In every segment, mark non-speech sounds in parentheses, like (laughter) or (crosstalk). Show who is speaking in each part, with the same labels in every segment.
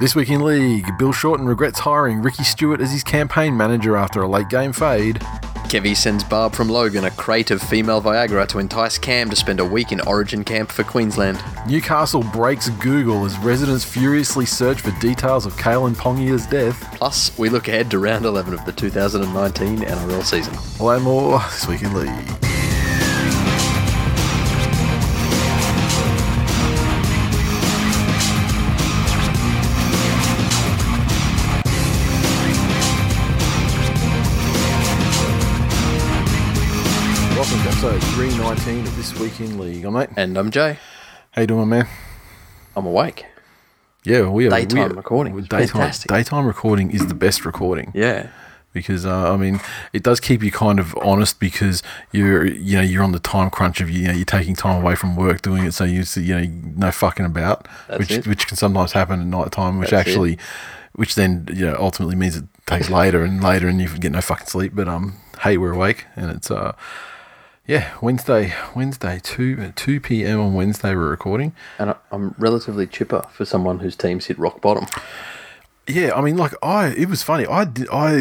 Speaker 1: This week in league, Bill Shorten regrets hiring Ricky Stewart as his campaign manager after a late game fade.
Speaker 2: Kevy sends Barb from Logan a crate of female Viagra to entice Cam to spend a week in Origin camp for Queensland.
Speaker 1: Newcastle breaks Google as residents furiously search for details of Kalyn Pongia's death.
Speaker 2: Plus, we look ahead to round 11 of the 2019 NRL season.
Speaker 1: All and more this week in league. Episode 319 of This Week in League. I'm mate.
Speaker 2: And I'm Jay.
Speaker 1: How you doing, my man?
Speaker 2: I'm awake.
Speaker 1: Yeah, we are.
Speaker 2: Daytime
Speaker 1: we are,
Speaker 2: recording. It's
Speaker 1: Daytime,
Speaker 2: fantastic.
Speaker 1: daytime recording is the best recording.
Speaker 2: Yeah.
Speaker 1: because uh, I mean it does keep you kind of honest because you're you know you're on the time crunch of you know you're taking time away from work doing it so you you know no fucking about
Speaker 2: That's
Speaker 1: which
Speaker 2: it.
Speaker 1: which can sometimes happen at night time which
Speaker 2: That's it.
Speaker 1: actually which then you know ultimately means it takes later and later and you get no fucking sleep but um hey we're awake and it's uh yeah Wednesday Wednesday 2 2 p.m. on Wednesday we're recording
Speaker 2: And I'm relatively chipper for someone whose team's hit rock bottom.
Speaker 1: Yeah, I mean, like I, it was funny. I did, I,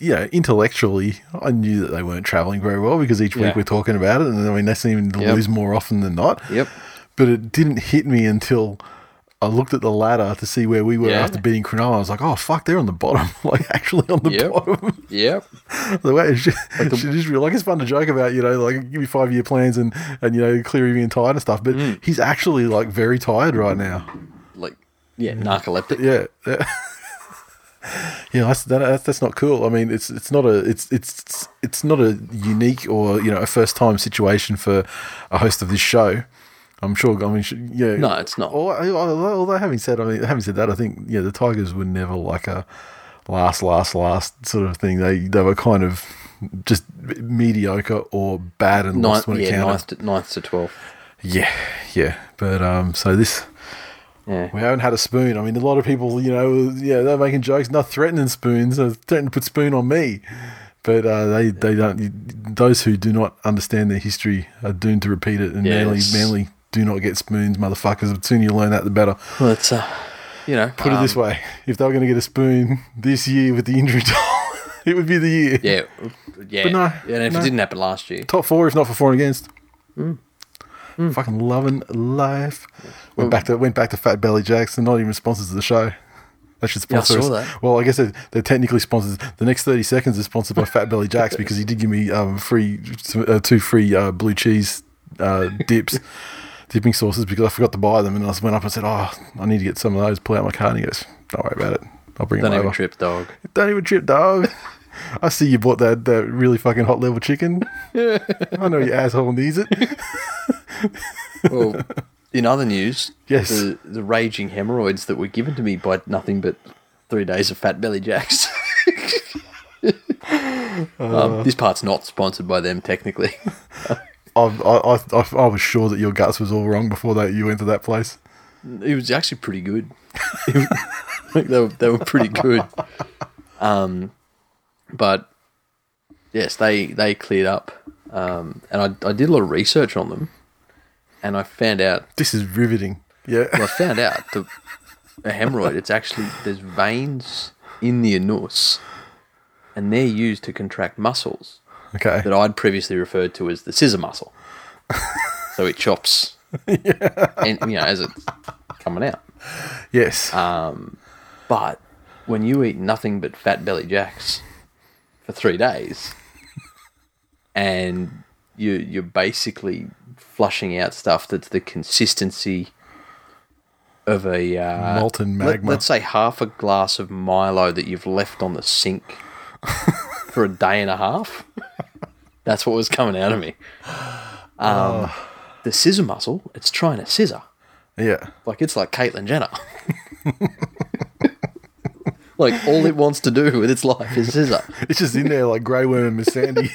Speaker 1: you know, intellectually, I knew that they weren't traveling very well because each week
Speaker 2: Yeah.
Speaker 1: we're talking about it, and I mean, they seem to
Speaker 2: Yep.
Speaker 1: lose more often than not.
Speaker 2: Yep.
Speaker 1: But it didn't hit me until I looked at the ladder to see where we were
Speaker 2: Yeah.
Speaker 1: after beating Cronulla. I was like, oh fuck, they're on the bottom, (laughs) like actually on the
Speaker 2: Yep.
Speaker 1: bottom.
Speaker 2: Yep. (laughs)
Speaker 1: the way it's just, it's just real, like it's fun to joke about, you know, like give me five year plans and and you know clear Cleary being tired and stuff. But
Speaker 2: Mm.
Speaker 1: he's actually like very tired right now.
Speaker 2: Like, yeah, narcoleptic.
Speaker 1: Yeah. yeah. (laughs) Yeah, that's that, that's that's not cool. I mean, it's it's not a it's it's it's not a unique or you know a first time situation for a host of this show. I'm sure. I mean, yeah.
Speaker 2: No, it's not.
Speaker 1: Although, having said, I mean, having said that, I think yeah, the Tigers were never like a last, last, last sort of thing. They they were kind of just mediocre or bad and lost
Speaker 2: Ninth,
Speaker 1: when it
Speaker 2: yeah,
Speaker 1: counted.
Speaker 2: ninth to, ninth to 12th.
Speaker 1: Yeah, yeah. But um, so this
Speaker 2: Yeah.
Speaker 1: we haven't had a spoon. I mean, a lot of people, you know, yeah, they're making jokes, not threatening spoons, they're threatening to put spoon on me. But uh, they they don't. Those who do not understand their history are doomed to repeat it. And Manly
Speaker 2: Yes.
Speaker 1: Manly do not get spoons, motherfuckers. The sooner you learn that, the better.
Speaker 2: Well, it's, uh, you know.
Speaker 1: Put it this
Speaker 2: um,
Speaker 1: way: if they were going to get a spoon this year with the injury (laughs) time, it would be the year.
Speaker 2: Yeah. Yeah.
Speaker 1: But no,
Speaker 2: yeah, and if
Speaker 1: no.
Speaker 2: it didn't happen last year.
Speaker 1: Top four, if not for four and against.
Speaker 2: Hmm.
Speaker 1: Fucking loving life. Went back to went back to Fat Belly Jacks. They're not even sponsors of the show. They should
Speaker 2: Yeah,
Speaker 1: sponsor
Speaker 2: saw
Speaker 1: us.
Speaker 2: that.
Speaker 1: Well, I guess they're, they're technically sponsors. The next thirty seconds is sponsored by Fat Belly Jacks because he did give me um, free uh, two free uh, blue cheese uh, dips, (laughs) dipping sauces because I forgot to buy them and I went up and said, "Oh, I need to get some of those." Pull out my card and he goes, "Don't worry about it. I'll bring them over."
Speaker 2: Don't even
Speaker 1: over."
Speaker 2: trip, dog.
Speaker 1: Don't even trip, dog. I see you bought that, that really fucking hot level chicken. (laughs) I know your asshole needs it.
Speaker 2: Well, in other news,
Speaker 1: Yes.
Speaker 2: the, the raging hemorrhoids that were given to me by nothing but three days of Fat Belly Jacks. (laughs) um, this part's not sponsored by them, technically. (laughs)
Speaker 1: I, I, I, I was sure that your guts was all wrong before that you went to that place.
Speaker 2: it was actually pretty good. (laughs) they, were, they were pretty good. Um, but yes, they they cleared up, um, and I, I did a lot of research on them, and I found out
Speaker 1: This is riveting. Yeah.
Speaker 2: Well, I found out the a hemorrhoid. It's actually there's veins in the anus, and they're used to contract muscles
Speaker 1: Okay.
Speaker 2: that I'd previously referred to as the scissor muscle. (laughs) so it chops, and you know as it's coming out.
Speaker 1: Yes.
Speaker 2: Um, But when you eat nothing but fat belly jacks for three days, and you you're basically flushing out stuff that's the consistency of a uh,
Speaker 1: Molten
Speaker 2: let-
Speaker 1: magma.
Speaker 2: let's say half a glass of Milo that you've left on the sink (laughs) for a day and a half. That's what was coming out of me. Um, The scissor muscle, it's trying to scissor.
Speaker 1: yeah.
Speaker 2: Like it's like Caitlyn Jenner. like all it wants to do with its life is scissor.
Speaker 1: It's just in there like Grey Worm and Miss Sandy.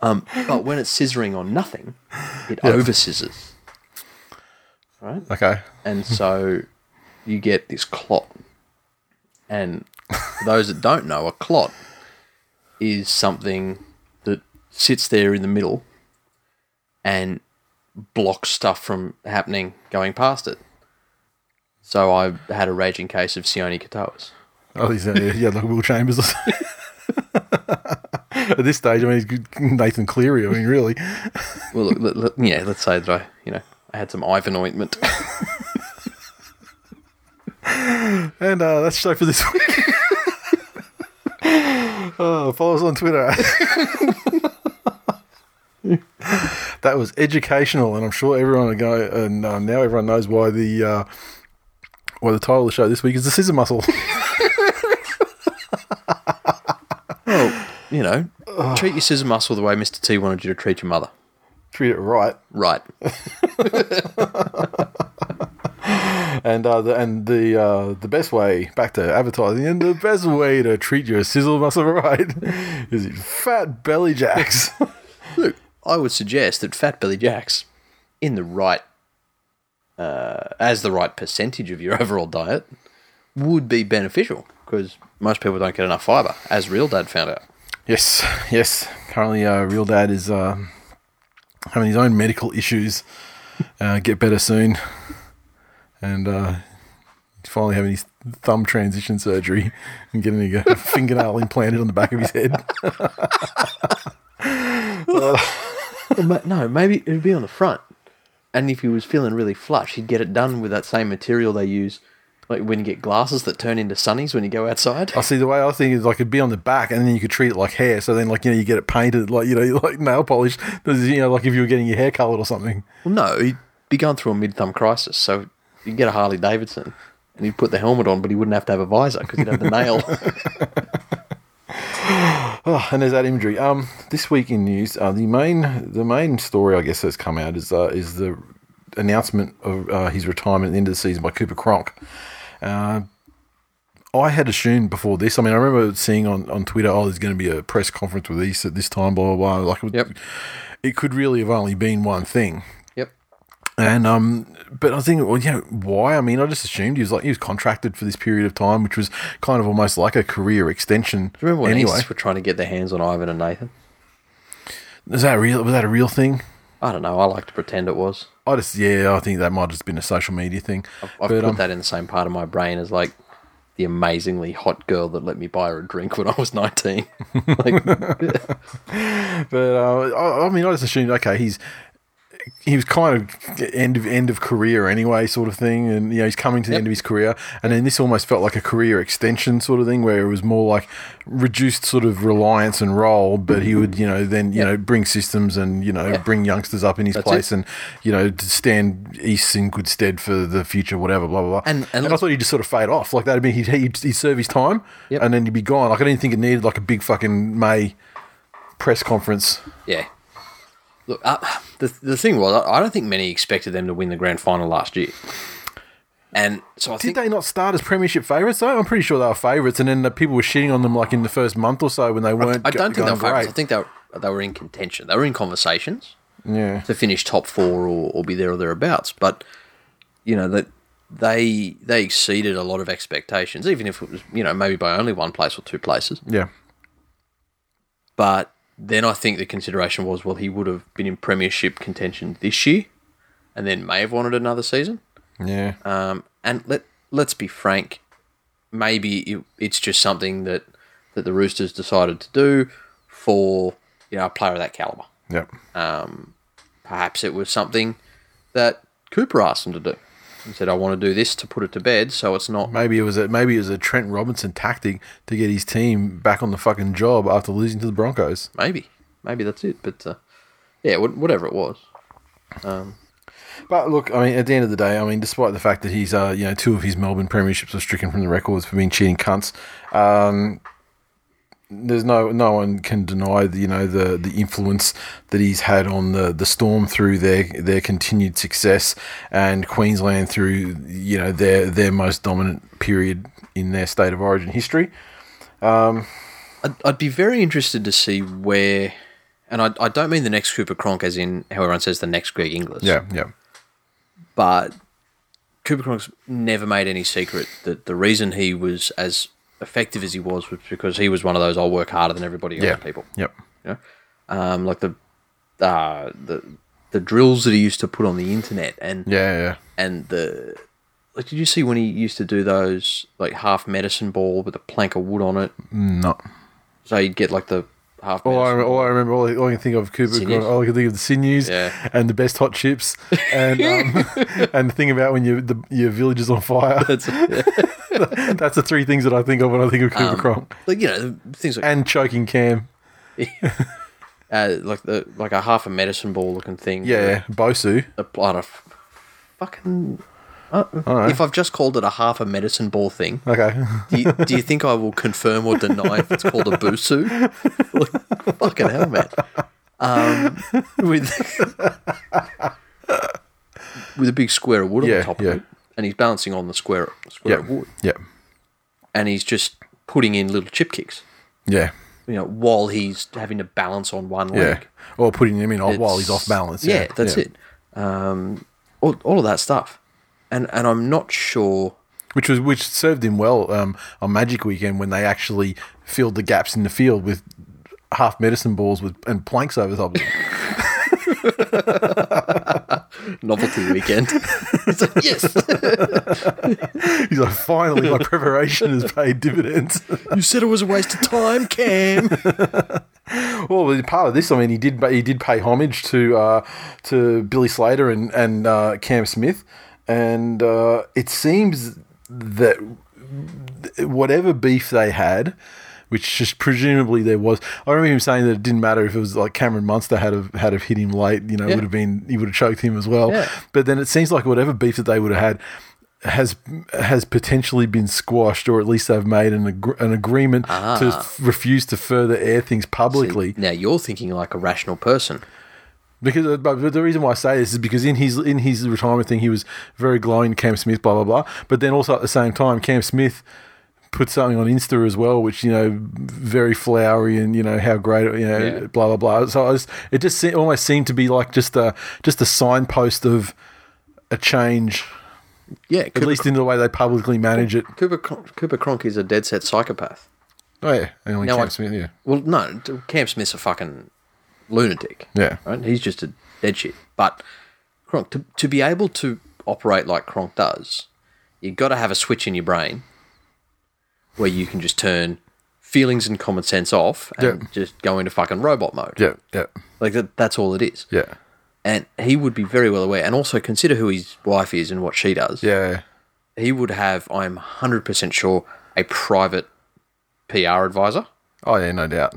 Speaker 2: But when it's scissoring on nothing, it over scissors. Right?
Speaker 1: okay.
Speaker 2: And so you get this clot. And for those that don't know, a clot is something that sits there in the middle and blocks stuff from happening going past it. So I had a raging case of Sione Katoas.
Speaker 1: Oh, he's uh, yeah, like Will Chambers. or. At this stage, I mean, he's good- Nathan Cleary. I mean, really.
Speaker 2: Well, look, let- let- yeah, let's say that I, you know, I had some Ivan ointment.
Speaker 1: And uh, that's the show for this week. Oh, follow us on Twitter. that was educational, and I'm sure everyone will go. And uh, now everyone knows why the uh, why the title of the show this week is the scissor muscle. (laughs)
Speaker 2: well, you know, treat your scissor muscle the way Mr. T wanted you to treat your mother.
Speaker 1: Treat it right.
Speaker 2: Right. (laughs)
Speaker 1: And uh, the and the uh, the best way back to advertising and the best way to treat your sizzle muscle (laughs) right is fat belly jacks. (laughs)
Speaker 2: Look, I would suggest that Fat Belly Jacks, in the right, uh, as the right percentage of your (laughs) overall diet, would be beneficial because most people don't get enough fiber, as Real Dad found out.
Speaker 1: yes, yes. Currently, uh, real dad is uh, having his own medical issues. Uh, get better soon, and uh, finally having his thumb transition surgery and getting a (laughs) fingernail implanted on the back of his head.
Speaker 2: no, maybe it would be on the front. And if he was feeling really flush, he'd get it done with that same material they use, like when you get glasses that turn into sunnies when you go outside.
Speaker 1: I see the way I thinking is like it'd be on the back, and then you could treat it like hair. So then, like you know, you get it painted, like you know, (laughs) like nail polish. You know, like if you were getting your hair colored or something.
Speaker 2: Well, no, he'd be going through a mid thumb crisis, so you'd get a Harley Davidson and he'd put the helmet on, but he wouldn't have to have a visor because he'd have the nail. (laughs) (laughs)
Speaker 1: Oh, and there's that imagery. Um, this week in news, uh, the main the main story I guess that's come out is uh, is the announcement of uh, his retirement at the end of the season by Cooper Cronk. Uh, I had assumed before this. I mean, I remember seeing on, on Twitter, oh, there's going to be a press conference with East at this time, blah blah blah. Like,
Speaker 2: Yep.
Speaker 1: it could really have only been one thing. And um, but I think, well, you know, why? I mean, I just assumed he was like he was contracted for this period of time, which was kind of almost like a career extension.
Speaker 2: Remember when
Speaker 1: anyway,
Speaker 2: were trying to get their hands on Ivan and Nathan?
Speaker 1: is that real? Was that a real thing?
Speaker 2: I don't know. I like to pretend it was.
Speaker 1: I just, yeah, I think that might have just been a social media thing.
Speaker 2: I've
Speaker 1: but
Speaker 2: put
Speaker 1: um,
Speaker 2: that in the same part of my brain as like the amazingly hot girl that let me buy her a drink when I was 19. (laughs) like, (laughs) (laughs)
Speaker 1: but uh, I, I mean, I just assumed, okay, he's he was kind of end of end of career anyway, sort of thing, and you know he's coming to the
Speaker 2: Yep.
Speaker 1: end of his career, and then this almost felt like a career extension sort of thing, where it was more like reduced sort of reliance and role, but he would you know then you know bring systems and you know bring youngsters up in his
Speaker 2: That's
Speaker 1: place,
Speaker 2: it.
Speaker 1: and you know stand East in good stead for the future, whatever, blah blah blah.
Speaker 2: And- and
Speaker 1: I
Speaker 2: let's-
Speaker 1: thought he'd just sort of fade off, like that'd be he'd, he'd, he'd serve his time,
Speaker 2: Yep.
Speaker 1: and then he'd be gone. Like I didn't think it needed like a big fucking May press conference.
Speaker 2: yeah. Look, uh, the, the thing was, I I don't think many expected them to win the grand final last year. And so I
Speaker 1: Did
Speaker 2: think
Speaker 1: they not start as premiership favourites though? I'm pretty sure they were favourites, and then the people were shitting on them like in the first month or so when they weren't.
Speaker 2: I don't think they were favourites. I think they were, they were in contention. They were in conversations.
Speaker 1: Yeah,
Speaker 2: to finish top four or, or be there or thereabouts. But you know that they they exceeded a lot of expectations, even if it was you know maybe by only one place or two places.
Speaker 1: yeah,
Speaker 2: But then I think the consideration was well he would have been in premiership contention this year, and then may have wanted another season.
Speaker 1: yeah.
Speaker 2: Um, and let let's be frank, maybe it, it's just something that that the Roosters decided to do for you know a player of that caliber.
Speaker 1: Yep.
Speaker 2: Um, perhaps it was something that Cooper asked him to do. He said, "I want to do this to put it to bed, so it's not."
Speaker 1: Maybe it was a maybe it was a Trent Robinson tactic to get his team back on the fucking job after losing to the Broncos.
Speaker 2: Maybe, maybe that's it. But uh, yeah, whatever it was.
Speaker 1: But look, I mean, at the end of the day, I mean, despite the fact that he's, uh, you know, two of his Melbourne premierships were stricken from the records for being cheating cunts, um, there's no no one can deny the, you know the the influence that he's had on the the Storm through their their continued success and Queensland through you know their their most dominant period in their state of origin history.
Speaker 2: Um, I'd, I'd be very interested to see where, and I, I don't mean the next Cooper Cronk as in how everyone says the next Greg Inglis.
Speaker 1: Yeah, yeah,
Speaker 2: but Cooper Cronk's never made any secret that the reason he was as effective as he was was because he was one of those I'll work harder than everybody else
Speaker 1: yeah.
Speaker 2: people.
Speaker 1: Yep.
Speaker 2: You know? um, like the uh, the the drills that he used to put on the internet and
Speaker 1: Yeah, yeah.
Speaker 2: and the like, did you see when he used to do those like half medicine ball with a plank of wood on it?
Speaker 1: No.
Speaker 2: So you'd get like the half.
Speaker 1: All I, all I remember, all I, all I can think of Cooper,
Speaker 2: Sinews.
Speaker 1: all I can think of the sinews
Speaker 2: Yeah.
Speaker 1: and the best hot chips, and (laughs) um, (laughs) and the thing about when you the, your village is on fire. (laughs)
Speaker 2: That's yeah.
Speaker 1: That's the three things that I think of when I think of Cooper
Speaker 2: Um,
Speaker 1: Cronk.
Speaker 2: like you know things like
Speaker 1: And choking Cam.
Speaker 2: uh, like the like a half a medicine ball looking thing.
Speaker 1: Yeah, Bosu.
Speaker 2: a blood of fucking. Uh,
Speaker 1: Alright.
Speaker 2: If I've just called it a half a medicine ball thing,
Speaker 1: Okay.
Speaker 2: do you, do you think I will confirm or deny if it's called a busu? Like, fucking hell, man. Um, with with a big square of wood on the top
Speaker 1: yeah.
Speaker 2: of it, and he's balancing on the square square of wood,
Speaker 1: Yep.
Speaker 2: and he's just putting in little chip kicks.
Speaker 1: Yeah.
Speaker 2: You know, while he's having to balance on one
Speaker 1: Yeah.
Speaker 2: leg.
Speaker 1: Or putting him in off while he's off balance.
Speaker 2: Yeah, that's it. Um, all, all of that stuff, and and I'm not sure.
Speaker 1: Which was which served him well um, on Magic Weekend when they actually filled the gaps in the field with half medicine balls with and planks over top of them. (laughs)
Speaker 2: novelty weekend. (laughs) It's like, yes, (laughs)
Speaker 1: He's like, finally, my preparation has paid dividends.
Speaker 2: you said it was a waste of time, Cam.
Speaker 1: Well, part of this, I mean, he did he did pay homage to uh, to Billy Slater and and uh, Cam Smith, and uh, it seems that whatever beef they had. Which just presumably there was. I remember him saying that it didn't matter if it was like Cameron Munster had have, had have hit him late. You know, it
Speaker 2: Yeah.
Speaker 1: would have been he would have choked him as well.
Speaker 2: Yeah.
Speaker 1: But then it seems like whatever beef that they would have had has has potentially been squashed, or at least they've made an ag- an agreement to
Speaker 2: Ah.
Speaker 1: f- refuse to further air things publicly.
Speaker 2: now you're thinking like a rational person.
Speaker 1: Because uh, but the reason why I say this is because in his in his retirement thing, he was very glowing Cam Smith, blah blah blah. But then also at the same time, Cam Smith put something on Insta as well, which you know very flowery and you know how great you know
Speaker 2: Yeah.
Speaker 1: blah blah blah. So I it just se- almost seemed to be like just a just a signpost of a change,
Speaker 2: Yeah,
Speaker 1: at least in the way they publicly manage it.
Speaker 2: Cooper Cooper Cronk is a dead set psychopath.
Speaker 1: Oh yeah, and only
Speaker 2: Now
Speaker 1: Cam
Speaker 2: I-
Speaker 1: Smith, yeah,
Speaker 2: Well, no, Cam Smith's a fucking lunatic.
Speaker 1: yeah,
Speaker 2: right? He's just a dead shit. But Cronk, to, to be able to operate like Cronk does, you've got to have a switch in your brain where you can just turn feelings and common sense off and
Speaker 1: Yeah.
Speaker 2: just go into fucking robot mode.
Speaker 1: yeah, yeah,
Speaker 2: Like that, that's all it is.
Speaker 1: yeah,
Speaker 2: And he would be very well aware. And also consider who his wife is and what she does.
Speaker 1: yeah.
Speaker 2: He would have, I'm 100% sure, a private PR advisor
Speaker 1: Oh yeah, no doubt.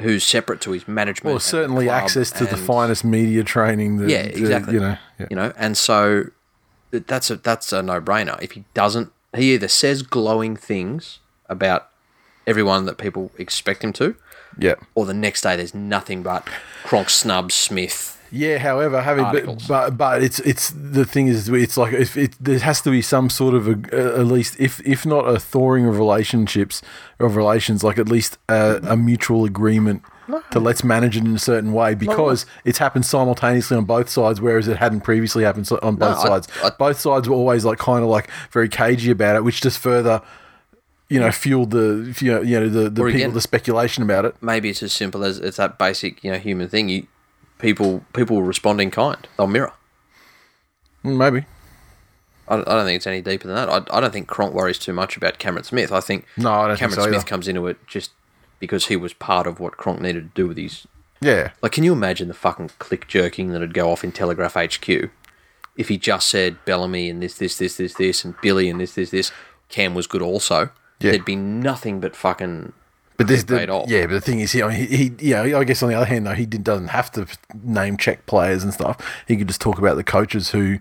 Speaker 2: Who's separate to his management.
Speaker 1: Well, certainly access to the finest media training. That,
Speaker 2: Yeah, exactly.
Speaker 1: you know, yeah.
Speaker 2: you know and so that's a that's a no-brainer if he doesn't he either says glowing things about everyone that people expect him to
Speaker 1: yeah.
Speaker 2: or the next day there's nothing but Cronk snub Smith
Speaker 1: Yeah, however, having but, but but it's it's the thing is it's like if it there has to be some sort of a, at least if if not a thawing of relationships of relations like at least a, a mutual agreement to let's manage it in a certain way because it's happened simultaneously on both sides whereas it hadn't previously happened so- on both
Speaker 2: I-
Speaker 1: sides.
Speaker 2: I-
Speaker 1: both sides were always like kind of like very cagey about it, which just further. You know, fueled the you know, you know the, the people
Speaker 2: again-
Speaker 1: the speculation about it.
Speaker 2: maybe it's as simple as it's that basic you know human thing you people people will respond in kind they'll mirror
Speaker 1: Mm, Maybe
Speaker 2: I don't, think it's any deeper than that. I, I don't think Cronk worries too much about Cameron Smith. I think
Speaker 1: No, I don't think
Speaker 2: Cameron
Speaker 1: so
Speaker 2: Smith comes into it just because he was part of what Cronk needed to do with his
Speaker 1: yeah,
Speaker 2: Like, can you imagine the fucking click jerking that'd go off in Telegraph HQ if he just said Bellamy and this, this, this, this, this, and Billy and this, this, this. Cam was good also.
Speaker 1: Yeah.
Speaker 2: There'd be nothing but fucking.
Speaker 1: But this, the, yeah, but the thing is, he, he, he, yeah, I guess on the other hand, though, he did, doesn't have to name check players and stuff. He could just talk about the coaches who,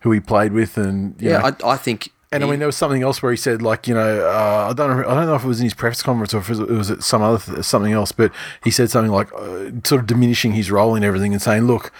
Speaker 1: who he played with, and you
Speaker 2: Yeah,
Speaker 1: know.
Speaker 2: I, I think.
Speaker 1: and I mean, there was something else where he said, like, you know, uh, I don't know, I don't know if it was in his press conference or if it was, it was at some other something else, but he said something like, uh, sort of diminishing his role in everything and saying, look.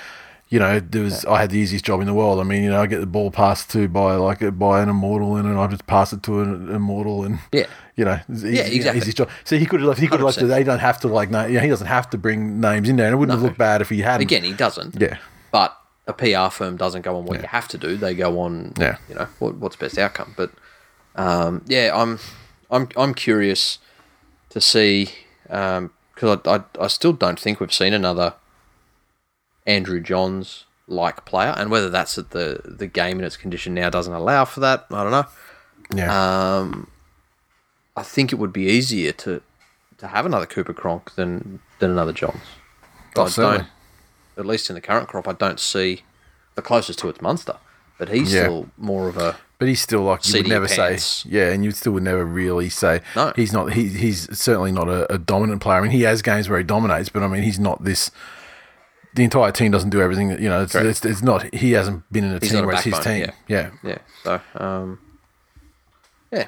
Speaker 1: You know, there was I had the easiest job in the world. I mean, you know, I get the ball passed to by like by an immortal, and then I just pass it to an immortal, and
Speaker 2: Yeah.
Speaker 1: You know,
Speaker 2: Yeah, exactly.
Speaker 1: easy job. So he could have left. He could have left. They don't have to like. na- You know, he doesn't have to bring names in there, and it wouldn't have looked bad if he hadn't.
Speaker 2: again, he doesn't.
Speaker 1: yeah,
Speaker 2: But a PR firm doesn't go on what you have to do. They go on,
Speaker 1: Yeah.
Speaker 2: you know, what, what's best outcome. But um, yeah, I'm, I'm, I'm curious to see because I, I, I still don't think we've seen another Andrew Johns like player, and whether that's that the the game in its condition now doesn't allow for that, I don't know.
Speaker 1: Yeah.
Speaker 2: Um, I think it would be easier to to have another Cooper Cronk than than another Johns.
Speaker 1: Oh,
Speaker 2: I
Speaker 1: certainly.
Speaker 2: don't, at least in the current crop, I don't see the closest to it's Munster, but he's
Speaker 1: Yeah.
Speaker 2: still more of a
Speaker 1: But he's still like you would never
Speaker 2: pants.
Speaker 1: say, yeah, and you still would never really say
Speaker 2: No.
Speaker 1: he's not. He, he's certainly not a, a dominant player. I mean, he has games where he dominates, but I mean, he's not this. The entire team doesn't do everything. that You know, it's, it's, it's not. He hasn't been in a
Speaker 2: He's
Speaker 1: team
Speaker 2: a
Speaker 1: where it's his team. Yeah.
Speaker 2: yeah. So um, yeah,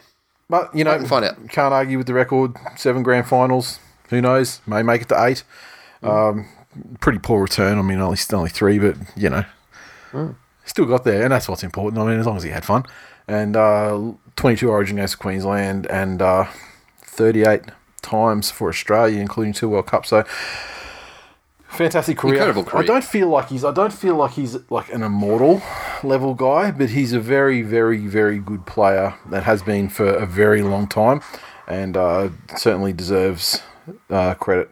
Speaker 1: but you know,
Speaker 2: find out.
Speaker 1: can't argue with the record. Seven grand finals. Who knows? May make it to eight. Um, pretty poor return. I mean, only still only three, but you know, still got there, and that's what's important. I mean, as long as he had fun, and uh, twenty-two Origin games for Queensland, and uh, thirty-eight times for Australia, including two World Cups. So. Fantastic career.
Speaker 2: Incredible career.
Speaker 1: I don't feel like he's. I don't feel like he's like an immortal level guy, but he's a very, very, very good player that has been for a very long time, and uh, certainly deserves uh, credit.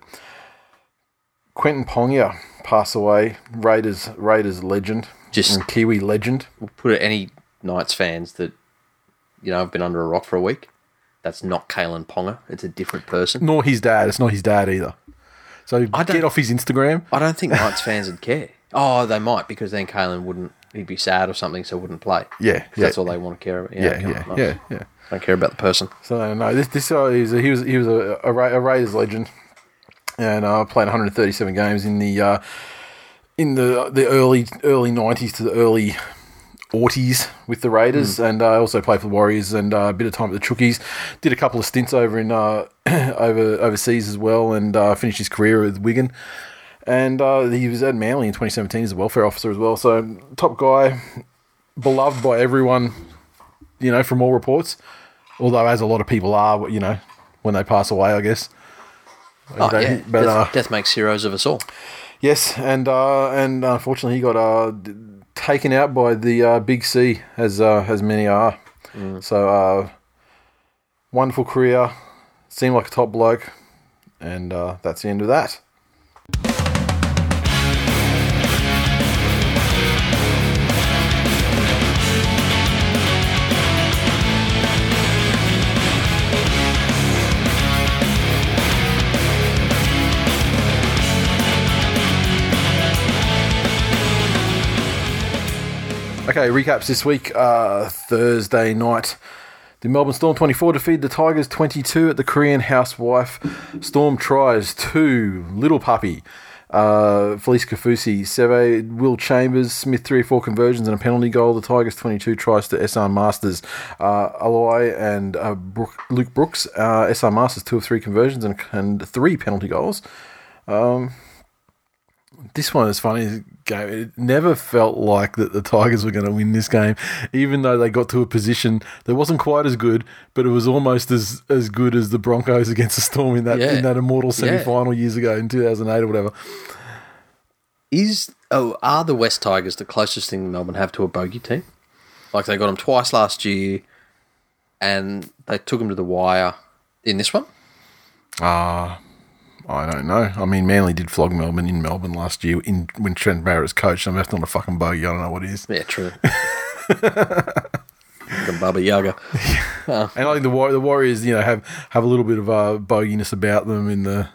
Speaker 1: Quentin Pongia passed away. Raiders Raiders legend,
Speaker 2: Just-
Speaker 1: Kiwi legend.
Speaker 2: we'll put it any Knights fans that you know have been under a rock for a week. That's not Kalyn Ponga. It's a different person.
Speaker 1: Nor his dad. It's not his dad either. So
Speaker 2: I
Speaker 1: get off his Instagram.
Speaker 2: I don't think Knights fans would care. Oh, they might because then Kalyn wouldn't. He'd be sad or something, so wouldn't play.
Speaker 1: Yeah, yeah.
Speaker 2: That's all they want to care about.
Speaker 1: Yeah,
Speaker 2: okay,
Speaker 1: yeah,
Speaker 2: nice.
Speaker 1: yeah, yeah.
Speaker 2: Don't care about the person.
Speaker 1: So no, this this guy is a, he was he was a, a, Ra- a Raiders legend, and uh, played 137 games in the uh, in the the early early 90s to the early 80s with the Raiders, and uh, also played for the Warriors and uh, a bit of time at the Chookies. Did a couple of stints over in uh, (clears throat) over overseas as well, and uh, finished his career with Wigan. And uh, he was at Manly in 2017 as a welfare officer as well. So top guy, beloved by everyone, you know, from all reports. Although, as a lot of people are, you know, when they pass away, I guess.
Speaker 2: Oh, yeah.
Speaker 1: but,
Speaker 2: death,
Speaker 1: uh,
Speaker 2: death makes heroes of us all.
Speaker 1: yes, and uh, and unfortunately, he got uh, taken out by the uh, Big C, as uh, as many are. So, uh, wonderful career. Seemed like a top bloke, and uh, that's the end of that. Okay, recaps this week. Uh, Thursday night, the Melbourne Storm 24 defeated the Tigers 22 at the Korean Housewife. Storm tries two, Little Puppy, uh, Felise Kaufusi, Seve, Will Chambers, Smith, three or four conversions and a penalty goal. The Tigers 22 tries to Esan Marsters, uh, Aloy and uh, Brook, Luke Brooks. Uh, Esan Marsters, two of three conversions and, and three penalty goals. This one is funny. Game. It never felt like that the Tigers were going to win this game, even though they got to a position that wasn't quite as good, but it was almost as, as good as the Broncos against the Storm in that
Speaker 2: Yeah.
Speaker 1: in that immortal semi final years ago in two thousand eight or whatever.
Speaker 2: Is oh are the West Tigers the closest thing Melbourne have to a bogey team? Like they got them twice last year, and they took them to the wire in this one.
Speaker 1: Ah, I don't know. I mean, Manly did flog Melbourne in Melbourne last year in when Trent Barrett's coach. I'm that's not a fucking bogey. I don't know what it is.
Speaker 2: Yeah, true. (laughs) the Baba Yaga.
Speaker 1: And I think the War- the Warriors, you know, have have a little bit of uh, boginess about them in the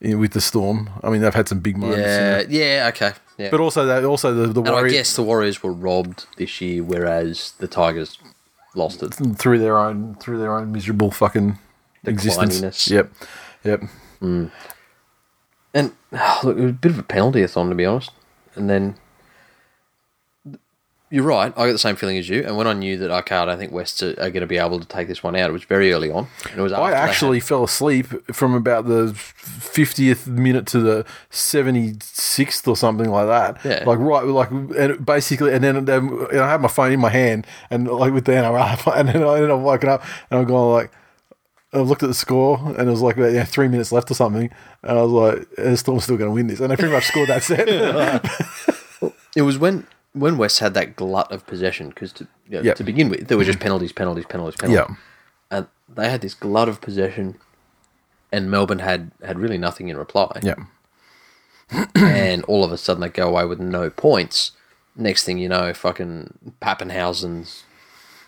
Speaker 1: in, with the Storm. I mean, they've had some big moments. you know.
Speaker 2: Yeah, yeah, okay. Yeah.
Speaker 1: But also, that also the the
Speaker 2: and I
Speaker 1: Warriors
Speaker 2: guess the Warriors were robbed this year, whereas the Tigers lost it.
Speaker 1: through their own through their own miserable fucking existence.
Speaker 2: Declininess.
Speaker 1: Yep, yep.
Speaker 2: And (sighs) look, it was a bit of a penalty a thon to be honest. And then you're right. I got the same feeling as you. And when I knew that okay, I don't think Wests are, are going to be able to take this one out, it was very early on. And it was
Speaker 1: I
Speaker 2: had-
Speaker 1: actually fell asleep from about the fiftieth minute to the seventy sixth or something like that.
Speaker 2: Yeah.
Speaker 1: like right, like and basically, and then and I had my phone in my hand and like with the NRL, (laughs) and then I ended up waking up and I'm going like. I looked at the score and it was like about, yeah, three minutes left or something, and I was like, "The Storm's still going to win this," and they pretty much scored that set. (laughs)
Speaker 2: It was when when West had that glut of possession because to you know,
Speaker 1: Yep.
Speaker 2: to begin with, there were just penalties, penalties, penalties, penalties.
Speaker 1: yeah,
Speaker 2: And they had this glut of possession, and Melbourne had had really nothing in reply.
Speaker 1: yeah. (coughs)
Speaker 2: and all of a sudden they go away with no points. Next thing you know, fucking Papenhuyzen's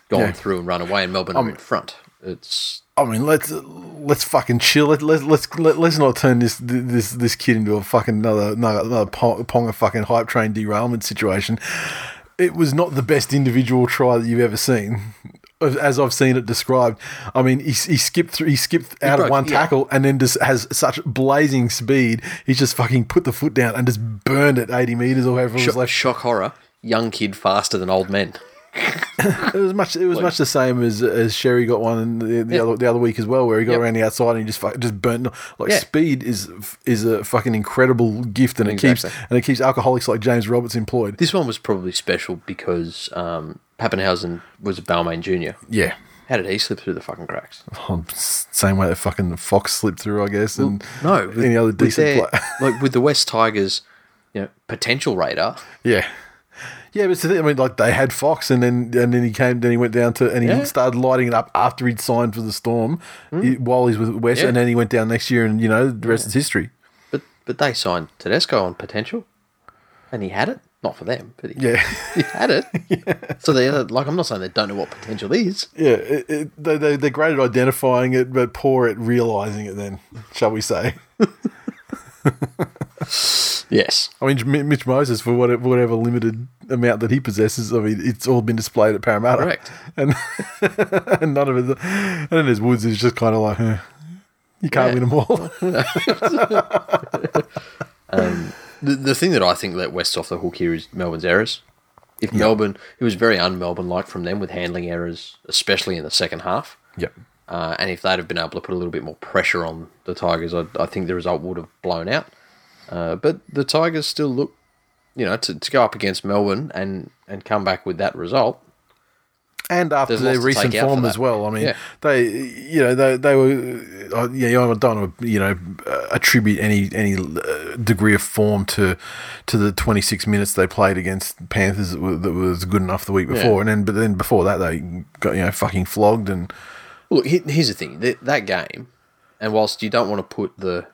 Speaker 2: gone
Speaker 1: Yeah.
Speaker 2: through and run away, and Melbourne are um, in front. It's
Speaker 1: I mean, let's let's fucking chill. Let, let, let's let, let's not turn this this this kid into a fucking another another, another pong, Ponga fucking hype train derailment situation. It was not the best individual try that you've ever seen, as I've seen it described. I mean, he, he skipped through, he skipped out of
Speaker 2: broke-
Speaker 1: one
Speaker 2: yeah.
Speaker 1: tackle and then just has such blazing speed. He's just fucking put the foot down and just burned it eighty meters or whatever it was
Speaker 2: shock,
Speaker 1: left.
Speaker 2: shock horror. Young kid faster than old men.
Speaker 1: It was much. It was much the same as as Sherry got one the, the
Speaker 2: Yeah.
Speaker 1: other the other week as well, where he got
Speaker 2: Yep.
Speaker 1: around the outside and he just just burnt. Like
Speaker 2: Yeah.
Speaker 1: speed is is a fucking incredible gift, and it keeps and it keeps alcoholics like James Roberts employed.
Speaker 2: This one was probably special because um, Papenhuyzen was a Balmain junior.
Speaker 1: Yeah,
Speaker 2: How did he slip through the fucking cracks?
Speaker 1: S- same way that fucking Fox slipped through, I guess, and
Speaker 2: No, with-
Speaker 1: any other decent
Speaker 2: their-
Speaker 1: player. (laughs)
Speaker 2: like with the West Tigers, you know, potential radar.
Speaker 1: yeah. Yeah, but it's the thing, I mean, like they had Fox, and then and then he came, then he went down to, and he
Speaker 2: Yeah.
Speaker 1: started lighting it up after he'd signed for the Storm, he- while he's with West,
Speaker 2: Hmm. Yeah.
Speaker 1: and then he went down next year, and you know the rest is history.
Speaker 2: But but they signed Tedesco on potential, and he had it. Not for them, but he,
Speaker 1: Yeah. (laughs)
Speaker 2: he had it. (laughs) So they like I'm not saying they don't know what potential is.
Speaker 1: Yeah, it, it, they, they, they're great at identifying it, but poor at realizing it. Then, shall we say? (laughs)
Speaker 2: Yes,
Speaker 1: I mean, Mitch Moses for whatever, whatever limited amount that he possesses. I mean, it's all been displayed at Parramatta,
Speaker 2: Correct. (laughs)
Speaker 1: And, and none of it. And then there's Woods is just kind of like, huh, you can't
Speaker 2: Yeah.
Speaker 1: win them all. (laughs) (laughs)
Speaker 2: Um, the, the thing that I think let West off the hook here is Melbourne's errors. If Melbourne, it was very un-Melbourne like from them with handling errors, especially in the second half.
Speaker 1: yep.
Speaker 2: Uh, and if they'd have been able to put a little bit more pressure on the Tigers, I, I think the result would have blown out. Uh, but the Tigers still look, you know, to, to go up against Melbourne and, and come back with that result.
Speaker 1: And after
Speaker 2: There's
Speaker 1: their recent
Speaker 2: take out for
Speaker 1: form as well, I mean,
Speaker 2: Yeah.
Speaker 1: they, you know, they they were, uh, yeah, I don't want to, you know, uh, attribute any any uh, degree of form to to the 26 minutes they played against Panthers that, was good enough the week before, and then but then before that they got you know fucking flogged and
Speaker 2: Look, here's the thing: that, that game, and whilst you don't want to put the,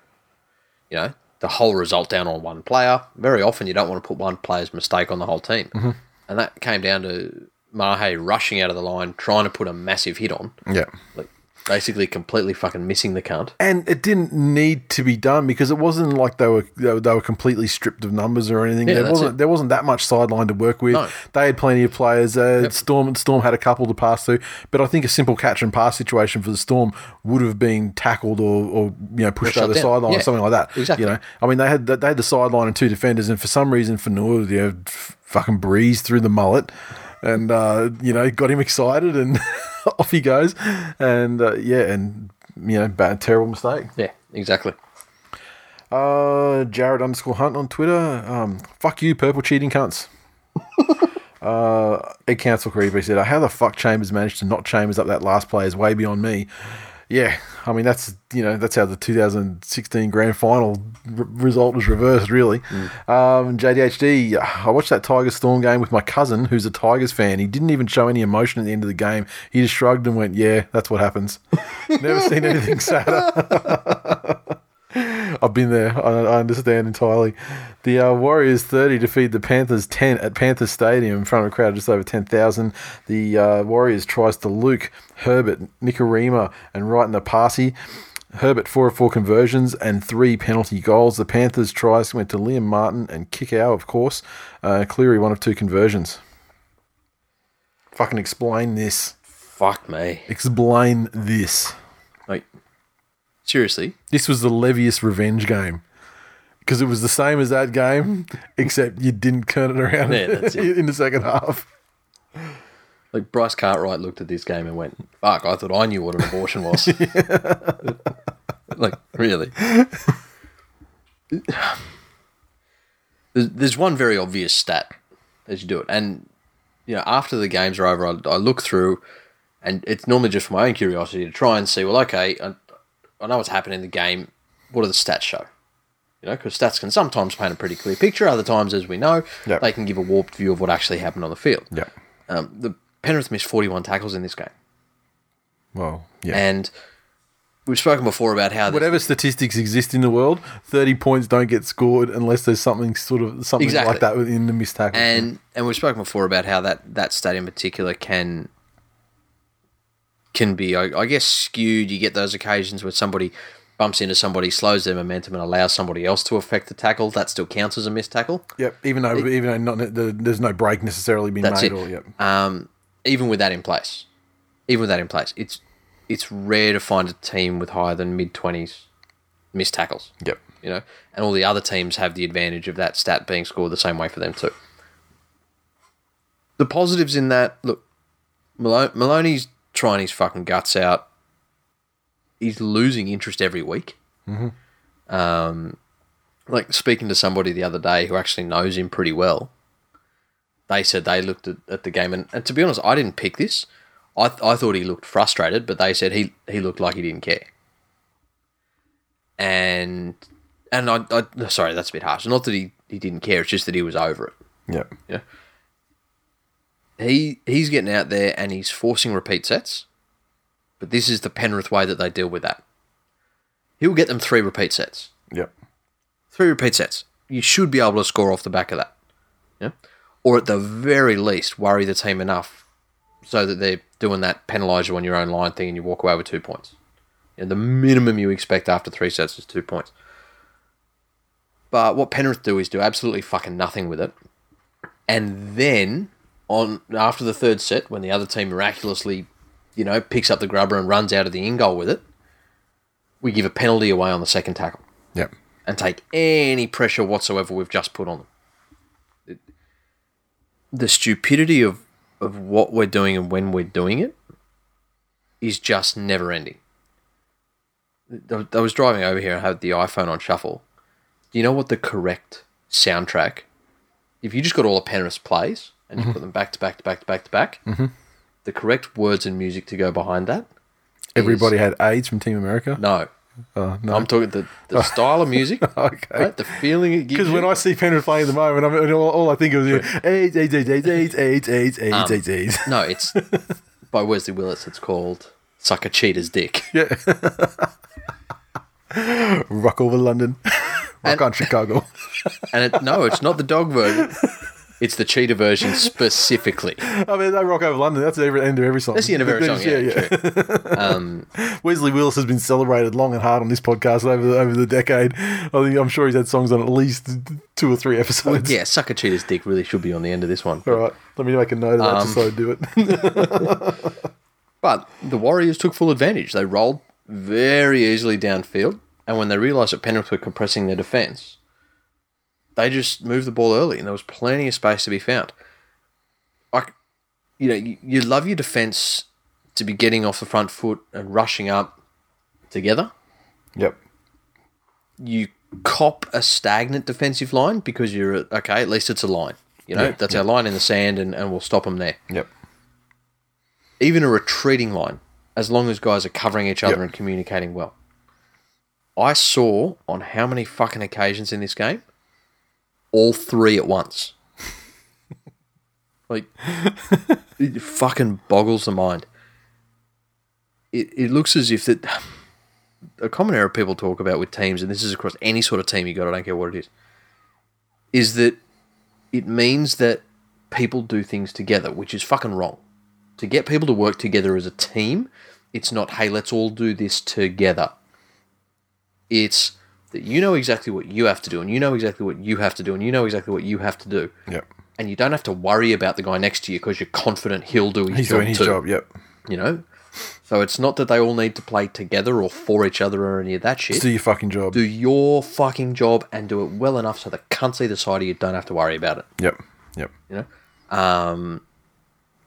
Speaker 2: you know, the whole result down on one player, very often you don't want to put one player's mistake on the whole team,
Speaker 1: Mm-hmm.
Speaker 2: and that came down to Mahe rushing out of the line, trying to put a massive hit on,
Speaker 1: yeah.
Speaker 2: like basically completely fucking missing the cunt.
Speaker 1: And it didn't need to be done because it wasn't like they were they were, they were completely stripped of numbers or anything.
Speaker 2: Yeah,
Speaker 1: there
Speaker 2: that's
Speaker 1: wasn't
Speaker 2: it.
Speaker 1: there wasn't that much sideline to work with.
Speaker 2: No.
Speaker 1: They had plenty of players. Uh, Storm Storm had a couple to pass through, but I think a simple catch and pass situation for the Storm would have been tackled or, or you know pushed over the sideline
Speaker 2: Yeah,
Speaker 1: or something like that.
Speaker 2: exactly.
Speaker 1: You know, I mean they had they had the sideline and two defenders, and for some reason Fonua you know fucking breezed through the mullet. And uh, you know, got him excited, and (laughs) (laughs) off he goes. And uh, yeah, and you know, bad, terrible mistake.
Speaker 2: Yeah, exactly.
Speaker 1: Uh, Jared underscore Hunt on Twitter. Um, fuck you, purple cheating cunts. (laughs) uh, Ed Council he said, "How the fuck Chambers managed to knock Chambers up that last play is way beyond me." Yeah, I mean that's you know that's how the 2016 Grand Final r- result was reversed, really. Um, JDHD, I watched that Tigers Storm game with my cousin, who's a Tigers fan. He didn't even show any emotion at the end of the game. He just shrugged and went, "Yeah, that's what happens." (laughs) Never seen anything sadder. (laughs) I've been there. I, I understand entirely. The uh, Warriors 30 defeat the Panthers 10 at Panthers Stadium in front of a crowd of just over 10,000. The uh, Warriors tries to Luke, Herbert, Nikorima, and Wright in the party. Herbert, four of four conversions and three penalty goals. The Panthers tries went to Liam Martin and Kikau, of course. Uh, Cleary, one of two conversions. Fucking explain this.
Speaker 2: Fuck me.
Speaker 1: Explain this.
Speaker 2: Like, seriously,
Speaker 1: This was the Levius revenge game. Because it was the same as that game, (laughs) except you didn't turn it around
Speaker 2: Yeah, (laughs)
Speaker 1: in the second half.
Speaker 2: like Bryce Cartwright looked at this game and went, "Fuck! I thought I knew what an abortion (laughs) was." like, really? There's, there's one very obvious stat as you do it, and you know, after the games are over, I, I look through, and it's normally just for my own curiosity to try and see. Well, okay, uh, I, know what's happening in the game. What do the stats show? You know, because stats can sometimes paint a pretty clear picture. Other times, as we know,
Speaker 1: Yep.
Speaker 2: they can give a warped view of what actually happened on the field.
Speaker 1: Yeah.
Speaker 2: Um, the Penrith missed 41 tackles in this game.
Speaker 1: Well, yeah.
Speaker 2: And we've spoken before about how
Speaker 1: Whatever statistics exist in the world, thirty points don't get scored unless there's something sort of something
Speaker 2: Exactly.
Speaker 1: like that within the missed tackle.
Speaker 2: and and we've spoken before about how that that stat in particular can can be, I, I guess, skewed. You get those occasions where somebody bumps into somebody, slows their momentum, and allows somebody else to affect the tackle. That still counts as a missed tackle.
Speaker 1: yep, even though even though not the, there's no break necessarily being made
Speaker 2: it.
Speaker 1: or yep.
Speaker 2: Um, even with that in place, even with that in place, it's it's rare to find a team with higher than mid twenties missed tackles.
Speaker 1: Yep.
Speaker 2: You know, and all the other teams have the advantage of that stat being scored the same way for them too. The positives in that look, Malo- Maloney's trying his fucking guts out. He's losing interest every week. Um, like speaking to somebody the other day who actually knows him pretty well they said they looked at, at the game, and, and to be honest, I didn't pick this. I, th- I thought he looked frustrated, but they said he, he looked like he didn't care. And and I, I sorry, that's a bit harsh. Not that he, he didn't care; it's just that he was over it.
Speaker 1: Yeah,
Speaker 2: Yeah, he he's getting out there and he's forcing repeat sets, but this is the Penrith way that they deal with that. He'll get them three repeat sets
Speaker 1: Yep.
Speaker 2: three repeat sets. You should be able to score off the back of that. Yeah? Or at the very least, worry the team enough so that they're doing that penalise you on your own line thing and you walk away with two points. And the minimum you expect after three sets is two points. But what Penrith do is do absolutely fucking nothing with it. And then on after the third set, when the other team miraculously, you know, picks up the grubber and runs out of the in goal with it, we give a penalty away on the second tackle
Speaker 1: Yep.
Speaker 2: and take any pressure whatsoever we've just put on them. It- the stupidity of, of what we're doing and when we're doing it is just never ending. I was driving over here and had the iPhone on shuffle. Do you know what the correct soundtrack? If you just got all the Penrith's plays and you put them back to back to back to back to back, mm-hmm. the correct words and music to go behind that?
Speaker 1: Everybody had AIDS from Team America.
Speaker 2: No,
Speaker 1: Oh, no.
Speaker 2: I'm talking the, the oh. style of music, (laughs)
Speaker 1: okay.
Speaker 2: right? The feeling it gives
Speaker 1: Because
Speaker 2: you.
Speaker 1: when I see Penrith playing at the moment, I'm, all, all I think of is AIDS, AIDS, AIDS, AIDS, AIDS, AIDS, AIDS, um, AIDS, AIDS, AIDS.
Speaker 2: No, (laughs) it's by Wesley Willis. It's called "Suck a Cheater's Dick." (laughs)
Speaker 1: Yeah. Rock over London. Rock on Chicago.
Speaker 2: And it, no, it's not the dog version. It's the cheater version (laughs) specifically.
Speaker 1: I mean, they rock over London. That's the end of every song.
Speaker 2: That's the end of every song. Yeah, true. (laughs) Um,
Speaker 1: Wesley Willis has been celebrated long and hard on this podcast over the, over the decade. I think I'm sure he's had songs on at least two or three episodes.
Speaker 2: yeah, "Suck a Cheater's Dick" really should be on the end of this one.
Speaker 1: All right, let me make a note of that just so I do it. (laughs)
Speaker 2: But the Warriors took full advantage. They rolled very easily downfield, and when they realised that Penrith were compressing their defence, they just moved the ball early, and there was plenty of space to be found. Like, you know, you, you love your defence to be getting off the front foot and rushing up together.
Speaker 1: yep.
Speaker 2: You cop a stagnant defensive line because you're okay. At least it's a line. You know,
Speaker 1: Yeah,
Speaker 2: that's our line in the sand, and, and we'll stop them there
Speaker 1: Yep.
Speaker 2: even a retreating line, as long as guys are covering each other
Speaker 1: Yep.
Speaker 2: and communicating well. I saw on how many fucking occasions in this game, all three at once. (laughs) like, it fucking boggles the mind. It, it looks as if that a common error people talk about with teams, and this is across any sort of team you got, I don't care what it is, is that it means that people do things together, which is fucking wrong to get people to work together as a team, it's not, hey, let's all do this together. It's that you know exactly what you have to do, and you know exactly what you have to do, and you know exactly what you have to do.
Speaker 1: Yep.
Speaker 2: And you don't have to worry about the guy next to you because you're confident he'll do his
Speaker 1: He's
Speaker 2: job
Speaker 1: doing his
Speaker 2: too.
Speaker 1: job. Yep.
Speaker 2: You know? So it's not that they all need to play together or for each other or any of that shit.
Speaker 1: Just do your fucking job.
Speaker 2: do your fucking job and do it well enough so the cunts either side of you don't have to worry about it.
Speaker 1: Yep. Yep.
Speaker 2: You know, um,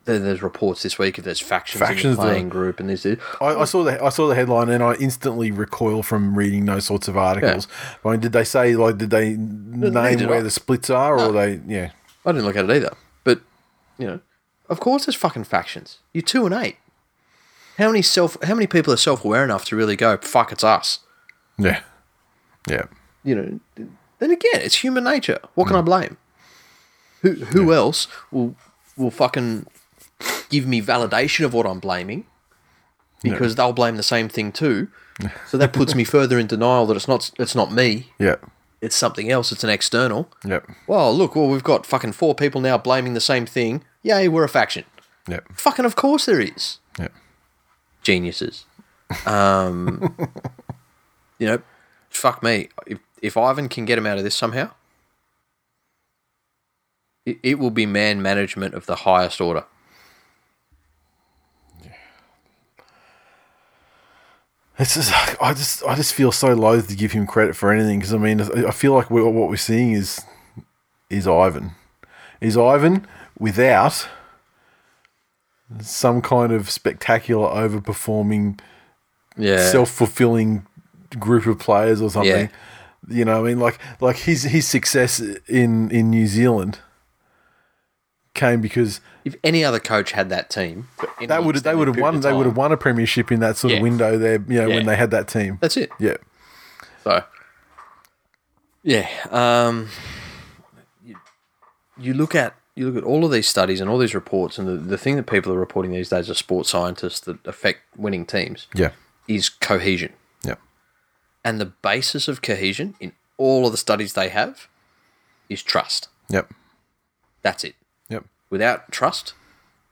Speaker 2: there, there's reports this week of there's factions, in the
Speaker 1: that- uh,
Speaker 2: playing group, and this. is-
Speaker 1: I, I saw the I saw the headline and I instantly recoil from reading those sorts of articles. I mean, did they say like did they name
Speaker 2: did
Speaker 1: where
Speaker 2: I.
Speaker 1: the splits are or uh, they yeah
Speaker 2: I didn't look at it either, but you know, of course there's fucking factions. You're two and eight. How many self? How many people are self aware enough to really go fuck? It's us.
Speaker 1: yeah yeah
Speaker 2: You know. Then again, it's human nature. What can hmm. I blame? Who who else will will fucking give me validation of what I'm blaming because they'll blame the same thing too. So that puts me further in denial that it's not it's not me.
Speaker 1: Yeah.
Speaker 2: It's something else. It's an external.
Speaker 1: Yep.
Speaker 2: Well, look, well we've got fucking four people now blaming the same thing. Yay, we're a faction.
Speaker 1: Yep.
Speaker 2: Fucking of course there is.
Speaker 1: Yep.
Speaker 2: Geniuses. Um, (laughs) you know, fuck me. If, if Ivan can get him out of this somehow, it, it will be man management of the highest order.
Speaker 1: It's just, I just, I just feel so loath to give him credit for anything because I mean, I feel like we what we're seeing is, is Ivan, is Ivan without some kind of spectacular overperforming,
Speaker 2: Yeah.
Speaker 1: self fulfilling group of players or something.
Speaker 2: Yeah.
Speaker 1: You know, I mean, like, like his his success in in New Zealand came because
Speaker 2: if any other coach had that team,
Speaker 1: they would they would have won they would have won a premiership in that sort
Speaker 2: Yeah.
Speaker 1: of window there. You know,
Speaker 2: Yeah.
Speaker 1: when they had that team.
Speaker 2: That's it.
Speaker 1: Yeah.
Speaker 2: So, yeah, um, you, you look at you look at all of these studies and all these reports, and the, the thing that people are reporting these days as sports scientists that affect winning teams
Speaker 1: Yeah.
Speaker 2: is cohesion,
Speaker 1: Yeah.
Speaker 2: and the basis of cohesion in all of the studies they have is trust.
Speaker 1: Yep.
Speaker 2: That's it. Without trust,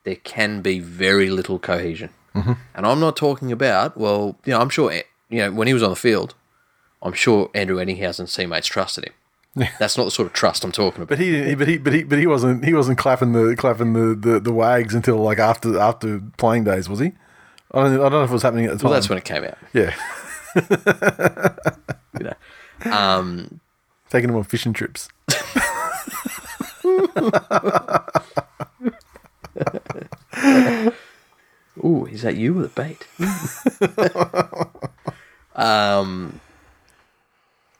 Speaker 2: there can be very little cohesion. And I'm not talking about, well, you know, I'm sure, you know, when he was on the field, I'm sure Andrew Ettingshausen's teammates trusted him. That's not the sort of trust I'm talking about.
Speaker 1: But he, but he, but he, but he wasn't. He wasn't clapping the clapping the, the, the wags until like after after playing days, was he? I don't. I don't know if it was happening at the time.
Speaker 2: well, that's when it came out.
Speaker 1: yeah, (laughs)
Speaker 2: You know. Um,
Speaker 1: taking him on fishing trips. (laughs)
Speaker 2: ooh, is that you with a bait? (laughs) um,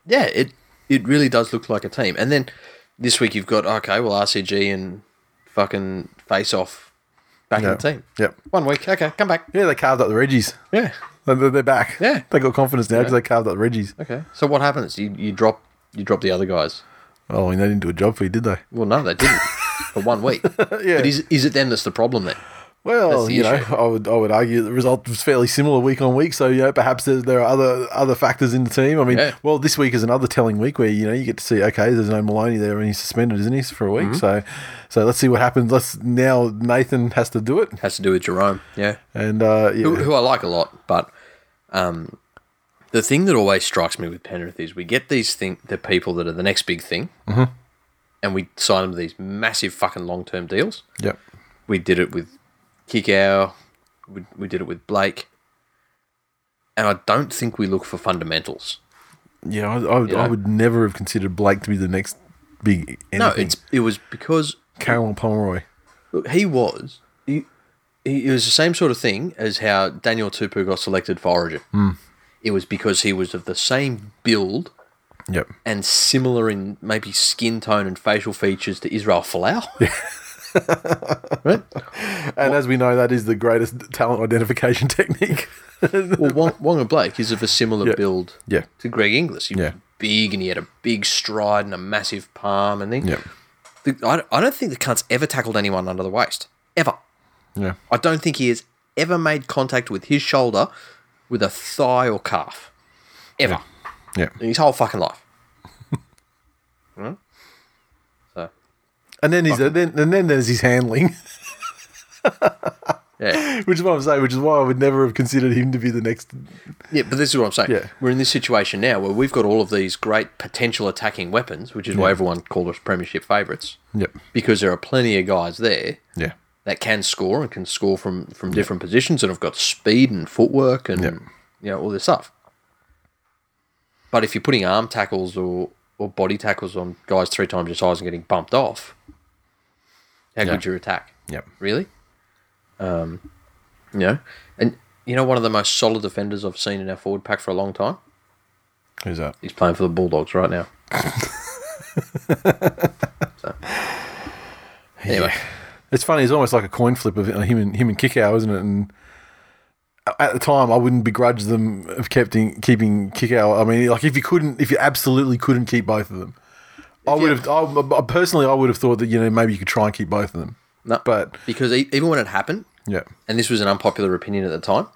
Speaker 2: yeah, it it really does look like a team. And then this week you've got okay, well RCG and fucking face off back in the team.
Speaker 1: Yep.
Speaker 2: One week, okay, come back.
Speaker 1: Yeah, they carved up the Reggies.
Speaker 2: Yeah,
Speaker 1: They're, they're back.
Speaker 2: Yeah.
Speaker 1: they got confidence now because they carved up the Reggies.
Speaker 2: okay. So what happens? You you drop you drop the other guys.
Speaker 1: Oh, and they didn't do a job for you, did they?
Speaker 2: Well, no, they didn't for one week. (laughs)
Speaker 1: Yeah.
Speaker 2: But is is it them that's the problem then?
Speaker 1: Well,
Speaker 2: the
Speaker 1: you know. I would I would argue the result was fairly similar week on week. So you know, perhaps there, there are other other factors in the team. I mean,
Speaker 2: Yeah.
Speaker 1: well, this week is another telling week where you know you get to see okay, there's no Maloney there and he's suspended, isn't he, for a week?
Speaker 2: Mm-hmm.
Speaker 1: So, so let's see what happens. Let's now Nathan has to do it,
Speaker 2: Has to do with Jarome. Yeah.
Speaker 1: and uh, yeah,
Speaker 2: who, who I like a lot. But um, the thing that always strikes me with Penrith is we get these thing the people that are the next big thing, mm-hmm. and we sign them to these massive fucking long term deals.
Speaker 1: yep,
Speaker 2: We did it with Kikau. We, we did it with Blake. And I don't think we look for fundamentals.
Speaker 1: yeah, I, I, would,
Speaker 2: You
Speaker 1: I would never have considered Blake to be the next big anything.
Speaker 2: No, it's it was because
Speaker 1: Carolyn Pomeroy.
Speaker 2: Look, he was. He, he, it was the same sort of thing as how Daniel Tupou got selected for Origin. Hmm. It was because he was of the same build
Speaker 1: Yep.
Speaker 2: and similar in maybe skin tone and facial features to Israel Folau. (laughs) right?
Speaker 1: And as we know, that is the greatest talent identification (laughs) technique.
Speaker 2: Well, Wong, Waqa Blake is of a similar
Speaker 1: Yeah.
Speaker 2: build
Speaker 1: Yeah.
Speaker 2: to Greg Inglis. He was
Speaker 1: Yeah.
Speaker 2: big and he had a big stride and a massive palm and thing.
Speaker 1: Yep.
Speaker 2: The, I, I don't think the cunt's ever tackled anyone under the waist. Ever.
Speaker 1: Yeah.
Speaker 2: I don't think he has ever made contact with his shoulder with a thigh or calf. Ever.
Speaker 1: Yeah.
Speaker 2: In his whole fucking life. (laughs) So,
Speaker 1: And then he's then and then there's his handling, (laughs)
Speaker 2: yeah. (laughs)
Speaker 1: which is what I'm saying. Which is why I would never have considered him to be the next.
Speaker 2: Yeah, but this is what I'm saying.
Speaker 1: Yeah.
Speaker 2: We're in this situation now where we've got all of these great potential attacking weapons, which is why everyone called us premiership favourites,
Speaker 1: Yep.
Speaker 2: because there are plenty of guys there
Speaker 1: Yeah.
Speaker 2: That can score and can score from, from different positions and have got speed and footwork and
Speaker 1: Yep.
Speaker 2: you know all this stuff. But if you're putting arm tackles or, or body tackles on guys three times your size and getting bumped off, how
Speaker 1: Yeah.
Speaker 2: good's your attack?
Speaker 1: Yep.
Speaker 2: Really? Um, you know, and you know one of the most solid defenders I've seen in our forward pack for a long time.
Speaker 1: Who's that?
Speaker 2: He's playing for the Bulldogs right now. (laughs) so, anyway,
Speaker 1: It's funny. It's almost like a coin flip of uh, him and him and Kikau, isn't it? And at the time, I wouldn't begrudge them of keeping keeping Kikau. I mean, like if you couldn't, if you absolutely couldn't keep both of them, I would have. I, personally, I would have thought that you know maybe you could try and keep both of them.
Speaker 2: no,
Speaker 1: But
Speaker 2: because even when it happened,
Speaker 1: yeah,
Speaker 2: and this was an unpopular opinion at the time,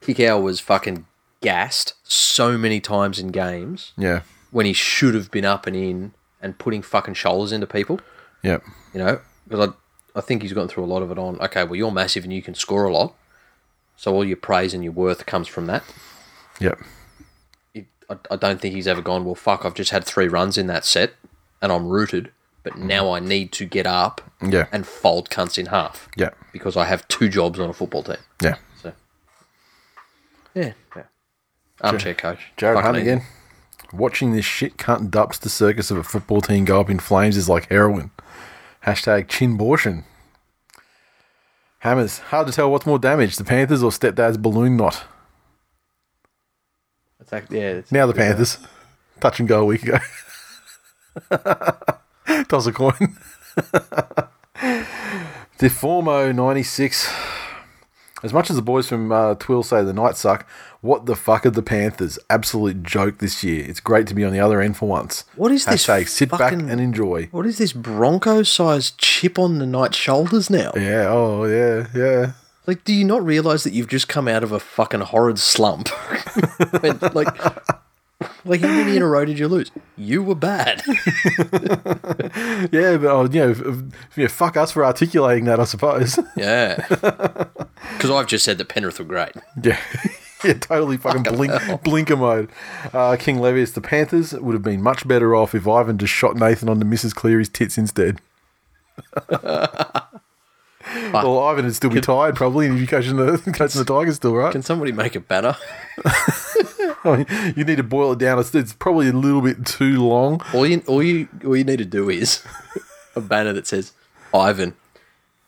Speaker 2: Kikau was fucking gassed so many times in games
Speaker 1: Yeah.
Speaker 2: when he should have been up and in and putting fucking shoulders into people.
Speaker 1: Yeah,
Speaker 2: You know, because I, I think he's gone through a lot of it on. Okay, well you're massive and you can score a lot, so all your praise and your worth comes from that.
Speaker 1: Yep.
Speaker 2: It, I, I don't think he's ever gone. Well, fuck, I've just had three runs in that set and I'm rooted, but mm-hmm. now I need to get up
Speaker 1: Yeah.
Speaker 2: and fold cunts in half
Speaker 1: Yeah.
Speaker 2: because I have two jobs on a football team.
Speaker 1: Yeah.
Speaker 2: So, yeah, yeah. Armchair coach.
Speaker 1: Jared Hunt again. Watching this shit cunt dubster circus of a football team go up in flames is like heroin. Hashtag chinbortion. Hammers. Hard to tell what's more damaged, the Panthers or stepdad's balloon knot.
Speaker 2: It's like, yeah, it's,
Speaker 1: Now the Panthers. Touch and go a week ago. (laughs) Toss a coin. (laughs) Deformo 96. As much as the boys from uh, TWiL say the Knights suck, what the fuck are the Panthers? Absolute joke this year. It's great to be on the other end for once.
Speaker 2: What is this
Speaker 1: Hashtag sit back and enjoy.
Speaker 2: What is this Bronco-sized chip on the knight's shoulders now?
Speaker 1: Yeah, oh, yeah, yeah.
Speaker 2: Like, do you not realize that you've just come out of a fucking horrid slump? (laughs) Like, like how many in a (laughs) row did you lose? You were bad. (laughs)
Speaker 1: Yeah, but, oh, you know, f- f- yeah, fuck us for articulating that, I suppose. (laughs)
Speaker 2: yeah. Because I've just said that Penrith were great.
Speaker 1: Yeah. yeah, totally fucking blink, blinker mode. Uh, King Levius, the Panthers would have been much better off if Ivan just shot Nathan onto Mrs. Cleary's tits instead. Well, Ivan would still be tired probably, and you'd be coaching the, (laughs) coaching the Tigers still, right?
Speaker 2: Can somebody make a banner?
Speaker 1: I mean, you need to boil it down. It's, it's probably a little bit too long.
Speaker 2: All you, all you, all you need to do is (laughs) a banner that says Ivan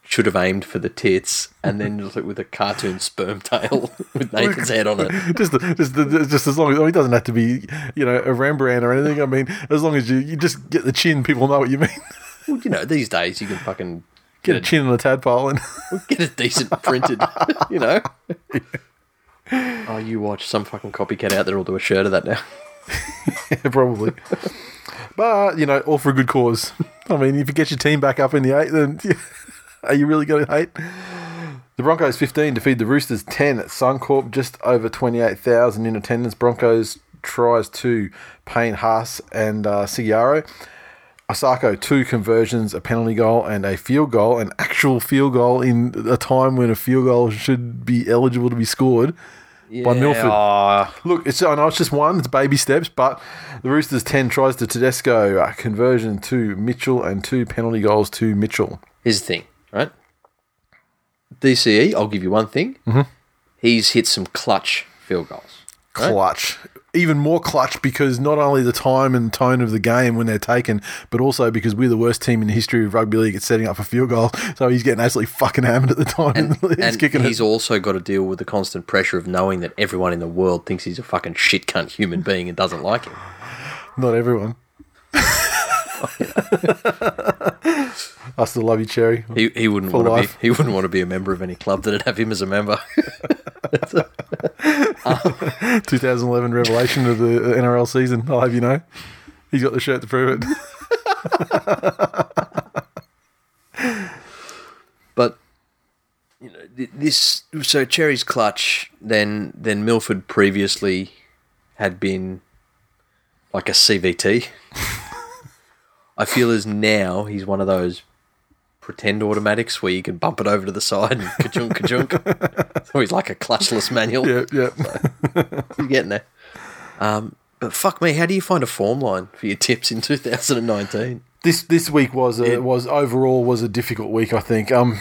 Speaker 2: should have aimed for the tits, and then just like with a cartoon sperm tail (laughs) with Nathan's head on it.
Speaker 1: Just, just, just as long as I mean, it doesn't have to be, you know, a Rembrandt or anything. I mean, as long as you, you just get the chin, people know what you mean.
Speaker 2: Well, you know, these days you can fucking
Speaker 1: Get a chin on the tadpole, and
Speaker 2: get a decent printed, (laughs) you know. Oh, you watch some fucking copycat out there will do a shirt of that now. (laughs)
Speaker 1: Yeah, probably. but you know, all for a good cause. I mean, if you get your team back up in the eight, then (laughs) are you really going to hate? The Broncos 15 defeat the Roosters 10 at Suncorp, just over 28,000 in attendance. Broncos tries to Payne Haas and uh, Sigiaro. Isaako, two conversions, a penalty goal, and a field goal, an actual field goal in a time when a field goal should be eligible to be scored by Milford.
Speaker 2: Oh,
Speaker 1: Look, it's I know it's just one, it's baby steps, but the Roosters 10 tries to Tedesco, uh, conversion to Mitchell, and two penalty goals to Mitchell.
Speaker 2: here's the thing, right? DCE, I'll give you one thing.
Speaker 1: Mm-hmm.
Speaker 2: He's hit some clutch field goals. Right.
Speaker 1: Clutch. Even more clutch because not only the time and tone of the game when they're taken, but also because we're the worst team in the history of rugby league at setting up for field goal. (laughs) So he's getting absolutely fucking hammered at the time.
Speaker 2: And, (laughs)
Speaker 1: he's
Speaker 2: and
Speaker 1: kicking
Speaker 2: he's
Speaker 1: it.
Speaker 2: also got to deal with the constant pressure of knowing that everyone in the world thinks he's a fucking shit cunt human being and doesn't like him.
Speaker 1: Not everyone. (laughs) (laughs) I still love you, Cherry.
Speaker 2: He, he wouldn't want to be he wouldn't want to be a member of any club that'd have him as a member. (laughs)
Speaker 1: 2011 revelation of the NRL season. I'll have you know. He's got the shirt to prove it. (laughs)
Speaker 2: But you know this. So Cherry's clutch. Then then Milford previously had been like a CVT. I feel as now he's one of those pretend automatics where you can bump it over to the side and ka-chunk ka-chunk. (laughs) so he's like a clutchless manual.
Speaker 1: yeah, yeah.
Speaker 2: You're getting there. Um, but fuck me, how do you find a form line for your tips in 2019?
Speaker 1: This this week was a, was overall was a difficult week. I think. Um,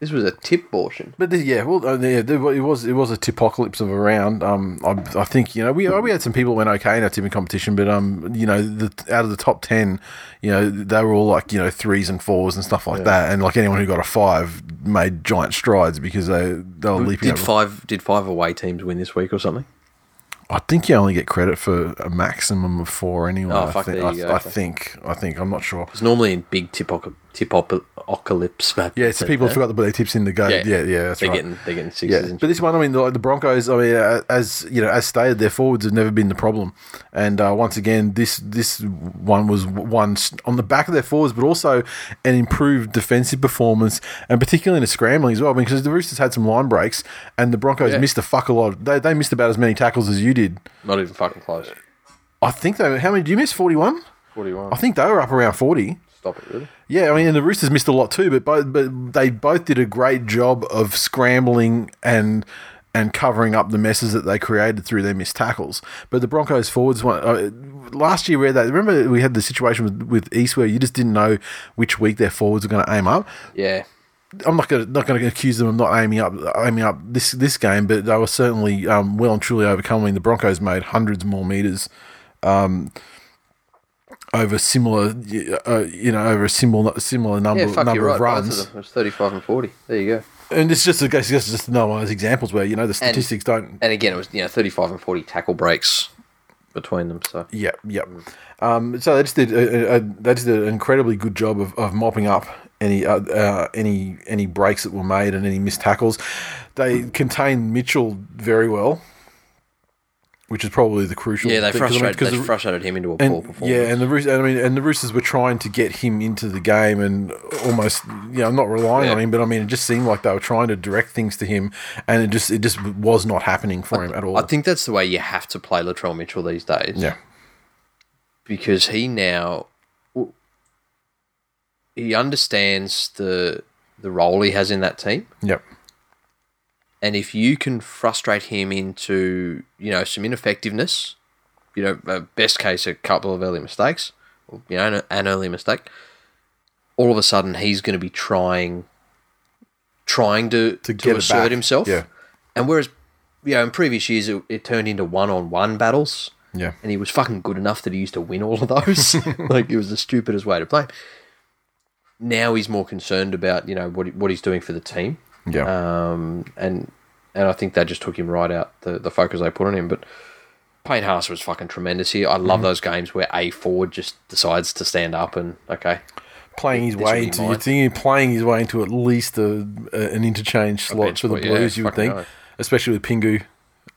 Speaker 2: This was a tip abortion.
Speaker 1: but the, yeah, well, uh, yeah, there, it was it was a tipocalypse of a round. Um, I, I think you know we we had some people went okay in our tipping competition, but um, you know, the, out of the top ten, you know, they were all like you know threes and fours and stuff like that, and like anyone who got a five made giant strides because they they were leaping.
Speaker 2: Did
Speaker 1: over.
Speaker 2: five did five away teams win this week or something?
Speaker 1: I think you only get credit for a maximum of four anyway.
Speaker 2: Oh,
Speaker 1: I
Speaker 2: fuck,
Speaker 1: think,
Speaker 2: there you
Speaker 1: I,
Speaker 2: go.
Speaker 1: I think I think I'm not sure.
Speaker 2: It's normally in big tipoc- tip apocalypse.
Speaker 1: Yeah, so people forgot to put their tips in the game. Yeah, yeah, yeah that's
Speaker 2: they're
Speaker 1: right.
Speaker 2: getting they're getting sixes.
Speaker 1: Yeah, but this one, I mean, the, the Broncos, I mean, uh, as you know, as stated, their forwards have never been the problem, and uh, once again, this this one was one on the back of their forwards, but also an improved defensive performance, and particularly in the scrambling as well. Because the Roosters had some line breaks, and the Broncos
Speaker 2: Yeah.
Speaker 1: missed a fuck a lot. They they missed about as many tackles as you did.
Speaker 2: not even fucking close.
Speaker 1: I think they. How many? Did you miss? Forty one.
Speaker 2: Forty one.
Speaker 1: I think they were up around forty.
Speaker 2: Stop it, really.
Speaker 1: Yeah, I mean, and the Roosters missed a lot too, but both, but they both did a great job of scrambling and and covering up the messes that they created through their missed tackles. But the Broncos forwards, one, uh, last year we had that. Remember, we had the situation with, with East where you just didn't know which week their forwards were going to aim up.
Speaker 2: Yeah.
Speaker 1: I'm not going to not going to accuse them of not aiming up aiming up this this game, but they were certainly um, well and truly overcoming. The Broncos made hundreds more meters. Um, over similar, uh, you know, over a similar similar number
Speaker 2: Yeah,
Speaker 1: number
Speaker 2: right.
Speaker 1: of
Speaker 2: Both
Speaker 1: runs,
Speaker 2: of them. It was 35 and 40. There you go.
Speaker 1: and it's just, a case, it's just another one of those examples where you know the statistics don't.
Speaker 2: And again, it was, you know, 35 and 40 tackle breaks between them. So,
Speaker 1: Yep, yep. Um, so they just did a, a, a, they just did an incredibly good job of, of mopping up any uh, uh, any any breaks that were made and any missed tackles. They contained Mitchell very well, which is probably the crucial.
Speaker 2: yeah, they
Speaker 1: thing, 'cause I mean-
Speaker 2: they
Speaker 1: the-
Speaker 2: frustrated him into a
Speaker 1: and,
Speaker 2: poor performance.
Speaker 1: yeah, and the Roosters, I mean, and the Roosters were trying to get him into the game and almost, you know, not relying
Speaker 2: Yeah.
Speaker 1: on him, but I mean, it just seemed like they were trying to direct things to him, and it just, it just was not happening for him at all.
Speaker 2: I think that's the way you have to play Latrell Mitchell these days.
Speaker 1: yeah,
Speaker 2: because he now he understands the the role he has in that team,
Speaker 1: yep,
Speaker 2: and if you can frustrate him into you know some ineffectiveness, you know, uh, best case a couple of early mistakes, or, you know, an, early mistake, all of a sudden he's going to be trying trying to
Speaker 1: To
Speaker 2: to, assert
Speaker 1: back.
Speaker 2: himself,
Speaker 1: Yeah.
Speaker 2: and whereas you know in previous years it, it turned into one on one battles
Speaker 1: yeah,
Speaker 2: and he was fucking good enough that he used to win all of those. (laughs) (laughs) like it was the stupidest way to play. Now he's more concerned about you know what what he's doing for the team,
Speaker 1: yeah.
Speaker 2: um, and and I think they just took him right out the the focus they put on him. But Payne Haas was fucking tremendous here. I
Speaker 1: Mm.
Speaker 2: love those games where a forward just decides to stand up and okay,
Speaker 1: playing his way into, you're thinking playing his way into at least a, a an interchange slot for the
Speaker 2: yeah,
Speaker 1: Blues, you would think, especially with Pingu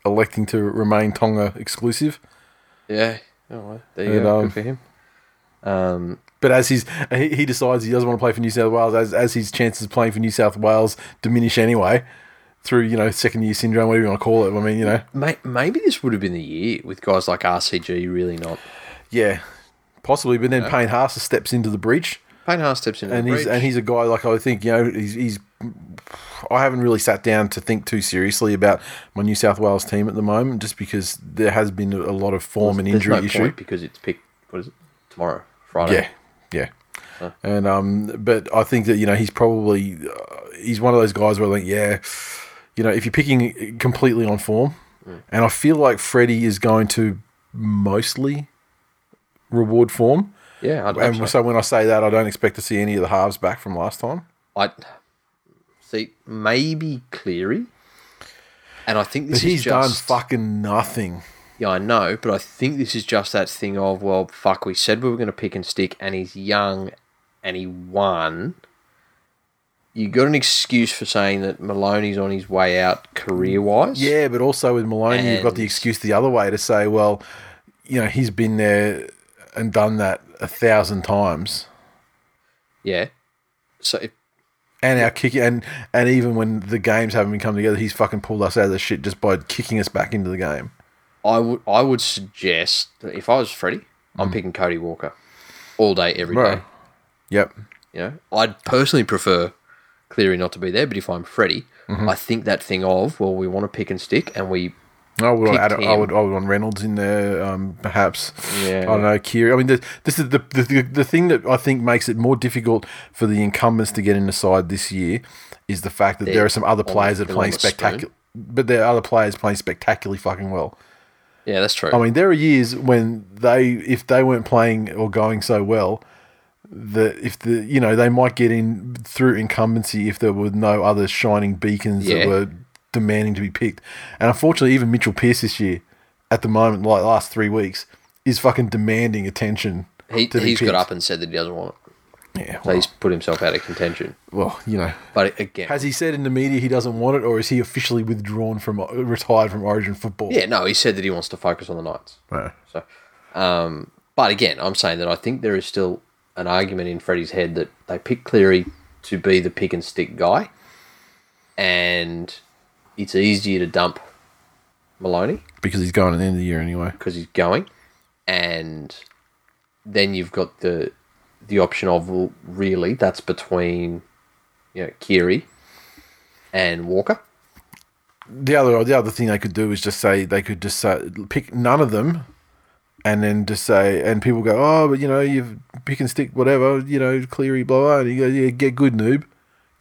Speaker 1: electing to remain Tonga exclusive.
Speaker 2: yeah, oh, well, there you
Speaker 1: And,
Speaker 2: go,
Speaker 1: um,
Speaker 2: good for him. Um,
Speaker 1: But as he's he, he decides he doesn't want to play for New South Wales, as as his chances of playing for New South Wales diminish anyway, through you know second year syndrome, whatever you want to call it. I mean, you know,
Speaker 2: maybe this would have been the year with guys like RCG really not.
Speaker 1: yeah, possibly. But then Payne Haas steps into the breach,
Speaker 2: Payne Haas steps in
Speaker 1: and
Speaker 2: the
Speaker 1: he's
Speaker 2: breach.
Speaker 1: and he's a guy like I think you know he's he's. I haven't really sat down to think too seriously about my New South Wales team at the moment, just because there has been a lot of form and injury
Speaker 2: no
Speaker 1: issue.
Speaker 2: because it's picked. What is it? Tomorrow, Friday.
Speaker 1: Yeah, yeah. And um, but I think that you know he's probably uh, he's one of those guys where like yeah, you know if you're picking completely on form, and I feel like Freddie is going to mostly reward form.
Speaker 2: yeah. I'd
Speaker 1: And
Speaker 2: so.
Speaker 1: so when I say that, I don't expect to see any of the halves back from last time.
Speaker 2: I see maybe Cleary, and I think
Speaker 1: But
Speaker 2: this
Speaker 1: he's
Speaker 2: is just
Speaker 1: done fucking nothing.
Speaker 2: Yeah. I know, but I think this is just that thing of well, fuck. We said we were going to pick and stick, and he's young, and he won. You got an excuse for saying that Maloney's on his way out career wise.
Speaker 1: Yeah, but also with Maloney, you've got the excuse the other way to say, well, you know, he's been there and done that a thousand times.
Speaker 2: yeah. So if,
Speaker 1: And our kicking, and and even when the games haven't been coming together, he's fucking pulled us out of the shit just by kicking us back into the game.
Speaker 2: I would I would suggest that if I was Freddie, I'm picking Cody Walker all day, every day.
Speaker 1: Mm. Right. Yep.
Speaker 2: You know, I'd personally prefer Cleary not to be there, but if I'm Freddie,
Speaker 1: Mm-hmm.
Speaker 2: I think that thing of well, we want to pick and stick, and we
Speaker 1: I would want I would I would want Reynolds in there, um, perhaps.
Speaker 2: Yeah.
Speaker 1: I don't know, Keary. I mean, the, this is the, the the thing that I think makes it more difficult for the incumbents to get in the side this year is the fact that there
Speaker 2: They're
Speaker 1: are some other players that are playing
Speaker 2: on the spoon.
Speaker 1: spectacular, but there are other players playing spectacularly fucking well.
Speaker 2: Yeah, that's true.
Speaker 1: I mean, there are years when they, if they weren't playing or going so well, that if the you know they might get in through incumbency if there were no other shining beacons
Speaker 2: Yeah.
Speaker 1: that were demanding to be picked. And unfortunately, even Mitchell Pearce this year, at the moment, like last three weeks, is fucking demanding attention.
Speaker 2: he
Speaker 1: to
Speaker 2: he's got up and said that he doesn't want it.
Speaker 1: Yeah,
Speaker 2: so he's put himself out of contention.
Speaker 1: well, you know,
Speaker 2: But again,
Speaker 1: has he said in the media he doesn't want it, or is he officially withdrawn from retired from Origin football?
Speaker 2: yeah, no, he said that he wants to focus on the Knights.
Speaker 1: Right.
Speaker 2: So, um, but again, I'm saying that I think there is still an argument in Freddie's head that they picked Cleary to be the pick and stick guy, and it's easier to dump Maloney
Speaker 1: because he's going at the end of the year anyway.
Speaker 2: because he's going, and then you've got the the option of well, really that's between you know Keary and Walker.
Speaker 1: The other the other thing they could do is just say they could just say, pick none of them, and then just say and people go oh but you know you've pick and stick whatever you know Cleary blah blah and you go yeah get good noob,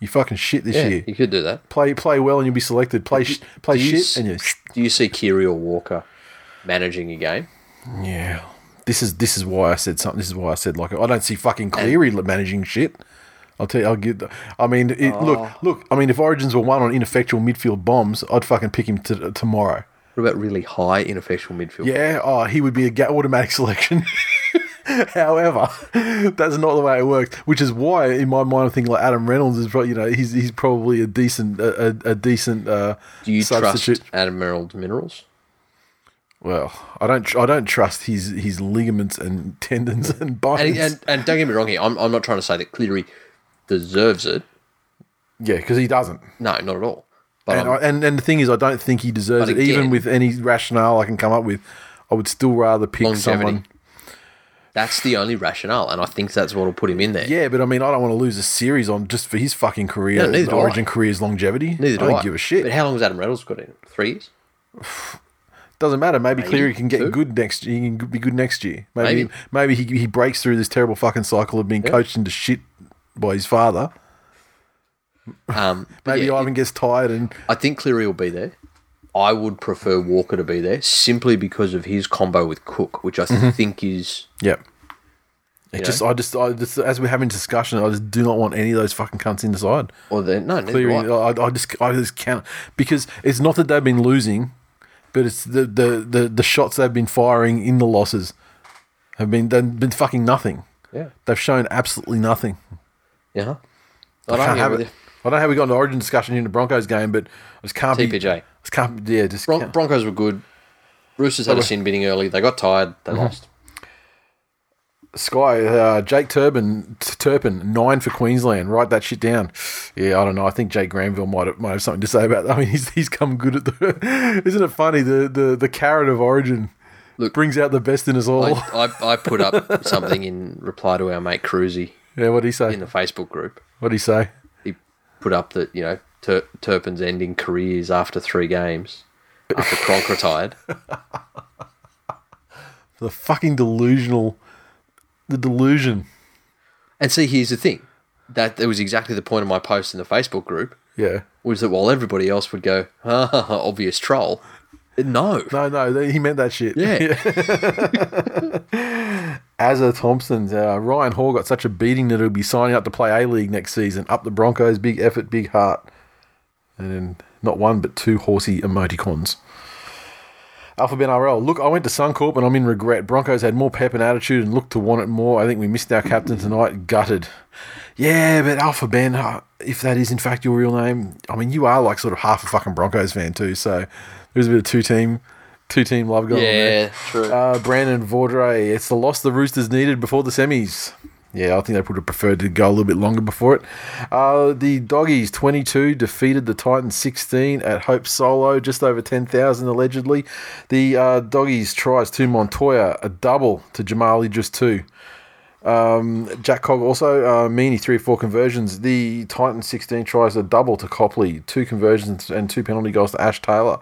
Speaker 1: you fucking shit this
Speaker 2: Yeah,
Speaker 1: year.
Speaker 2: you could do that.
Speaker 1: Play play well and you'll be selected. Play sh- play
Speaker 2: do
Speaker 1: shit and you
Speaker 2: Do you see Keary or Walker managing a game?
Speaker 1: yeah. This is this is why I said something. This is why I said like I don't see fucking Cleary managing shit. I'll tell you. I'll get. The, I mean, it,
Speaker 2: Oh.
Speaker 1: look, look. I mean, if Origins were one on ineffectual midfield bombs, I'd fucking pick him to, tomorrow.
Speaker 2: What about really high ineffectual midfield?
Speaker 1: Yeah, oh, he would be a ga- automatic (laughs) selection. However, that's not the way it works. Which is why, in my mind, I think like Adam Reynolds is probably you know he's he's probably a decent a, a, a decent uh,
Speaker 2: Do you
Speaker 1: substitute.
Speaker 2: trust Adam Reynolds minerals?
Speaker 1: Well, I don't I don't trust his his ligaments and (laughs) tendons and bones.
Speaker 2: And, and, and don't get me wrong here, I'm, I'm not trying to say that Cleary deserves it.
Speaker 1: yeah, because he doesn't.
Speaker 2: No, not at all. But
Speaker 1: And,
Speaker 2: I'm-
Speaker 1: and and the thing is, I don't think he deserves it. Even with any rationale I can come up with, I would still rather pick
Speaker 2: Longevity.
Speaker 1: someone.
Speaker 2: that's the only rationale, and I think that's what will put him in there.
Speaker 1: Yeah, but I mean, I don't want to lose a series on just for his fucking career.
Speaker 2: No, neither
Speaker 1: the
Speaker 2: do I.
Speaker 1: Origin career's longevity.
Speaker 2: Neither do
Speaker 1: I don't
Speaker 2: I.
Speaker 1: give a shit.
Speaker 2: But how long has Adam Reynolds got in? Three years? (sighs) (sighs)
Speaker 1: Doesn't matter. Maybe,
Speaker 2: Maybe
Speaker 1: Cleary can get
Speaker 2: two.
Speaker 1: good next. He can be good next year. Maybe
Speaker 2: Maybe.
Speaker 1: maybe, he he breaks through this terrible fucking cycle of being coached into shit by his father.
Speaker 2: Um, (laughs)
Speaker 1: Maybe
Speaker 2: yeah,
Speaker 1: Ivan gets tired and
Speaker 2: I think Cleary will be there. I would prefer Walker to be there simply because of his combo with Cook, which I
Speaker 1: Mm-hmm.
Speaker 2: think is
Speaker 1: Yep. It just, I just, I just, as we're having discussion, I just do not want any of those fucking cunts in the side.
Speaker 2: or the no, I.
Speaker 1: I, I just, I just can't because it's not that they've been losing, but it's the the the, the shots they've been firing in the losses have been they've been fucking nothing.
Speaker 2: Yeah,
Speaker 1: They've shown absolutely nothing.
Speaker 2: yeah. I
Speaker 1: I
Speaker 2: don't
Speaker 1: have it. I don't know how we got into origin discussion in the Broncos game, but I just can't be.
Speaker 2: TPJ.
Speaker 1: Just can't. Yeah, just
Speaker 2: Bron-
Speaker 1: can't.
Speaker 2: Broncos were good. Roosters had a sin binning early. They got tired. They
Speaker 1: Mm-hmm.
Speaker 2: lost.
Speaker 1: Sky, uh, Jake Turpin, Turpin, nine for Queensland. Write that shit down. Yeah, I don't know. I think Jake Granville might have, might have something to say about that. (laughs) I mean, he's, he's come good at the. (laughs) Isn't it funny? The, the, the carrot of origin
Speaker 2: Look-
Speaker 1: brings out the best in us all.
Speaker 2: I, I, I put up (laughs) something in reply to our mate Cruzy
Speaker 1: yeah, what did he say?
Speaker 2: in the Facebook group.
Speaker 1: What did he say?
Speaker 2: He put up that you know Tur- Turpin's ending careers after three games after Cronk retired.
Speaker 1: The fucking delusional. The delusion.
Speaker 2: And see, here's the thing. That that was exactly the point of my post in the Facebook group.
Speaker 1: Yeah.
Speaker 2: Was that while everybody else would go, ah, obvious troll. No.
Speaker 1: No, no, he meant that shit.
Speaker 2: Yeah. (laughs)
Speaker 1: Azza Thompson, uh, Ryan Hall got such a beating that he'll be signing up to play A League next season. Up the Broncos, big effort, big heart. And then not one, but two horsey emoticons. Alpha Ben RL. Look, I went to Suncorp and I'm in regret. Broncos had more pep and attitude and looked to want it more. I think we missed our captain tonight. Gutted. Yeah, but Alpha Ben, uh, if that is in fact your real name, I mean, you are like sort of half a fucking Broncos fan too. So there's a bit of two team, two team love going on there.
Speaker 2: Yeah, true.
Speaker 1: Uh, Brandon Vaudrey, it's the loss the Roosters needed before the semis. Yeah, I think they would have preferred to go a little bit longer before it. Uh, the Doggies, 22, defeated the Titans 16 at Hope Solo, just over 10,000 allegedly. The uh, Doggies tries to Montoya, a double to Jamal Idris 2. Um, Jack Cog also, uh, Meaney, three or four conversions. The Titans 16 tries a double to Copley, two conversions and two penalty goals to Ash Taylor.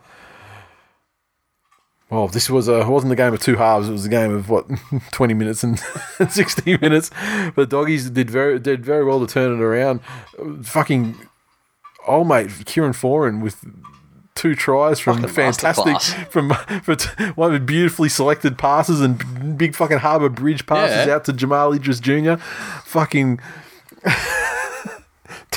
Speaker 1: Well, this was a, wasn't a game of two halves. It was a game of what (laughs) twenty minutes and (laughs) sixty minutes. But the doggies did very did very well to turn it around. Fucking old mate Kieran Foran with two tries from
Speaker 2: Fucking
Speaker 1: fantastic (laughs) from for t- one of the beautifully selected passes and big fucking Harbour Bridge passes
Speaker 2: Yeah.
Speaker 1: out to Jamal Idris Jr. Fucking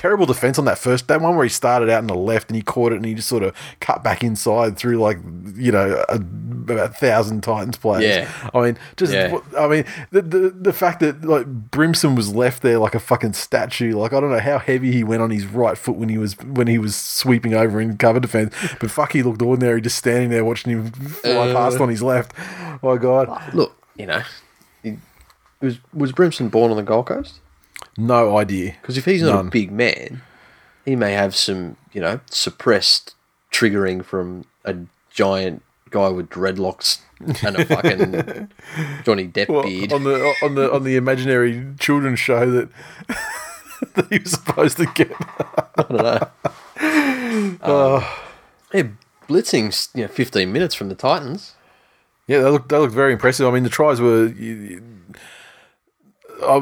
Speaker 1: terrible defense on that first that one where he started out in the left and he caught it and he just sort of cut back inside through like you know a, about a thousand Titans players.
Speaker 2: Yeah.
Speaker 1: I mean, just
Speaker 2: Yeah.
Speaker 1: I mean the, the the fact that like Brimson was left there like a fucking statue. Like I don't know how heavy he went on his right foot when he was when he was sweeping over in cover defense, but fuck, he looked ordinary just standing there watching him fly
Speaker 2: Uh.
Speaker 1: past on his left. My God,
Speaker 2: Look, you know, was was Brimson born on the Gold Coast?
Speaker 1: No idea.
Speaker 2: Because if he's not
Speaker 1: None.
Speaker 2: a big man, he may have some, you know, suppressed triggering from a giant guy with dreadlocks and a fucking (laughs) Johnny Depp
Speaker 1: Well,
Speaker 2: beard.
Speaker 1: on the on the on the imaginary children's show that, (laughs) that he was supposed to get.
Speaker 2: I don't know. (laughs) Um, yeah, blitzing's you know 15 minutes from the Titans.
Speaker 1: Yeah, they look they look very impressive. I mean, the tries were. you- you-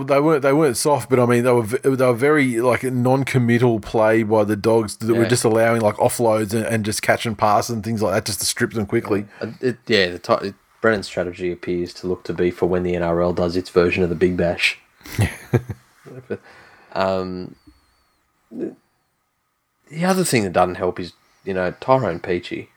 Speaker 1: they weren't they weren't soft, but I mean they were they were very like non-committal play by the dogs that were just allowing like offloads and, and just catch and pass and things like that just to strip them quickly.
Speaker 2: Uh, It, yeah, the Ti- Brennan's strategy appears to look to be for when the NRL does its version of the Big Bash. (laughs) um, the, the other thing that doesn't help is you know Tyrone Peachey.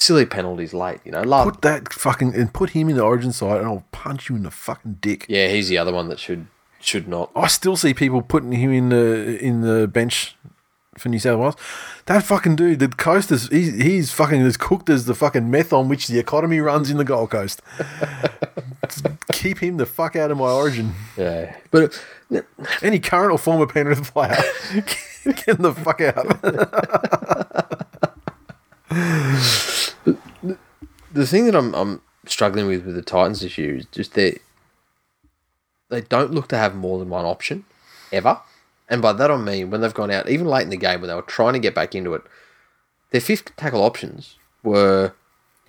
Speaker 2: Silly penalties late, you know. Love,
Speaker 1: Put that fucking and put him in the origin side, and I'll punch you in the fucking dick.
Speaker 2: yeah, he's the other one that should should not.
Speaker 1: I still see people putting him in the in the bench for New South Wales. That fucking dude, the coast is he's, he's fucking as cooked as the fucking meth on which the economy runs in the Gold Coast. (laughs) Keep him the fuck out of my origin.
Speaker 2: Yeah, but
Speaker 1: Any current or former Penrith player, (laughs) get him the fuck out. (laughs)
Speaker 2: the thing that I'm I'm struggling with with the Titans this year is just they they don't look to have more than one option ever, and by that I mean when they've gone out even late in the game when they were trying to get back into it, their fifth tackle options were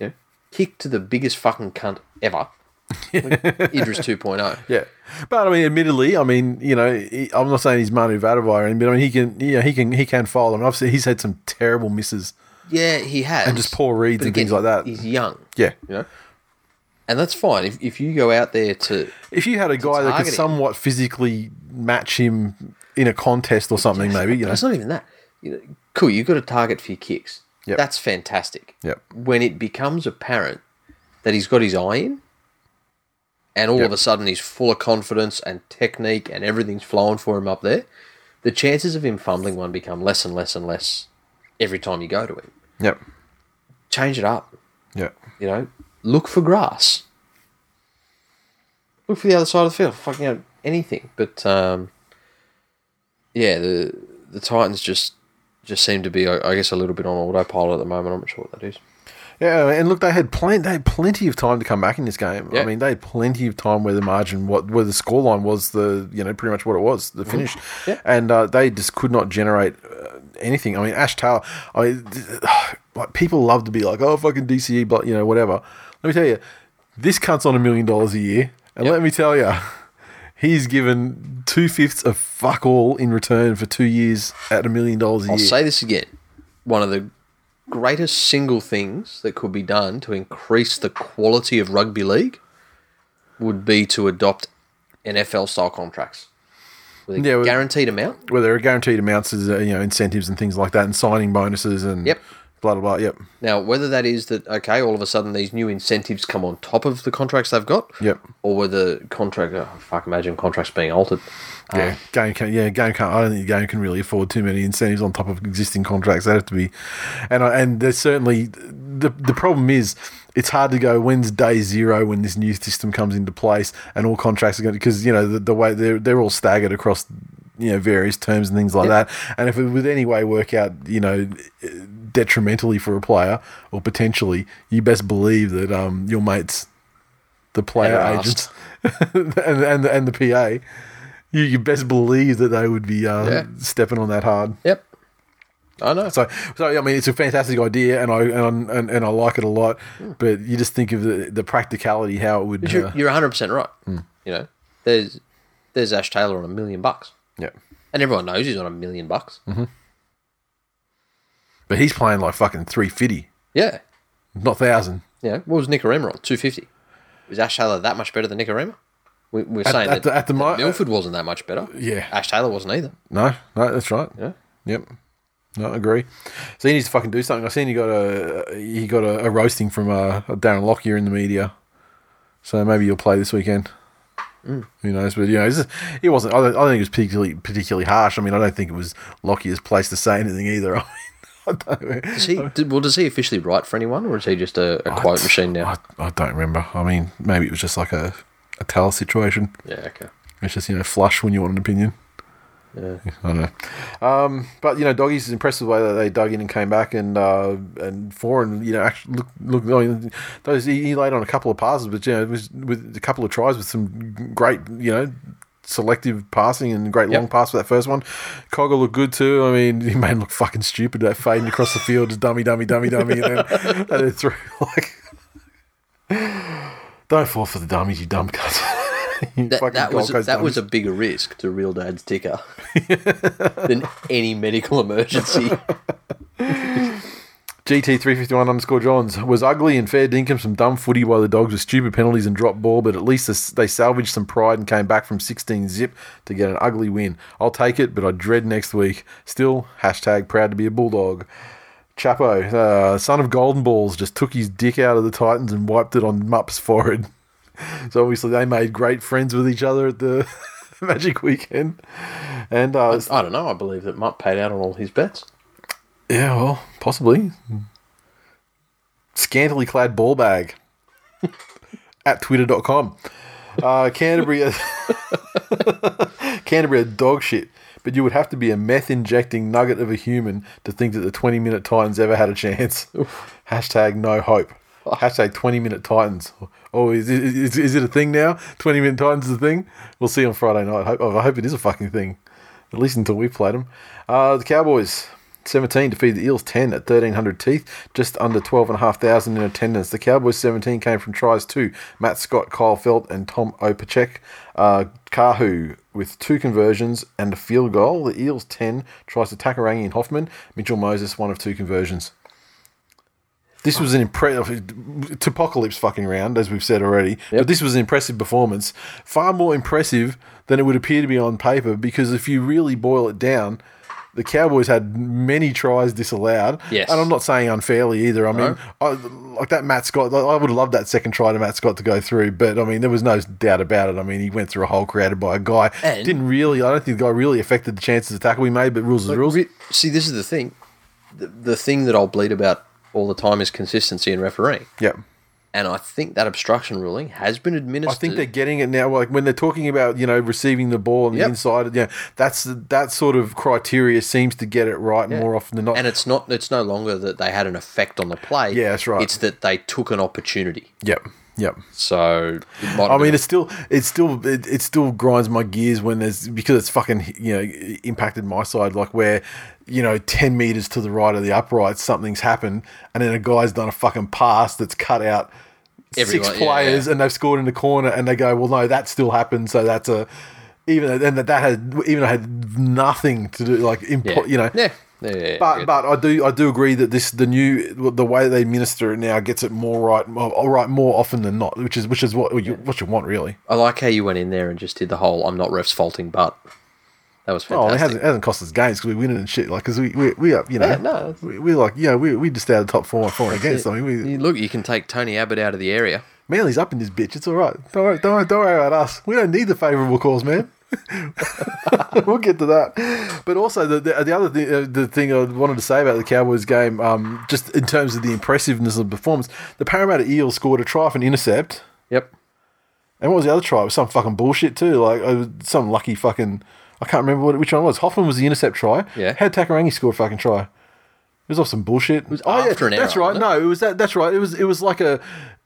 Speaker 2: you know kick to the biggest fucking cunt ever, (laughs) like Idris 2.0.
Speaker 1: Yeah, but I mean, admittedly, I mean, you know, he, I'm not saying he's Manu Vatuvei, but I mean, he can, yeah, he can, he can foul, and obviously he's had some terrible misses.
Speaker 2: Yeah, he has,
Speaker 1: And just poor reads
Speaker 2: But
Speaker 1: and things like that.
Speaker 2: He's young,
Speaker 1: Yeah,
Speaker 2: you know, and that's fine if if you go out there to
Speaker 1: if you had a guy that could
Speaker 2: him.
Speaker 1: somewhat physically match him in a contest or something, maybe, you know,
Speaker 2: It's not even that. You know, cool, you've got a target for your kicks.
Speaker 1: Yep.
Speaker 2: That's fantastic.
Speaker 1: Yep.
Speaker 2: When it becomes apparent that he's got his eye in, and all
Speaker 1: Yep.
Speaker 2: of a sudden he's full of confidence and technique and everything's flowing for him up there, the chances of him fumbling one become less and less and less every time you go to him.
Speaker 1: yep,
Speaker 2: Change it up.
Speaker 1: yep.
Speaker 2: You know, look for grass. Look for the other side of the field. Fucking out anything. But um, yeah, the the Titans just just seem to be, I I guess, a little bit on autopilot at the moment. I'm not sure what that is.
Speaker 1: Yeah, and look, they had plenty. They had plenty of time to come back in this game. I mean, they had plenty of time where the margin, what where the scoreline was, the you know pretty much what it was, the finish,
Speaker 2: Yeah.
Speaker 1: and uh, they just could not generate uh, anything. I mean, Ash Taylor. I mean, (sighs) like people love to be like, oh, fucking DCE, but you know, whatever. Let me tell you, this cunt's on a million dollars a year, and
Speaker 2: Yep.
Speaker 1: let me tell you, (laughs) he's given two fifths of fuck all in return for two years at a million dollars a
Speaker 2: I'll
Speaker 1: year.
Speaker 2: I'll say this again. One of the greatest single things that could be done to increase the quality of rugby league would be to adopt NFL style contracts with a
Speaker 1: Yeah,
Speaker 2: guaranteed amount.
Speaker 1: where there are guaranteed amounts of uh, you know incentives and things like that, and signing bonuses and
Speaker 2: Yep.
Speaker 1: blah blah blah. Yep,
Speaker 2: Now, whether that is that okay, all of a sudden these new incentives come on top of the contracts they've got,
Speaker 1: Yep.
Speaker 2: or whether contract, oh, fuck, imagine contracts being altered.
Speaker 1: yeah. Uh, game can yeah game can't. I don't think the game can really afford too many incentives on top of existing contracts. They have to be, and I, and there's certainly the the problem is. It's hard to go when's day zero when this new system comes into place and all contracts are going to because you know the, the way they're they're all staggered across you know various terms and things like that. And if it would any way work out you know detrimentally for a player or potentially you best believe that um your mates the player agents (laughs) and, and and the PA you, you best believe that they would be uh,
Speaker 2: Yeah.
Speaker 1: stepping on that hard.
Speaker 2: Yep, I know.
Speaker 1: so, so I mean, it's a fantastic idea, and I and, and, and I like it a lot. But you just think of the, the practicality, how it would.
Speaker 2: You're
Speaker 1: Uh,
Speaker 2: you're 100 percent right.
Speaker 1: Hmm.
Speaker 2: You know, there's there's Ash Taylor on a million bucks,
Speaker 1: yeah,
Speaker 2: and everyone knows he's on a million bucks.
Speaker 1: Hmm. but he's playing like fucking three fifty,
Speaker 2: Yeah,
Speaker 1: not thousand.
Speaker 2: yeah. What was Nikorima on? 250. Was Ash Taylor that much better than Nikorima? We, we're saying
Speaker 1: at
Speaker 2: that,
Speaker 1: the- at the
Speaker 2: that Milford wasn't that much better.
Speaker 1: Yeah.
Speaker 2: Ash Taylor wasn't either.
Speaker 1: No, no, that's right.
Speaker 2: Yeah.
Speaker 1: Yep. No, I agree. So he needs to fucking do something. I seen he got a he got a, a roasting from uh, Darren Lockyer in the media. So maybe he'll play this weekend.
Speaker 2: Mm.
Speaker 1: Who knows? But you know, it's just, it wasn't. I don't, I don't think it was particularly particularly harsh. I mean, I don't think it was Lockyer's place to say anything either. (laughs) I mean, I
Speaker 2: Does he? Did, well, does he officially write for anyone, or is he just a, a quote machine now?
Speaker 1: I, I don't remember. I mean, maybe it was just like a a towel situation.
Speaker 2: yeah. Okay.
Speaker 1: It's just you know flush when you want an opinion.
Speaker 2: Yeah.
Speaker 1: I don't know. Um, but you know, doggies is impressed with the way that they dug in and came back, and uh, and Foran, you know, actually look look. I mean, those he, he laid on a couple of passes, but you know, it was with a couple of tries with some great, you know. Selective passing and great
Speaker 2: Yep.
Speaker 1: long pass for that first one. Cogger looked good too. I mean, (laughs) he made him look fucking stupid. That fading across the field, just dummy, dummy, dummy, dummy, and then, (laughs) and then through (laughs) like. Don't fall for the dummies, you dumb cunt. (laughs)
Speaker 2: That, that was
Speaker 1: Coast
Speaker 2: that was a bigger risk to real dad's ticker (laughs) than any medical emergency. (laughs)
Speaker 1: GT351 underscore Johns was ugly and fair dinkum some dumb footy by the dogs with stupid penalties and drop ball, but at least they salvaged some pride and came back from 16 zip to get an ugly win. I'll take it, but I dread next week. Still, hashtag proud to be a bulldog. Chapo, uh, son of Golden Balls, just took his dick out of the Titans and wiped it on Mup's forehead. So obviously they made great friends with each other at the (laughs) Magic Weekend. And uh,
Speaker 2: I don't know. I believe that Mutt paid out on all his bets.
Speaker 1: Yeah, well, possibly. Scantily clad ball bag (laughs) at twitter.com. Uh, Canterbury, (laughs) Canterbury are dog shit, but you would have to be a meth injecting nugget of a human to think that the 20 minute Titans ever had a chance. Hashtag no hope. (laughs) Hashtag 20 minute Titans. Oh, is it, is, is it a thing now? 20 minute Titans is a thing? We'll see on Friday night. I hope, I hope it is a fucking thing. At least until we've played them. Uh, the Cowboys, 17 to defeated the Eels 10 at 1300 teeth, just under 12,500 in attendance. The Cowboys 17 came from tries to Matt Scott, Kyle Feldt, and Tom Opacic. Uh, Kahu with two conversions and a field goal. The Eels 10 tries to Takarangi and Hoffman. Mitchell Moses, one of two conversions. This was an impressive apocalypse fucking round, as we've said already. But this was an impressive performance, far more impressive than it would appear to be on paper. Because if you really boil it down, the Cowboys had many tries disallowed.
Speaker 2: Yes.
Speaker 1: and I'm not saying unfairly either. I mean, I, like that Matt Scott, I would have loved that second try to Matt Scott to go through, but I mean, there was no doubt about it. I mean, he went through a hole created by a guy.
Speaker 2: And-
Speaker 1: Didn't really, I don't think the guy really affected the chances of tackle we made, but rules is rules.
Speaker 2: See, this is the thing. The, the thing that I'll bleed about all the time is consistency in refereeing.
Speaker 1: yeah.
Speaker 2: And I think that obstruction ruling has been administered.
Speaker 1: I think they're getting it now. Like when they're talking about you know receiving the ball on the
Speaker 2: Yep.
Speaker 1: inside, yeah, that's that sort of criteria seems to get it right more often than not.
Speaker 2: and it's not. It's no longer that they had an effect on the play.
Speaker 1: Yeah, that's right.
Speaker 2: It's that they took an opportunity.
Speaker 1: yep, yep.
Speaker 2: So,
Speaker 1: I mean, it's still, it's still, it, it still grinds my gears when there's because it's fucking you know impacted my side. Like where you know ten meters to the right of the upright, something's happened, and then a guy's done a fucking pass that's cut out
Speaker 2: Everyone-
Speaker 1: six
Speaker 2: yeah,
Speaker 1: players,
Speaker 2: yeah.
Speaker 1: and they've scored in the corner, and they go, well, no, that still happened, so that's a even and that that had even had nothing to do like impo-
Speaker 2: yeah.
Speaker 1: you know
Speaker 2: yeah, yeah,
Speaker 1: but
Speaker 2: good.
Speaker 1: but I do I do agree that this the new the way they minister it now gets it more right all right more often than not, which is which is what you what you want really.
Speaker 2: I like how you went in there and just did the whole "I'm not refs faulting," but that was
Speaker 1: Oh, it
Speaker 2: fantastic.
Speaker 1: hasn't, it hasn't cost us games because we win it and shit. Like because we we we are you know
Speaker 2: Yeah, no,
Speaker 1: we, we're like yeah we we just out of the top four four and against. I mean we
Speaker 2: You- Look, you can take Tony Abbott out of the area.
Speaker 1: Manly's up in this bitch. It's all right. Don't worry, don't worry, don't worry about us. We don't need the favourable calls, man. (laughs) we'll get to that. But also the the, the other thing, uh, the thing I wanted to say about the Cowboys game, um, just in terms of the impressiveness of the performance, the Parramatta Eels scored a try for an intercept.
Speaker 2: Yep.
Speaker 1: And what was the other try? It was some fucking bullshit too. Like uh, some lucky fucking. I can't remember what, which one it was. Hoffman was the intercept try.
Speaker 2: Yeah.
Speaker 1: How did Takarangi score a fucking try? Was off some bullshit. It
Speaker 2: was after an
Speaker 1: That's
Speaker 2: error,
Speaker 1: right. No, it was that. That's right. It was. It was like a.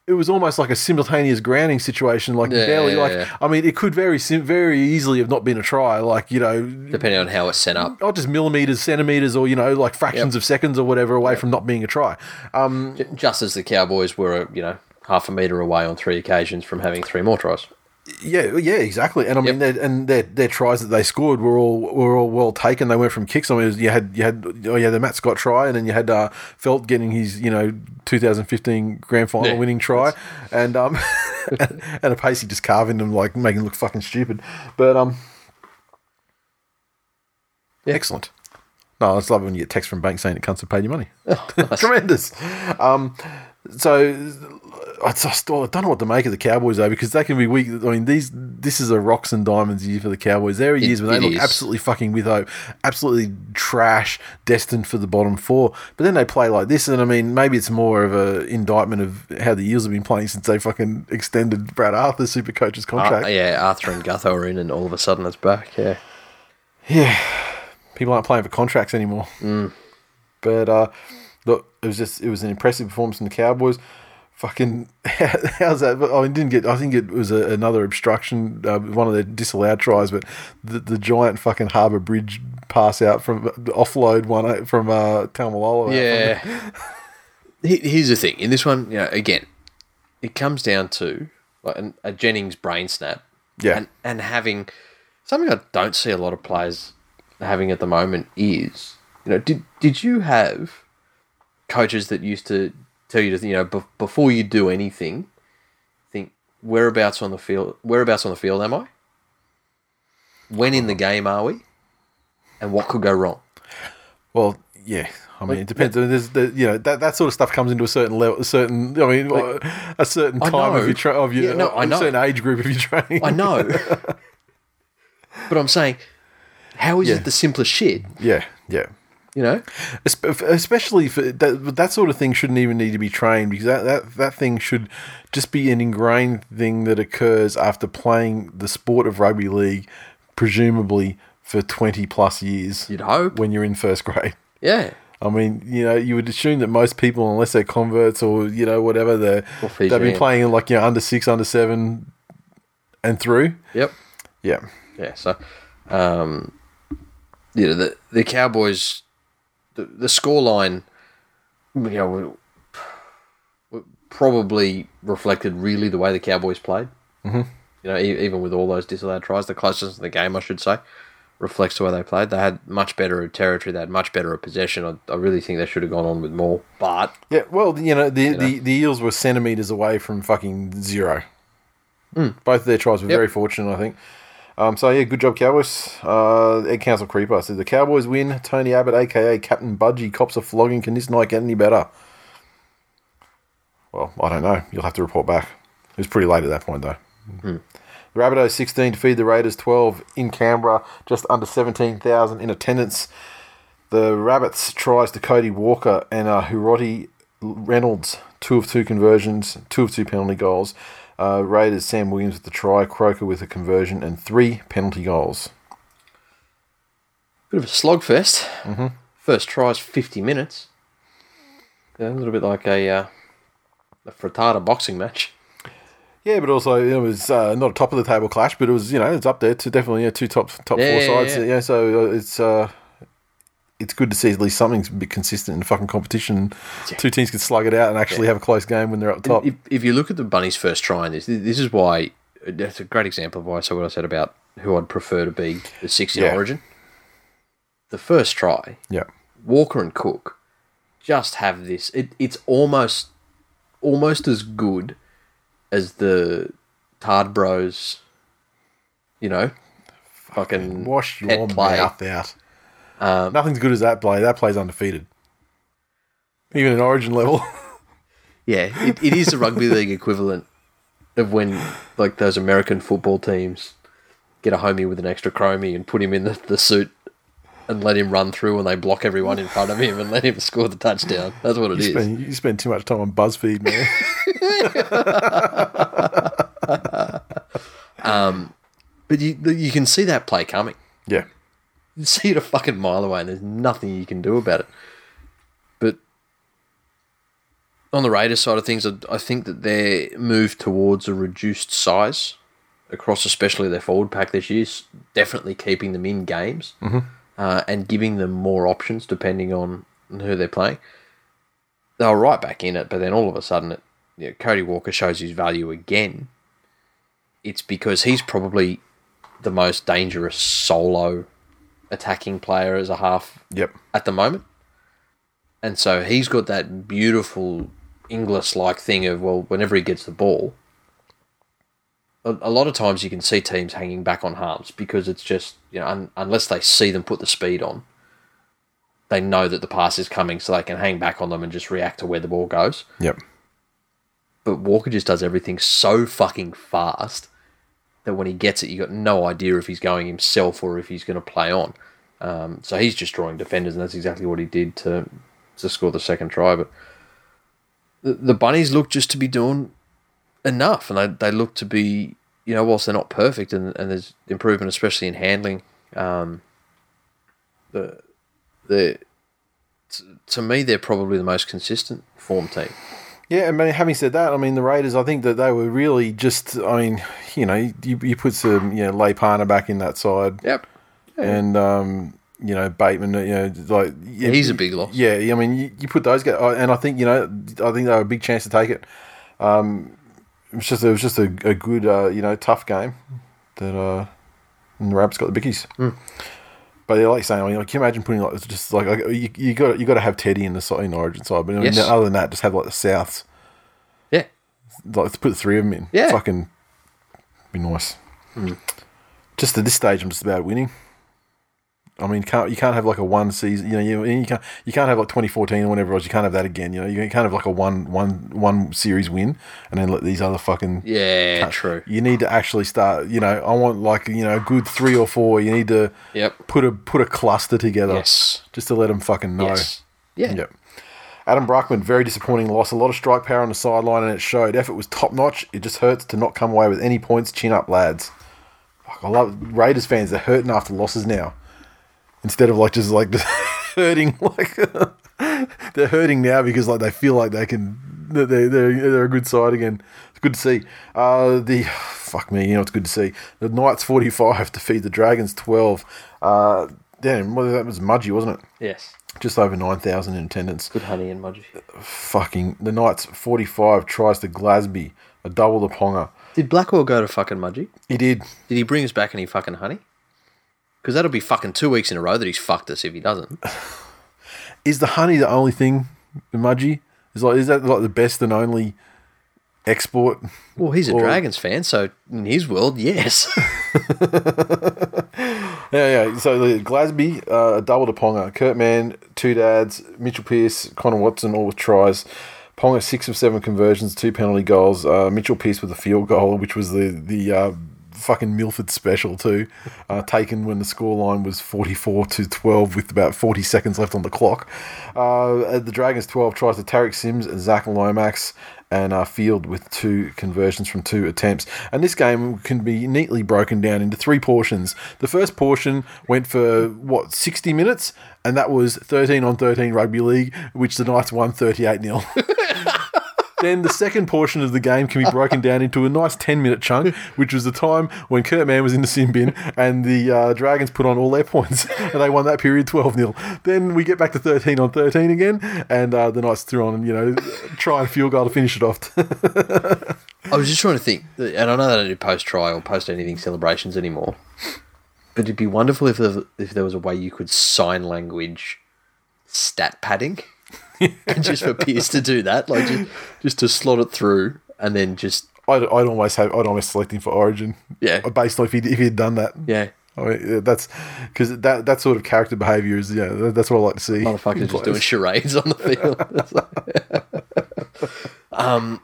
Speaker 1: It was almost like a simultaneous grounding situation. Like
Speaker 2: Yeah,
Speaker 1: barely.
Speaker 2: yeah,
Speaker 1: like
Speaker 2: yeah.
Speaker 1: I mean, it could very sim- very easily have not been a try. Like you know,
Speaker 2: Depending on how it's set up.
Speaker 1: not just millimeters, centimeters, or you know, like fractions
Speaker 2: Yep.
Speaker 1: of seconds or whatever away from not being a try. Um,
Speaker 2: Just as the Cowboys were, you know, half a metre away on three occasions from having three more tries.
Speaker 1: Yeah, yeah, exactly. And I mean, their, and their their tries that they scored were all were all well taken. They went from kicks. I mean, was- you had you had oh yeah, the Matt Scott try, and then you had uh, Feldt getting his you know 2015 grand final
Speaker 2: Yeah,
Speaker 1: winning try, and um and, (laughs) and a Pacey just carving them like making them look fucking stupid. But um, excellent. No, it's like when you get text from bank saying it comes to pay your money. (laughs) Tremendous. Um, so I just I don't know what to make of the Cowboys though because they can be weak. I mean, these this is a rocks and diamonds year for the Cowboys. There are years when they look
Speaker 2: is.
Speaker 1: absolutely fucking with hope, absolutely trash, destined for the bottom four. But then they play like this, and I mean, maybe it's more of a indictment of how the Eels have been playing since they fucking extended Brad Arthur's super coach's contract.
Speaker 2: Uh, yeah, Arthur and Gutho are in, and all of a sudden it's back. Yeah.
Speaker 1: Yeah, people aren't playing for contracts anymore.
Speaker 2: Mm.
Speaker 1: But uh, look, it was just it was an impressive performance from the Cowboys. Fucking (laughs) how's that? But I didn't get. I think it was a, another obstruction, uh, one of their disallowed tries. But the, the giant fucking Harbour Bridge pass out from offload one uh, from uh, Taumalolo.
Speaker 2: Yeah. (laughs) Here's the thing. In this one, you know, again, it comes down to like an, a Jennings brain snap.
Speaker 1: Yeah.
Speaker 2: And, and having something I don't see a lot of players having at the moment is, you know, did did you have coaches that used to tell you to, you know, be, before you do anything, think whereabouts on the field, whereabouts on the field am I? When in the uh-huh. game are we? And what could go wrong?
Speaker 1: Well, yeah. I mean, it depends. There's, the, you know, that, that sort of stuff comes into a certain level, uh, a certain. I mean, a certain time of your tra- of your
Speaker 2: Yeah, no, I
Speaker 1: a
Speaker 2: know.
Speaker 1: certain age group of your training.
Speaker 2: I know. (laughs) but I'm saying, how is
Speaker 1: Yeah.
Speaker 2: it the simplest shit?
Speaker 1: Yeah, yeah.
Speaker 2: You know?
Speaker 1: Especially for that, that sort of thing shouldn't even need to be trained because that, that, that thing should just be an ingrained thing that occurs after playing the sport of rugby league, presumably for 20 plus years
Speaker 2: You'd hope.
Speaker 1: when you're in first grade.
Speaker 2: Yeah.
Speaker 1: I mean, you know, you would assume that most people, unless they're converts or, you know, whatever, they're they've been playing like, you know, under six, under seven and through.
Speaker 2: Yep.
Speaker 1: Yeah.
Speaker 2: Yeah. So, um, you know, the the Cowboys, the the scoreline, you know, probably reflected really the way the Cowboys played. Mm-hmm. You know, e- even with all those disallowed tries, the closeness of the game, I should say, reflects the way they played. They had much better territory. They had much better possession. I, I really think they should have gone on with more. But
Speaker 1: Yeah, well, you know, the, the, the Eels were centimetres away from fucking zero. Both of their tries were
Speaker 2: Yep.
Speaker 1: very fortunate, I think. Um, so, yeah, good job, Cowboys. Uh, Egg Council Creeper said the Cowboys win. Tony Abbott, a.k.a. Captain Budgie, cops a flogging. Can this night get any better? Well, I don't know. You'll have to report back. It was pretty late at that point, though. The Rabbitohs 16 to feed the Raiders 12 in Canberra, just under 17,000 in attendance. The Rabbits tries to Cody Walker and uh, Hiroti Reynolds, two of two conversions, two of two penalty goals. Uh, Raiders Sam Williams with the try, Croker with a conversion, and three penalty goals.
Speaker 2: bit of a slogfest. Mm-hmm. First tries fifty minutes. Yeah, a little bit like a uh, a frittata boxing match.
Speaker 1: Yeah, but also it was uh, not a top of the table clash, but it was you know it's up there to definitely yeah, two top top
Speaker 2: Yeah,
Speaker 1: four
Speaker 2: yeah,
Speaker 1: sides.
Speaker 2: yeah.
Speaker 1: Yeah, so uh, it's uh, it's good to see at least something's a bit consistent in the fucking competition. Two teams can slug it out and actually have a close game when they're up top.
Speaker 2: If, if you look at the Bunnies' first try in this, this is why that's a great example of why I said what I said about who I'd prefer to be the six in
Speaker 1: Yeah.
Speaker 2: Origin. The first try,
Speaker 1: yeah,
Speaker 2: Walker and Cook just have this. It, it's almost almost as good as the Tard Bros. You know, fucking
Speaker 1: wash your mouth out.
Speaker 2: Um,
Speaker 1: Nothing's good as that play. That play's undefeated, even in Origin level. (laughs)
Speaker 2: Yeah, it, it is the rugby league equivalent of when like those American football teams get a homie with an extra chromie and put him in the, the suit and let him run through and they block everyone in front of him and let him score the touchdown. That's what it
Speaker 1: you,
Speaker 2: is.
Speaker 1: spend, you spend too much time on BuzzFeed, man. (laughs)
Speaker 2: But you you can see that play coming.
Speaker 1: yeah, (laughs)
Speaker 2: You see it a fucking mile away and there's nothing you can do about it. But on the Raiders side of things, I, I think that their move towards a reduced size across especially their forward pack this year is definitely keeping them in games uh, and giving them more options depending on who they're playing. They were right back in it, but then all of a sudden, it, you know, Cody Walker shows his value again. It's because he's probably the most dangerous solo attacking player as a half
Speaker 1: yep,
Speaker 2: at the moment. And so he's got that beautiful Inglis like thing of, well, whenever he gets the ball, a, a lot of times you can see teams hanging back on harms because it's just, you know, un, unless they see them put the speed on, they know that the pass is coming, so they can hang back on them and just react to where the ball goes.
Speaker 1: Yep.
Speaker 2: But Walker just does everything so fucking fast that when he gets it, you've got no idea if he's going himself or if he's going to play on. Um, so he's just drawing defenders, and that's exactly what he did to to score the second try. But the, the bunnies look just to be doing enough, and they they look to be, you know, whilst they're not perfect, and, and there's improvement, especially in handling. Um, the the to me, they're probably the most consistent form team.
Speaker 1: Yeah, I mean, having said that, I mean the Raiders. I think that they were really just. I mean, you know, you, you put some, you know, Leipana back in that side,
Speaker 2: Yep.
Speaker 1: and um, you know Bateman. You know, like yeah,
Speaker 2: He's a big loss.
Speaker 1: Yeah, I mean, you, you put those guys, and I think you know, I think they were a big chance to take it. Um, it was just it was just a, a good, uh, you know, tough game that uh, and the Rabbits got the bickies. But yeah, like saying, I mean, like, can you imagine putting like it's just like, like you, you got you got to have Teddy in the side in Origin side, but I mean,
Speaker 2: Yes.
Speaker 1: other than that, just have like the Souths,
Speaker 2: Yeah.
Speaker 1: like to put the three of them in.
Speaker 2: Yeah.
Speaker 1: fucking be nice. Hmm. Just at this stage, I'm just about winning. I mean, can't you can't have like a one season? You know, you, you can't you can't have like 2014 or whatever else. You can't have that again. You know, you can't have like a one one one series win and then let these other fucking
Speaker 2: Yeah, true.
Speaker 1: you need to actually start. You know, I want like you know a good three or four. You need to
Speaker 2: Yep.
Speaker 1: put a put a cluster together.
Speaker 2: Yes.
Speaker 1: just to let them fucking know.
Speaker 2: Yes. Yeah.
Speaker 1: Yep. Adam Bruckman, very disappointing loss. A lot of strike power on the sideline, and it showed. Effort was top notch. It just hurts to not come away with any points. Chin up, lads. Fuck, I love Raiders fans. They're hurting after losses now, instead of like just like (laughs) just hurting. Like (laughs) they're hurting now because like they feel like they can. They're they're, they're a good side again. It's good to see. Uh, the (sighs) fuck me, you know it's good to see. The Knights forty five (laughs) defeat the Dragons twelve. Uh, damn, well, that was Mudgee, wasn't it?
Speaker 2: Yes.
Speaker 1: Just over nine thousand in attendance
Speaker 2: Good honey and Mudgee.
Speaker 1: fucking the Knights 45 tries to Glasby, a double the Ponga.
Speaker 2: Did Blackwell go to fucking Mudgee?
Speaker 1: He did.
Speaker 2: Did he bring us back any fucking honey? Because that'll be fucking two weeks in a row that he's fucked us if he doesn't. (laughs)
Speaker 1: Is the honey the only thing, the Mudgee? Is like is that like the best and only export?
Speaker 2: Well, he's a
Speaker 1: Or-
Speaker 2: Dragons fan, so in his world, yes. (laughs)
Speaker 1: Yeah, yeah. So the Glasby, uh, a double to Ponga. Kurt Mann, two dads, Mitchell Pearce, Connor Watson, all with tries. Ponga six of seven conversions, two penalty goals. Uh, Mitchell Pearce with a field goal, which was the the uh, fucking Milford special too, uh, taken when the scoreline was forty four to twelve with about forty seconds left on the clock. Uh, the Dragons twelve tries to Tariq Sims and Zac Lomax. And uh, Field with two conversions from two attempts. And this game can be neatly broken down into three portions. The first portion went for, what, 60 minutes? And that was 13 on 13 rugby league, which the Knights won 38 0. (laughs) Then the second portion of the game can be broken down into a nice 10 minute chunk, which was the time when Kurt Mann was in the sin bin and the uh, Dragons put on all their points (laughs) and they won that period 12 0. Then we get back to 13 on 13 again and uh, the Knights threw on, you know, try and field goal to finish it off. (laughs)
Speaker 2: I was just trying to think, and I know they don't do post try or post anything celebrations anymore, but it'd be wonderful if there, if there was a way you could sign language stat padding, (laughs) just for Pearce to do that, like just, just to slot it through, and then just
Speaker 1: I'd, I'd almost have, I'd almost select him for Origin.
Speaker 2: Yeah.
Speaker 1: Based on if he if he'd done that.
Speaker 2: yeah,
Speaker 1: I mean, that's because that that sort of character behaviour is yeah that's what I like to see.
Speaker 2: motherfuckers just doing charades on the field. (laughs) (laughs) Um,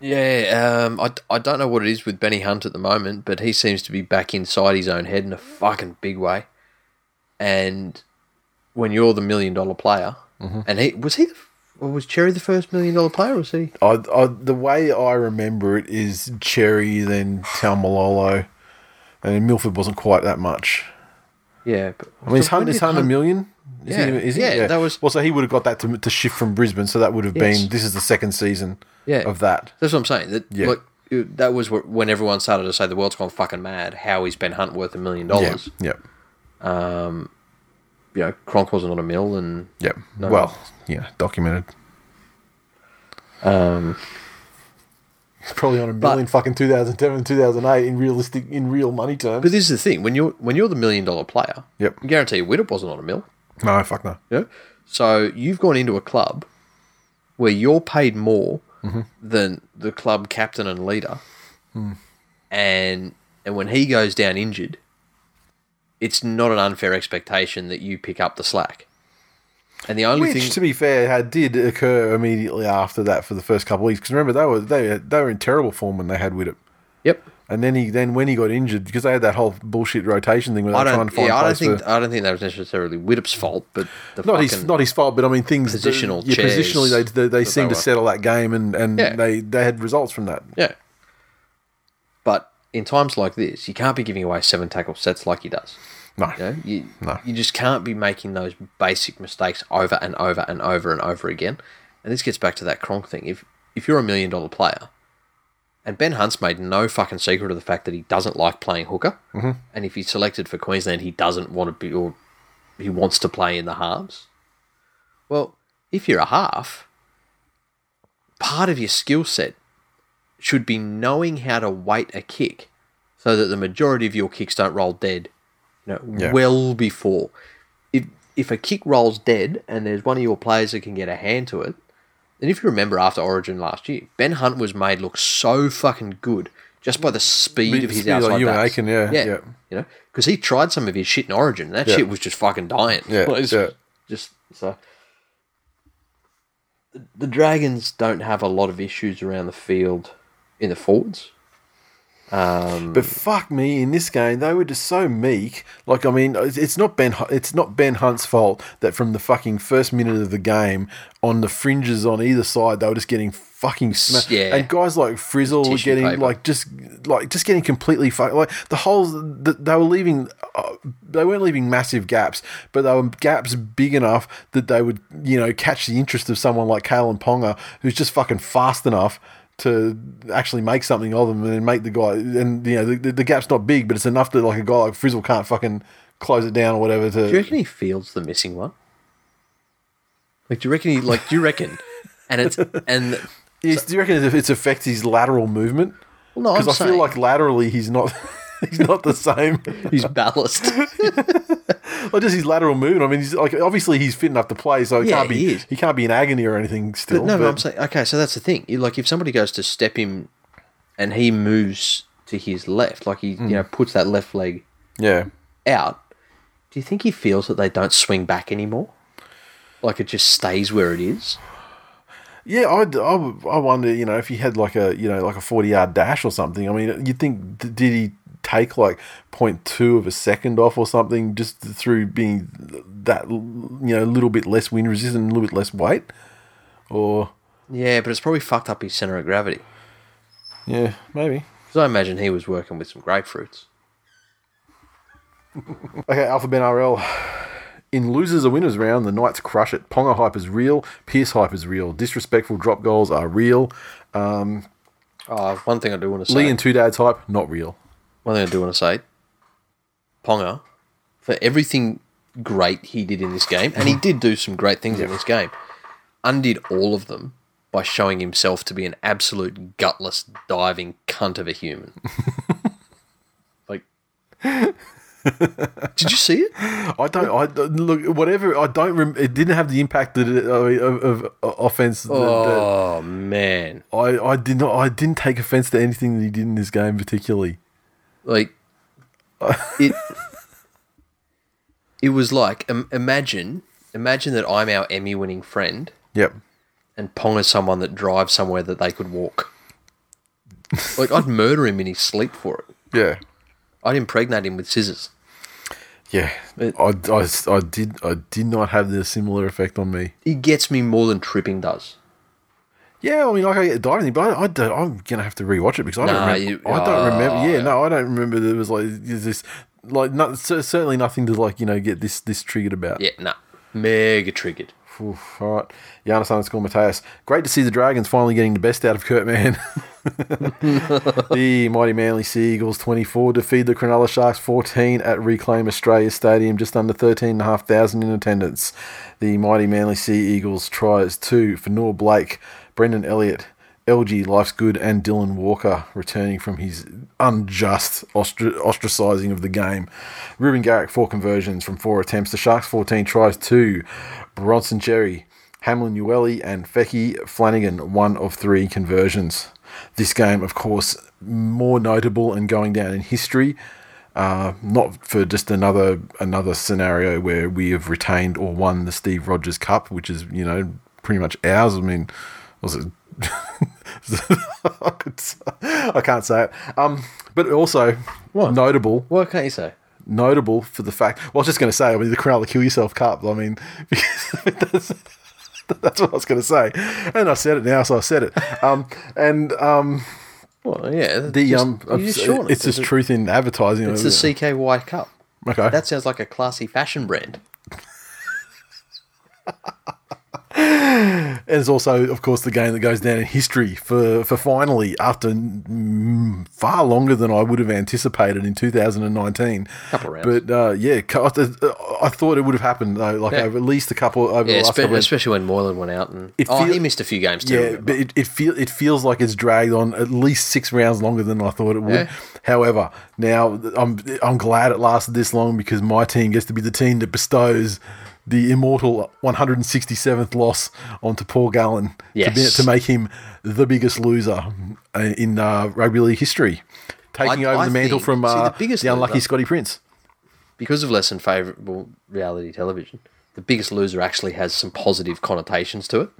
Speaker 2: yeah, um, I, I don't know what it is with Benny Hunt at the moment, but he seems to be back inside his own head in a fucking big way. And when you're the million dollar player,
Speaker 1: Mm-hmm.
Speaker 2: and he was he, the, or was Cherry the first million dollar player? Or was he?
Speaker 1: I, I, the way I remember it is Cherry, then Taumalolo, and Milford wasn't quite that much.
Speaker 2: Yeah, but
Speaker 1: I mean, is
Speaker 2: so when
Speaker 1: Hunt, is a million? Is
Speaker 2: Yeah,
Speaker 1: he, is he?
Speaker 2: yeah, that was-
Speaker 1: Well, so he would have got that to, to shift from Brisbane, so that would have
Speaker 2: Yes.
Speaker 1: been. This is the second season
Speaker 2: Yeah.
Speaker 1: of that.
Speaker 2: That's what I'm saying. That
Speaker 1: Yeah.
Speaker 2: like it- that was wh- when everyone started to say the world's gone fucking mad. How is Ben Hunt worth a million
Speaker 1: Yeah,
Speaker 2: dollars?
Speaker 1: yeah,
Speaker 2: You know, Cronk wasn't on a mill, and
Speaker 1: yeah.
Speaker 2: No.
Speaker 1: Well, yeah, documented.
Speaker 2: um,
Speaker 1: It's probably on a million fucking 2007, 2008 in realistic, in real money terms.
Speaker 2: But this is the thing: when you're when you're the million dollar player,
Speaker 1: Yep.
Speaker 2: I guarantee you, Widdop wasn't on a mill.
Speaker 1: No, fuck no.
Speaker 2: You know? So you've gone into a club where you're paid more than the club captain and leader, and and when he goes down injured, it's not an unfair expectation that you pick up the slack. And the only
Speaker 1: Which,
Speaker 2: thing,
Speaker 1: to be fair, had, did occur immediately after that for the first couple of weeks. Because remember, they were they they were in terrible form when they had Widdop.
Speaker 2: yep,
Speaker 1: And then he then when he got injured because they had that whole bullshit rotation thing where they
Speaker 2: I
Speaker 1: were trying to find
Speaker 2: yeah, I don't think
Speaker 1: for-
Speaker 2: I don't think that was necessarily Widdop's fault, but the
Speaker 1: not his not his fault, but I mean things
Speaker 2: Positional
Speaker 1: Yeah, positionally they they, they seemed
Speaker 2: they
Speaker 1: to settle that game and and
Speaker 2: Yeah.
Speaker 1: they they had results from that.
Speaker 2: Yeah. In times like this, you can't be giving away seven tackle sets like he does.
Speaker 1: No,
Speaker 2: You know, you,
Speaker 1: No.
Speaker 2: you just can't be making those basic mistakes over and over and over and over again. And this gets back to that Cronk thing. If if you're a million dollar player, and Ben Hunt's made no fucking secret of the fact that he doesn't like playing hooker, mm-hmm. and if he's selected for Queensland, he doesn't want to be or he wants to play in the halves. Well, if you're a half, part of your skill set should be knowing how to weight a kick so that the majority of your kicks don't roll dead you know,
Speaker 1: Yeah.
Speaker 2: well before. If if a kick rolls dead and there's one of your players that can get a hand to it, and if you remember after Origin last year, Ben Hunt was made look so fucking good just by the speed of his
Speaker 1: speed like you
Speaker 2: backs.
Speaker 1: Aiken, yeah,
Speaker 2: yeah,
Speaker 1: yeah.
Speaker 2: you know, because he tried some of his shit in Origin, and that
Speaker 1: Yeah.
Speaker 2: shit was just fucking dying.
Speaker 1: Yeah, (laughs)
Speaker 2: Like, it's
Speaker 1: yeah.
Speaker 2: just so. The Dragons don't have a lot of issues around the field in the forwards. Um,
Speaker 1: But fuck me, in this game they were just so meek. Like I mean, it's not Ben. It's not Ben Hunt's fault that from the fucking first minute of the game, on the fringes on either side, they were just getting fucking smashed.
Speaker 2: Yeah.
Speaker 1: And guys like Frizell were getting
Speaker 2: paper.
Speaker 1: like just like just getting completely fucked. Like the holes that they were leaving, uh, they weren't leaving massive gaps, but they were gaps big enough that they would you know catch the interest of someone like Kalyn Ponga, who's just fucking fast enough to actually make something of them and then make the guy and you know the, the, gap's not big but it's enough that like a guy like Frizell can't fucking close it down or whatever to
Speaker 2: Do you reckon he feels the missing one? Like, do you reckon he like? Do you reckon? (laughs) And it's and
Speaker 1: Is- do you reckon it, it affects his lateral movement
Speaker 2: well, no, I'm
Speaker 1: because I
Speaker 2: saying
Speaker 1: feel like laterally he's not (laughs) he's not the same
Speaker 2: he's ballast. (laughs)
Speaker 1: like just his lateral movement I mean he's like obviously he's fit enough to play so he
Speaker 2: Yeah,
Speaker 1: can't be
Speaker 2: he is.
Speaker 1: he can't be in agony or anything still
Speaker 2: But no,
Speaker 1: but,
Speaker 2: no, I'm saying okay. So that's the thing. Like, if somebody goes to step him, and he moves to his left, like he you hmm. know puts that left leg
Speaker 1: yeah
Speaker 2: out, do you think he feels that they don't swing back anymore? Like it just stays where it is.
Speaker 1: Yeah, I, I, I wonder, you know, if he had like a, you know, like a 40 yard dash or something. I mean, you'd think, did he take like 0.2 of a second off or something just through being that, you know, a little bit less wind resistant, a little bit less weight? Or,
Speaker 2: Yeah, but it's probably fucked up his center of gravity.
Speaker 1: yeah, maybe.
Speaker 2: Because I imagine he was working with some grapefruits. (laughs)
Speaker 1: Okay, Alpha Ben RL. In losers or winners round, the Knights crush it. Ponga hype is real. Pearce hype is real. Disrespectful drop goals are real.
Speaker 2: Um, oh, one thing I do want to say.
Speaker 1: Lee and Two Dads hype, not real.
Speaker 2: One thing I do want to say, Ponga, for everything great he did in this game, and he did do some great things in this game, undid all of them by showing himself to be an absolute gutless, diving cunt of a human. (laughs) like, did you see it?
Speaker 1: I don't. I look. Whatever. I don't. Rem- it didn't have the impact that it, of, of, of offense. that-
Speaker 2: Oh man,
Speaker 1: I. I did not. I didn't take offense to anything that he did in this game, particularly.
Speaker 2: Like (laughs) it. It was like im- imagine, imagine that I'm our Emmy-winning friend.
Speaker 1: Yep.
Speaker 2: and Pong is someone that drives somewhere that they could walk. like I'd murder him in his sleep for it.
Speaker 1: Yeah.
Speaker 2: I'd impregnate him with scissors.
Speaker 1: Yeah.
Speaker 2: It-
Speaker 1: I, I, I did. I did not have the similar effect on me.
Speaker 2: It gets me more than tripping does.
Speaker 1: Yeah, I mean, like I get diving, but I, I don't, I'm gonna have to rewatch it because I don't
Speaker 2: Nah,
Speaker 1: remember.
Speaker 2: you-
Speaker 1: I don't remember.
Speaker 2: oh,
Speaker 1: Yeah, no, I don't remember. There was like there's this, like, not, cer- certainly nothing to like you know get this this triggered about.
Speaker 2: Yeah, nah. Mega triggered.
Speaker 1: Oof, all right. Giannis underscore Mateus. Great to see the Dragons finally getting the best out of Kurt Mann. (laughs) the mighty Manly Sea Eagles 24 defeat the Cronulla Sharks 14 at Reclaim Australia Stadium, just under 13,500 in attendance. The mighty Manly Sea Eagles tries two for Noah Blake, Brendan Elliott, LG Life's Good, and Dylan Walker returning from his unjust ostra- ostracising of the game. Reuben Garrick, four conversions from four attempts. The Sharks 14 tries two. Bronson Xerri, Hamlin Ueli, and Fecky Flanagan, one of three conversions. This game, of course, more notable and going down in history Uh, not for just another another scenario where we have retained or won the Steve Rogers Cup, which is you know pretty much ours. I mean, was it? (laughs) I, can't say it. Um, but also
Speaker 2: What?
Speaker 1: notable
Speaker 2: What can't you say?
Speaker 1: notable for the fact. Well, I was just going to say, I mean, the Cronulla Kill Yourself Cup. I mean, because (laughs) that's, that's what I was going to say, and I said it now, so I said it. Um, and um,
Speaker 2: Well, yeah.
Speaker 1: the
Speaker 2: just-
Speaker 1: um,
Speaker 2: it.
Speaker 1: it's just
Speaker 2: It's
Speaker 1: truth in advertising.
Speaker 2: It's the CKY Cup.
Speaker 1: okay.
Speaker 2: That sounds like a classy fashion brand. (laughs)
Speaker 1: and it's also, of course, the game that goes down in history for for finally after mm, far longer than I would have anticipated in 2019.
Speaker 2: Couple rounds.
Speaker 1: But uh, yeah, I thought it would have happened though, like
Speaker 2: Yeah.
Speaker 1: over at least a couple over
Speaker 2: Yeah,
Speaker 1: the last couple.
Speaker 2: especially when Moylan went out and
Speaker 1: It
Speaker 2: oh,
Speaker 1: feel-
Speaker 2: he missed a few games too.
Speaker 1: Yeah, but it, it feel it feels like it's dragged on at least six rounds longer than I thought it would.
Speaker 2: Yeah.
Speaker 1: However, now I'm I'm glad it lasted this long because my team gets to be the team that bestows the immortal 167th loss onto Paul Gallen to,
Speaker 2: Yes.
Speaker 1: to make him the biggest loser uh, in uh, rugby league history, taking
Speaker 2: I-
Speaker 1: over
Speaker 2: I
Speaker 1: the mantle
Speaker 2: think-
Speaker 1: from
Speaker 2: see, the
Speaker 1: uh,
Speaker 2: biggest
Speaker 1: the unlucky Scotty Prince.
Speaker 2: because of less than favourable reality television, the biggest loser actually has some positive connotations to it.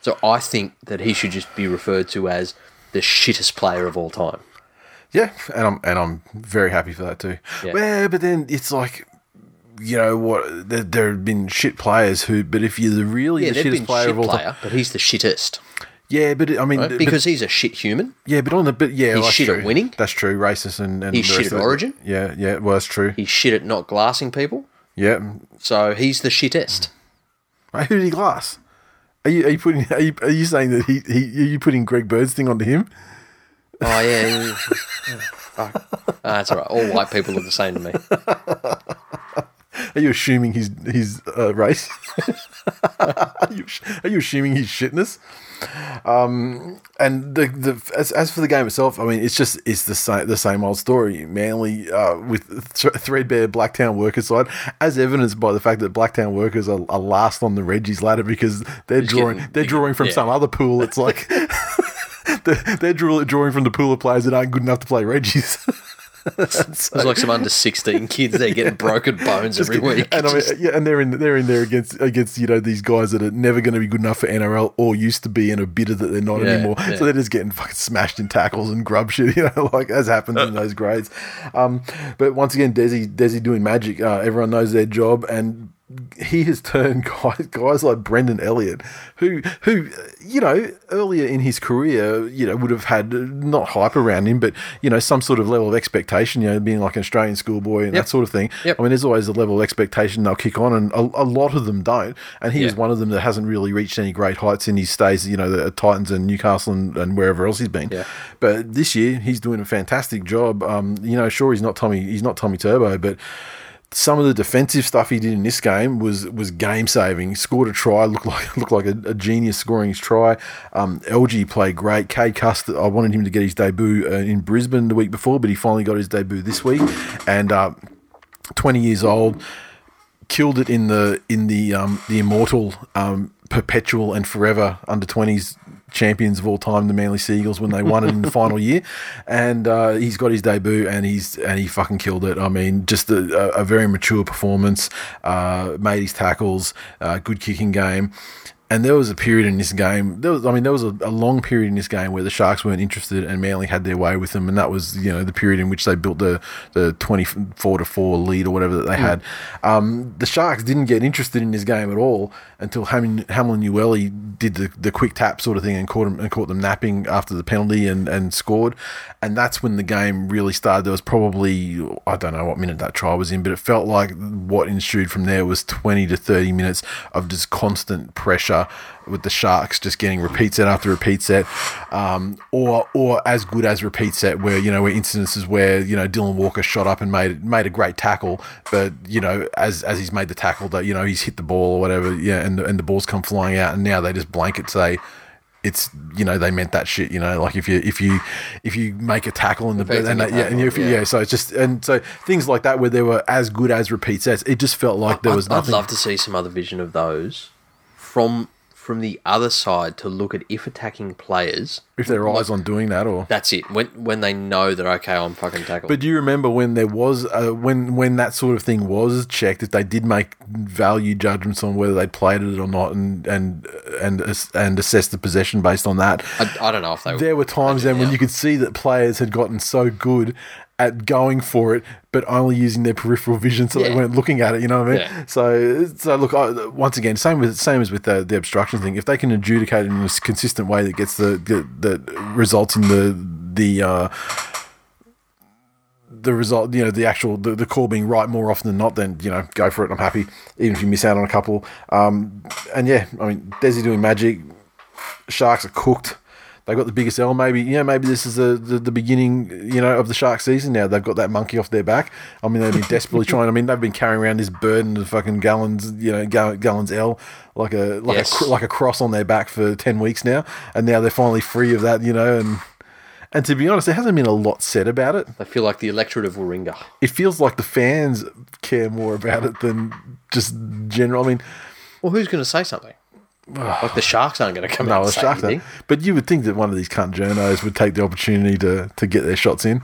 Speaker 2: So I think that he should just be referred to as the shittest player of all time.
Speaker 1: Yeah, and I'm and I'm very happy for that too.
Speaker 2: Yeah.
Speaker 1: Well, but then it's like, you know what? There, there have been shit players who, but if you're really
Speaker 2: Yeah,
Speaker 1: the shittest player
Speaker 2: shit
Speaker 1: of all time,
Speaker 2: player, but he's the shittest.
Speaker 1: yeah, but I mean,
Speaker 2: Right?
Speaker 1: but-
Speaker 2: Because he's a shit human.
Speaker 1: yeah, but on the but yeah,
Speaker 2: He's shit at winning.
Speaker 1: That's true. Racist and, and
Speaker 2: He's shit at. Origin.
Speaker 1: Yeah, yeah, well, that's true.
Speaker 2: He's shit at not glassing people.
Speaker 1: Yeah,
Speaker 2: So he's the shittest.
Speaker 1: Right, who did he glass? Are you are you putting are you, are you saying that he, he are you putting Greg Bird's thing onto him?
Speaker 2: Oh yeah. (laughs) Fuck. Ah, that's all right. All white people look the same to me. (laughs)
Speaker 1: Are you assuming his his uh, race? (laughs) are, you, are you assuming his shitness? Um, and the the as, as for the game itself, I mean, it's just it's the same the same old story. Manly uh, with th- threadbare Blacktown Workers side, as evidenced by the fact that Blacktown Workers are, are last on the Reggie's ladder because they're drawing
Speaker 2: getting-
Speaker 1: they're drawing from
Speaker 2: yeah.
Speaker 1: some other pool. It's like. (laughs) They're, they're drawing from the pool of players that aren't good enough to play Reggie's. (laughs) (laughs)
Speaker 2: There's like some under sixteen kids there getting broken bones every week.
Speaker 1: And I mean, yeah, and they're in they're in there against against you know these guys that are never going to be good enough for NRL or used to be and are bitter that they're not
Speaker 2: Yeah,
Speaker 1: anymore.
Speaker 2: yeah.
Speaker 1: So they're just getting fucking smashed in tackles and grub shit, (laughs) you know, like as happens in those grades. Um, but once again, Desi Desi doing magic. Uh, everyone knows their job and. He has turned (laughs) guys, guys like Brendan Elliott, who, who, you know, earlier in his career, you know, would have had not hype around him, but you know, some sort of level of expectation. You know, being like an Australian schoolboy and
Speaker 2: Yep.
Speaker 1: that sort of thing.
Speaker 2: Yep.
Speaker 1: I mean, there's always a level of expectation they'll kick on, and a, a lot of them don't. And he is one of them that hasn't really reached any great heights in his stays, you know, the Titans and Newcastle and, and wherever else he's been.
Speaker 2: Yeah.
Speaker 1: But this year, he's doing a fantastic job. Um, you know, sure, he's not Tommy, he's not Tommy Turbo, but some of the defensive stuff he did in this game was was game saving. Scored a try, looked like (laughs) looked like a, a genius scoring his try. Um, LG played great. Cade Cust, I wanted him to get his debut uh, in Brisbane the week before, but he finally got his debut this week. And uh, 20 years old, killed it in the in the um, the immortal um, perpetual and forever under 20s champions of all time, the Manly Seagulls, when they won it in the final year. And uh, he's got his debut, and he's and he fucking killed it. I mean, just a, a, very mature performance. Uh, made his tackles, uh, good kicking game. And there was a period in this game. There was, I mean, there was a, a long period in this game where the Sharks weren't interested, and Manly had their way with them, and that was, you know, the period in which they built the the twenty four to four lead or whatever that they had. Um, the Sharks didn't get interested in this game at all until Hamlin, Hamlin Ueli did the, the quick tap sort of thing and caught them and caught them napping after the penalty and, and scored, and that's when the game really started. There was probably I don't know what minute that try was in, but it felt like what ensued from there was twenty to thirty minutes of just constant pressure with the Sharks just getting repeat set after repeat set, um, or or as good as repeat set where you know where incidences where you know Dylan Walker shot up and made made a great tackle, but you know as as he's made the tackle that you know he's hit the ball or whatever, yeah, and the, and the balls come flying out, and now they just blanket say. It's you know they meant that shit you know like if you if you if you make a tackle in the and
Speaker 2: a
Speaker 1: they, yeah and if you-
Speaker 2: tackle,
Speaker 1: yeah. so it's just and so things like that where they were as good as repeat sets it just felt like there was
Speaker 2: I'd, I'd love to see some other vision of those from from the other side to look at if attacking players.
Speaker 1: If their eyes on doing that, or
Speaker 2: That's it. When when they know that okay, I'm fucking tackled.
Speaker 1: But do you remember when there was uh, when when that sort of thing was checked? If they did make value judgments on whether they played it or not, and and and and assess the possession based on that.
Speaker 2: I, I don't know if they
Speaker 1: There were times then when you could see that players had gotten so good at going for it, but only using their peripheral vision, so they weren't looking at it. You know what I mean?
Speaker 2: Yeah.
Speaker 1: So, so look, I, once again, same with same as with the, the obstruction thing. If they can adjudicate it in a consistent way that gets the that results in the the uh, the result, you know, the actual the, the call being right more often than not, then you know, go for it. I'm happy, even if you miss out on a couple. Um, and yeah, I mean, Desi doing magic. Sharks are cooked. They've got the biggest L. Maybe you know, maybe this is the, the, the beginning, you know, of the shark season. Now they've got that monkey off their back. I mean, they've been desperately trying. I mean, they've been carrying around this burden of fucking Gallen's, you know, gall- Gallen's L, like a like
Speaker 2: Yes.
Speaker 1: a like a cross on their back for ten weeks now, and now they're finally free of that, you know, and. And to be honest, there hasn't been a lot said about it
Speaker 2: I feel like the electorate of Warringah.
Speaker 1: it feels like the fans care more about it than just general. I mean,
Speaker 2: Well, who's going to say something? Like the Sharks aren't going to come out
Speaker 1: no,
Speaker 2: and
Speaker 1: it's
Speaker 2: say
Speaker 1: shocked.
Speaker 2: anything.
Speaker 1: But you would think that one of these cunt journos would take the opportunity to, to get their shots in.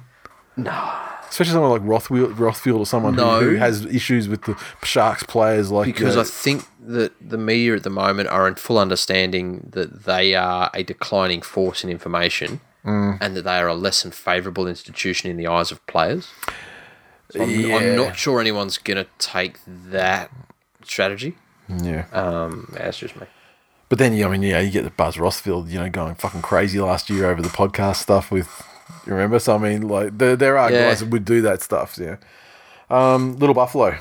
Speaker 2: No,
Speaker 1: Especially someone like Rothfield, Rothfield or someone who, who has issues with the Sharks players like
Speaker 2: because
Speaker 1: uh,
Speaker 2: I think that the media at the moment are in full understanding that they are a declining force in information
Speaker 1: Mm.
Speaker 2: and that they are a less than favourable institution in the eyes of players. So I'm,
Speaker 1: Yeah.
Speaker 2: I'm not sure anyone's going to take that strategy.
Speaker 1: yeah.
Speaker 2: Um, that's just me.
Speaker 1: But then, yeah, I mean, yeah, you get the Buzz Rothfield, you know, going fucking crazy last year over the podcast stuff with, you remember? So, I mean, like, there, there are
Speaker 2: Yeah.
Speaker 1: guys that would do that stuff, yeah. Um, Little Buffalo.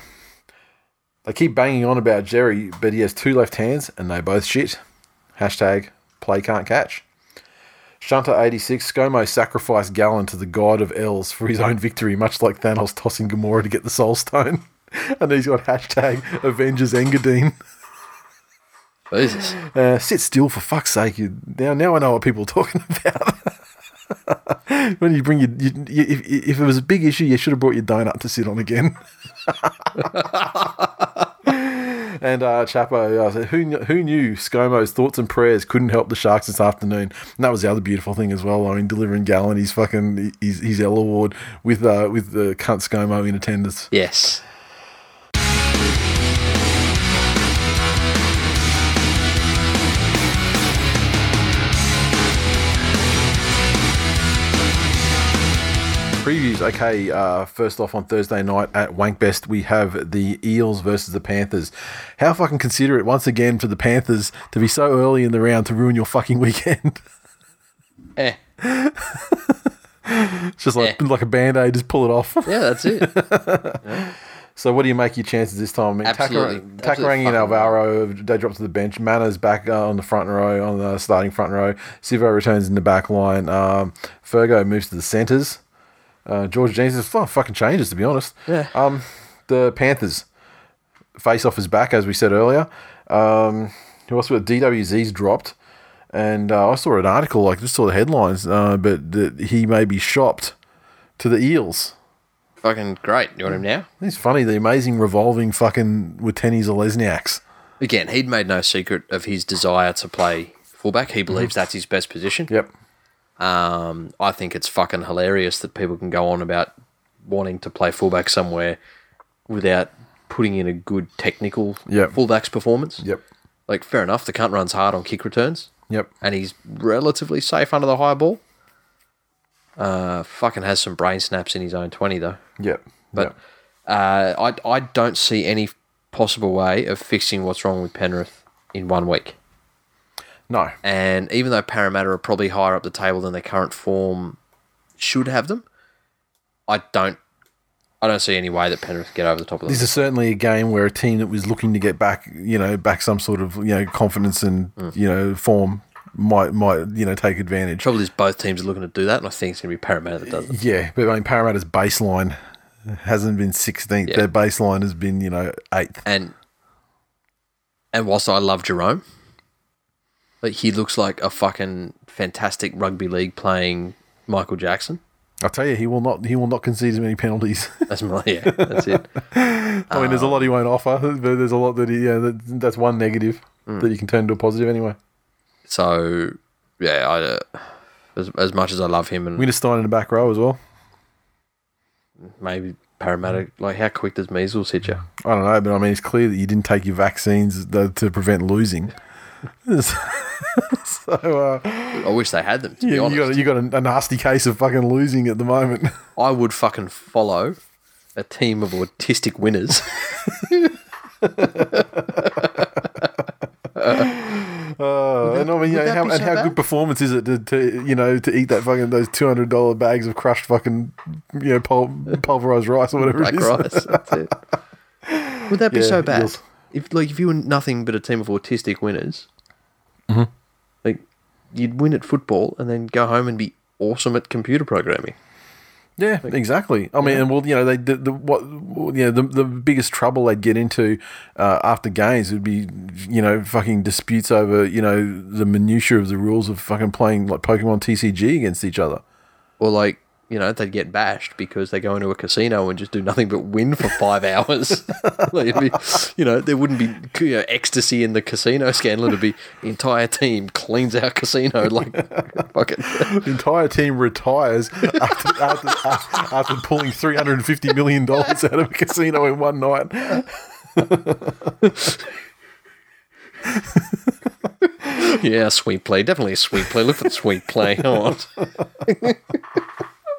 Speaker 1: They keep banging on about Xerri, but he has two left hands and they both shit. Hashtag play can't catch. Shunter86, ScoMo sacrificed Gallen to the god of L's for his own victory, much like Thanos tossing Gamora to get the Soul Stone. (laughs) and he's got hashtag Avengers Engadine. (laughs)
Speaker 2: Jesus.
Speaker 1: Uh, sit still for fuck's sake. You, now, now I know what people are talking (laughs) about. when you bring your, you, you, if, if it was a big issue, you should have brought your donut to sit on again. (laughs) and uh, Chapo uh, said, who, who knew ScoMo's thoughts and prayers couldn't help the Sharks this afternoon? And that was the other beautiful thing as well. I mean, delivering Gallen his fucking his, his L award with uh, with the cunt ScoMo in attendance.
Speaker 2: Yes.
Speaker 1: Previews. Okay, uh, first off on Thursday night at Wankbest, we have the Eels versus the Panthers. How fucking considerate once again for the Panthers to be so early in the round to ruin your fucking (laughs) weekend.
Speaker 2: Eh.
Speaker 1: it's (laughs) just like
Speaker 2: Yeah.
Speaker 1: like a band aid, just pull it off.
Speaker 2: Yeah, that's it. (laughs)
Speaker 1: so, what do you make your chances this time? I mean,
Speaker 2: Absolutely.
Speaker 1: Takarangi and Alvaro they drop to the bench. Mana's back uh, on the front row, on the starting front row. Sivo returns in the back line. Um, Fergo moves to the centres. Uh, George James is oh, fucking changes to be honest.
Speaker 2: Yeah.
Speaker 1: Um, the Panthers face off is back as we said earlier. Um, who else? With DWZ's dropped, and uh, I saw an article like just saw the headlines, uh, but that he may be shopped to the Eels.
Speaker 2: fucking great. You want him now?
Speaker 1: It's funny the amazing revolving fucking Watene-Zelezniaks.
Speaker 2: Again, he'd made no secret of his desire to play fullback. He believes that's his best position.
Speaker 1: Yep.
Speaker 2: Um, I think it's fucking hilarious that people can go on about wanting to play fullback somewhere without putting in a good technical
Speaker 1: Yep.
Speaker 2: fullback's performance.
Speaker 1: Yep.
Speaker 2: Like, fair enough, the cunt runs hard on kick returns
Speaker 1: Yep.
Speaker 2: and he's relatively safe under the high ball. Uh, fucking has some brain snaps in his own 20, though.
Speaker 1: Yep.
Speaker 2: But uh, I, I don't see any possible way of fixing what's wrong with Penrith in one week.
Speaker 1: No.
Speaker 2: And even though Parramatta are probably higher up the table than their current form should have them, I don't. I don't see any way that Penrith get over the top of them.
Speaker 1: This is certainly a game where a team that was looking to get back, you know, back some sort of, you know, confidence and, mm. you know, form might, might, you know, take advantage.
Speaker 2: Trouble is, both teams are looking to do that, and I think it's going to be Parramatta that does it.
Speaker 1: Yeah, but I mean, Parramatta's baseline hasn't been 16th.
Speaker 2: Yeah.
Speaker 1: Their baseline has been, you know, 8th.
Speaker 2: And and whilst I love Jerome, like he looks like a fucking fantastic rugby league playing Michael Jackson.
Speaker 1: I'll tell you, he will not, he will not concede as many penalties. (laughs)
Speaker 2: That's my yeah. That's it.
Speaker 1: I mean, there's a lot he won't offer, but there's a lot that he, yeah, that, that's one negative. that you can turn into a positive anyway.
Speaker 2: So yeah, I uh, as as much as I love him and
Speaker 1: Winterstein in the back row as well.
Speaker 2: maybe Parramatta, like how quick does measles hit you?
Speaker 1: I don't know, but I mean, it's clear that you didn't take your vaccines to prevent losing. (laughs) so uh,
Speaker 2: I wish they had them. To be
Speaker 1: you,
Speaker 2: honest,
Speaker 1: you got you got a, a nasty case of fucking losing at the moment. (laughs)
Speaker 2: I would fucking follow a team of autistic winners. (laughs)
Speaker 1: Uh, and I mean, you know, how, and
Speaker 2: so
Speaker 1: how
Speaker 2: bad?
Speaker 1: good performance is it to, to you know to eat that fucking those two hundred dollar bags of crushed fucking you know pul- pulverized rice or whatever
Speaker 2: Black
Speaker 1: it is.
Speaker 2: rice. That's it. Would that be
Speaker 1: Yeah,
Speaker 2: so bad? If like if you were nothing but a team of autistic winners,
Speaker 1: Mm-hmm.
Speaker 2: like you'd win at football and then go home and be awesome at computer programming.
Speaker 1: Yeah, exactly. I mean, and well, you know, they the, the what you know the the biggest trouble they'd get into uh, after games would be you know fucking disputes over you know the minutiae of the rules of fucking playing like Pokemon TCG against each other.
Speaker 2: Or like, you know, they'd get bashed because they go into a casino and just do nothing but win for five hours. (laughs) like be, you know, there wouldn't be you know, ecstasy in the casino scandal. It'd be the entire team cleans out casino like (laughs) fucking. (laughs)
Speaker 1: The entire team retires after, after, after, after pulling three hundred and fifty million dollars out of a casino in one night.
Speaker 2: Yeah, sweet play. Definitely a sweet play. Look at the sweet play. Oh,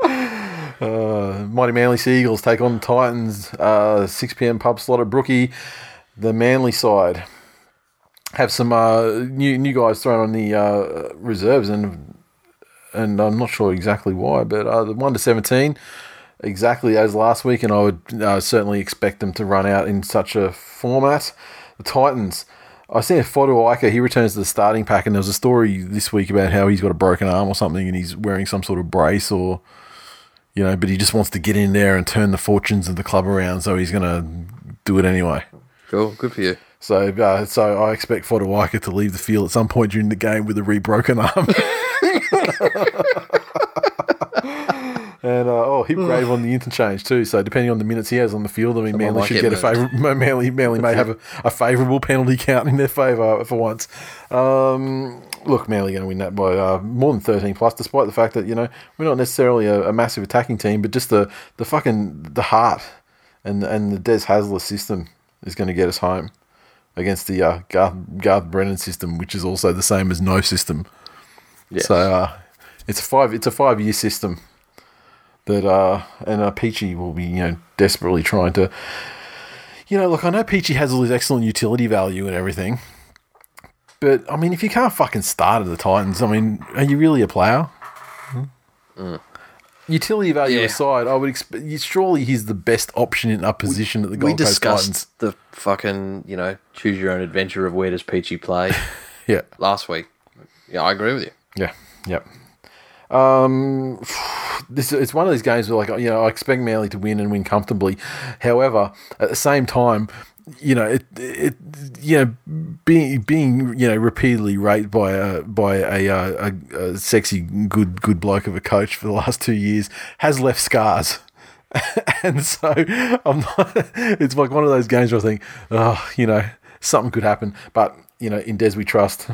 Speaker 2: (laughs)
Speaker 1: Uh, Mighty Manly Seagulls take on Titans. Uh, 6 p.m. pub slot at Brookie. The Manly side have some uh, new new guys thrown on the uh, reserves, and and I'm not sure exactly why, but uh, the one to 17, exactly as last week, and I would uh, certainly expect them to run out in such a format. The Titans. I seen a photo of Iker. He returns to the starting pack, and there was a story this week about how he's got a broken arm or something, and he's wearing some sort of brace or you know, but he just wants to get in there and turn the fortunes of the club around, so he's going to do it anyway.
Speaker 2: cool. Good for you.
Speaker 1: So, uh, so I expect Fotuaika to leave the field at some point during the game with a rebroken arm. (laughs) and uh, oh, hip grave on the interchange too. So depending on the minutes he has on the field, I mean,
Speaker 2: Someone
Speaker 1: Manly
Speaker 2: might
Speaker 1: should
Speaker 2: get
Speaker 1: a favourable. (laughs) Manly, Manly may have a, a favourable penalty count in their favour for once. Um, look, Manly going to win that by uh, more than thirteen plus, despite the fact that you know we're not necessarily a, a massive attacking team, but just the the fucking the heart and and the Des Hasler system is going to get us home against the uh, Garth, Garth Brennan system, which is also the same as no system.
Speaker 2: Yes.
Speaker 1: So uh, it's a five it's a five year system that uh, and uh, Peachey will be you know desperately trying to. You know, look, I know Peachey has all his excellent utility value and everything, but I mean, if you can't fucking start at the Titans, I mean, are you really a player? Utility value
Speaker 2: Yeah.
Speaker 1: aside, I would expect surely he's the best option in a position at the
Speaker 2: we
Speaker 1: Gold Coast
Speaker 2: discussed
Speaker 1: Titans.
Speaker 2: the fucking, you know, choose your own adventure of where does Peachey play (laughs)
Speaker 1: Yeah,
Speaker 2: last week. Yeah, I agree with you.
Speaker 1: Yeah, yep. Um, this it's one of these games where, like, you know, I expect Manly to win and win comfortably. However, at the same time, you know, it, it, you know, being being you know repeatedly raped by a by a, uh, a, a sexy good good bloke of a coach for the last two years has left scars. (laughs) and so I'm not, it's like one of those games where I think, oh, you know, something could happen. But, you know, in Des we trust.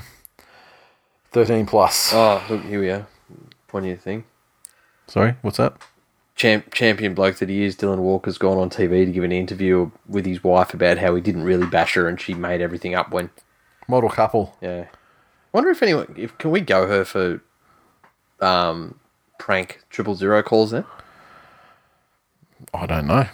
Speaker 1: 13 plus.
Speaker 2: Oh, look, here we are. One year thing.
Speaker 1: Sorry, what's that?
Speaker 2: Champ, champion bloke that he is, Dylan Walker's gone on TV to give an interview with his wife about how he didn't really bash her and she made everything up when.
Speaker 1: Model couple.
Speaker 2: Yeah. Wonder if anyone. if Can we go her for um, prank triple zero calls then?
Speaker 1: I don't know.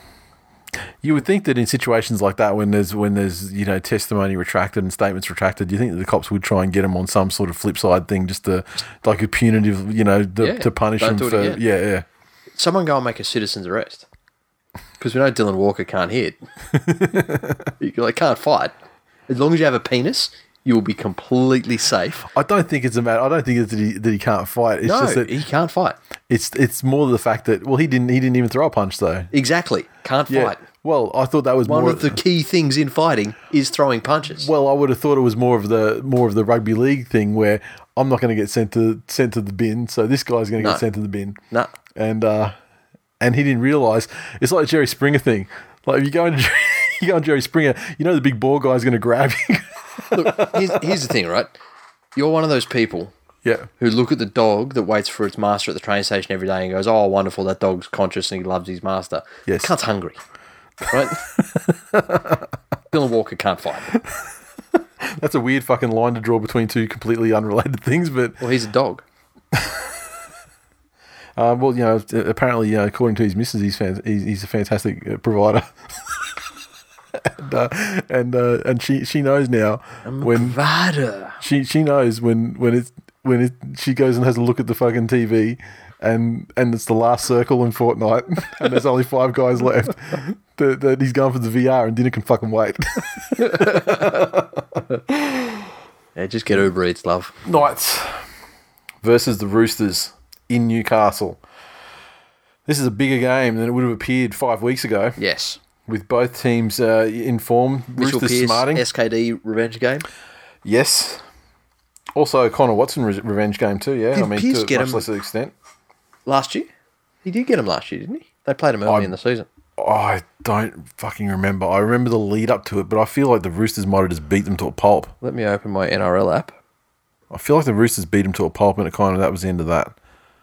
Speaker 1: You would think that in situations like that, when there's when there's you know testimony retracted and statements retracted, you think that the cops would try and get them on some sort of flip side thing, just to like a punitive, you know, the,
Speaker 2: Yeah,
Speaker 1: to punish them for yeah, yeah.
Speaker 2: Someone go and make a citizen's arrest. Because we know Dylan Walker can't hit. (laughs) he like, can't fight. As long as you have a penis, you will be completely safe.
Speaker 1: I don't think it's a matter. I don't think it's that he, that he can't fight. It's
Speaker 2: no,
Speaker 1: just that
Speaker 2: he can't fight.
Speaker 1: it's it's more the fact that well, he didn't he didn't even throw a punch though.
Speaker 2: Exactly. Can't
Speaker 1: Yeah.
Speaker 2: fight.
Speaker 1: Well, I thought that was
Speaker 2: One of the key things in fighting is throwing punches.
Speaker 1: Well, I would have thought it was more of the more of the rugby league thing where I'm not going to get sent to sent to the bin, so this guy's going to
Speaker 2: No.
Speaker 1: get sent to the bin.
Speaker 2: No.
Speaker 1: and uh, and he didn't realize it's like a Jerry Springer thing. Like if you go into (laughs) you go on Jerry Springer, you know the big ball guy's going to grab you. (laughs)
Speaker 2: Look, here's, here's the thing, right? You're one of those people
Speaker 1: Yeah.
Speaker 2: who look at the dog that waits for its master at the train station every day and goes, "Oh, wonderful! That dog's conscious and he loves his master."
Speaker 1: Yes.
Speaker 2: cunt's hungry, right? (laughs) Dylan Walker can't fight.
Speaker 1: That's a weird fucking line to draw between two completely unrelated things, but
Speaker 2: Well, he's a dog. (laughs)
Speaker 1: uh, well, you know, apparently, uh, according to his missus, he's fan- he's, he's a fantastic uh, provider. (laughs) and uh, and uh, and she she knows now when
Speaker 2: Provider.
Speaker 1: she she knows when when it's when it, she goes and has a look at the fucking TV and and it's the last circle in Fortnite (laughs) and there's only five guys left that, that he's going for the VR and dinner can fucking wait. (laughs)
Speaker 2: Yeah, just get Uber Eats, love.
Speaker 1: Knights versus the Roosters in Newcastle. This is a bigger game than it would have appeared five weeks ago,
Speaker 2: Yes.
Speaker 1: with both teams uh, in form.
Speaker 2: Mitchell
Speaker 1: Roosters
Speaker 2: Pearce,
Speaker 1: smarting,
Speaker 2: SKD revenge game.
Speaker 1: yes. Also, Connor Watson re- revenge game too. Yeah,
Speaker 2: Did
Speaker 1: I mean
Speaker 2: Pearce
Speaker 1: to a
Speaker 2: get
Speaker 1: much
Speaker 2: him-
Speaker 1: lesser extent.
Speaker 2: Last year? He did get him last year, didn't he? They played him early
Speaker 1: I'm-
Speaker 2: in the season.
Speaker 1: Oh, I don't fucking remember. I remember the lead up to it, but I feel like the Roosters might have just beat them to a pulp.
Speaker 2: Let me open my NRL app.
Speaker 1: I feel like the Roosters beat them to a pulp, and it kind of that was the end of that.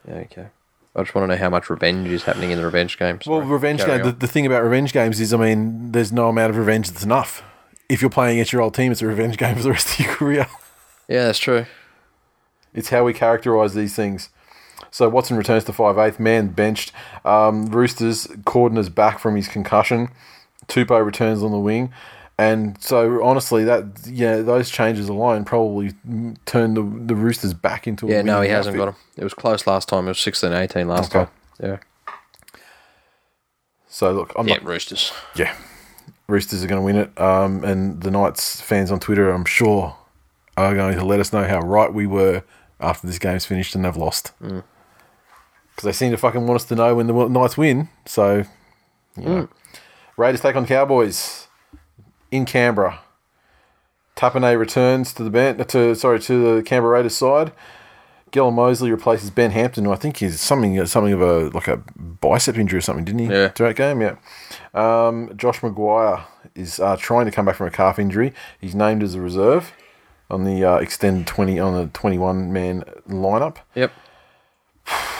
Speaker 2: Yeah, okay. I just want to know how much revenge is happening in the revenge games.
Speaker 1: Well, revenge game. The, the thing about revenge games is, I mean, there's no amount of revenge that's enough. If you're playing against your old team, it's a revenge (laughs) game for the rest of your career.
Speaker 2: Yeah, that's true.
Speaker 1: It's how we characterise these things. So Watson returns to five eighth man benched. Um, Roosters Cordner is back from his concussion. Tupou returns on the wing, and so honestly, that yeah, those changes alone probably mm, turned the, the Roosters back into a
Speaker 2: Yeah, no, he hasn't
Speaker 1: outfit.
Speaker 2: got him. It was close last time. It was 16 18 last
Speaker 1: Okay.
Speaker 2: time. Yeah.
Speaker 1: So look, I'm
Speaker 2: Yeah,
Speaker 1: not
Speaker 2: Roosters.
Speaker 1: yeah, Roosters are going to win it. Um, and the Knights fans on Twitter, I'm sure, are going to let us know how right we were after this game's finished and they've lost. Because they seem to fucking want us to know when the Knights win. So, you know. Raiders take on Cowboys in Canberra. Tapine returns to the band, to sorry to the Canberra Raiders side. Gela-Mosby replaces Ben Hampton, who I think is something something of a like a bicep injury or something, didn't he?
Speaker 2: Yeah.
Speaker 1: That game, yeah. Um, Josh McGuire is uh, trying to come back from a calf injury. He's named as a reserve on the uh, extended twenty on the twenty one man lineup.
Speaker 2: Yep. (sighs) (sighs)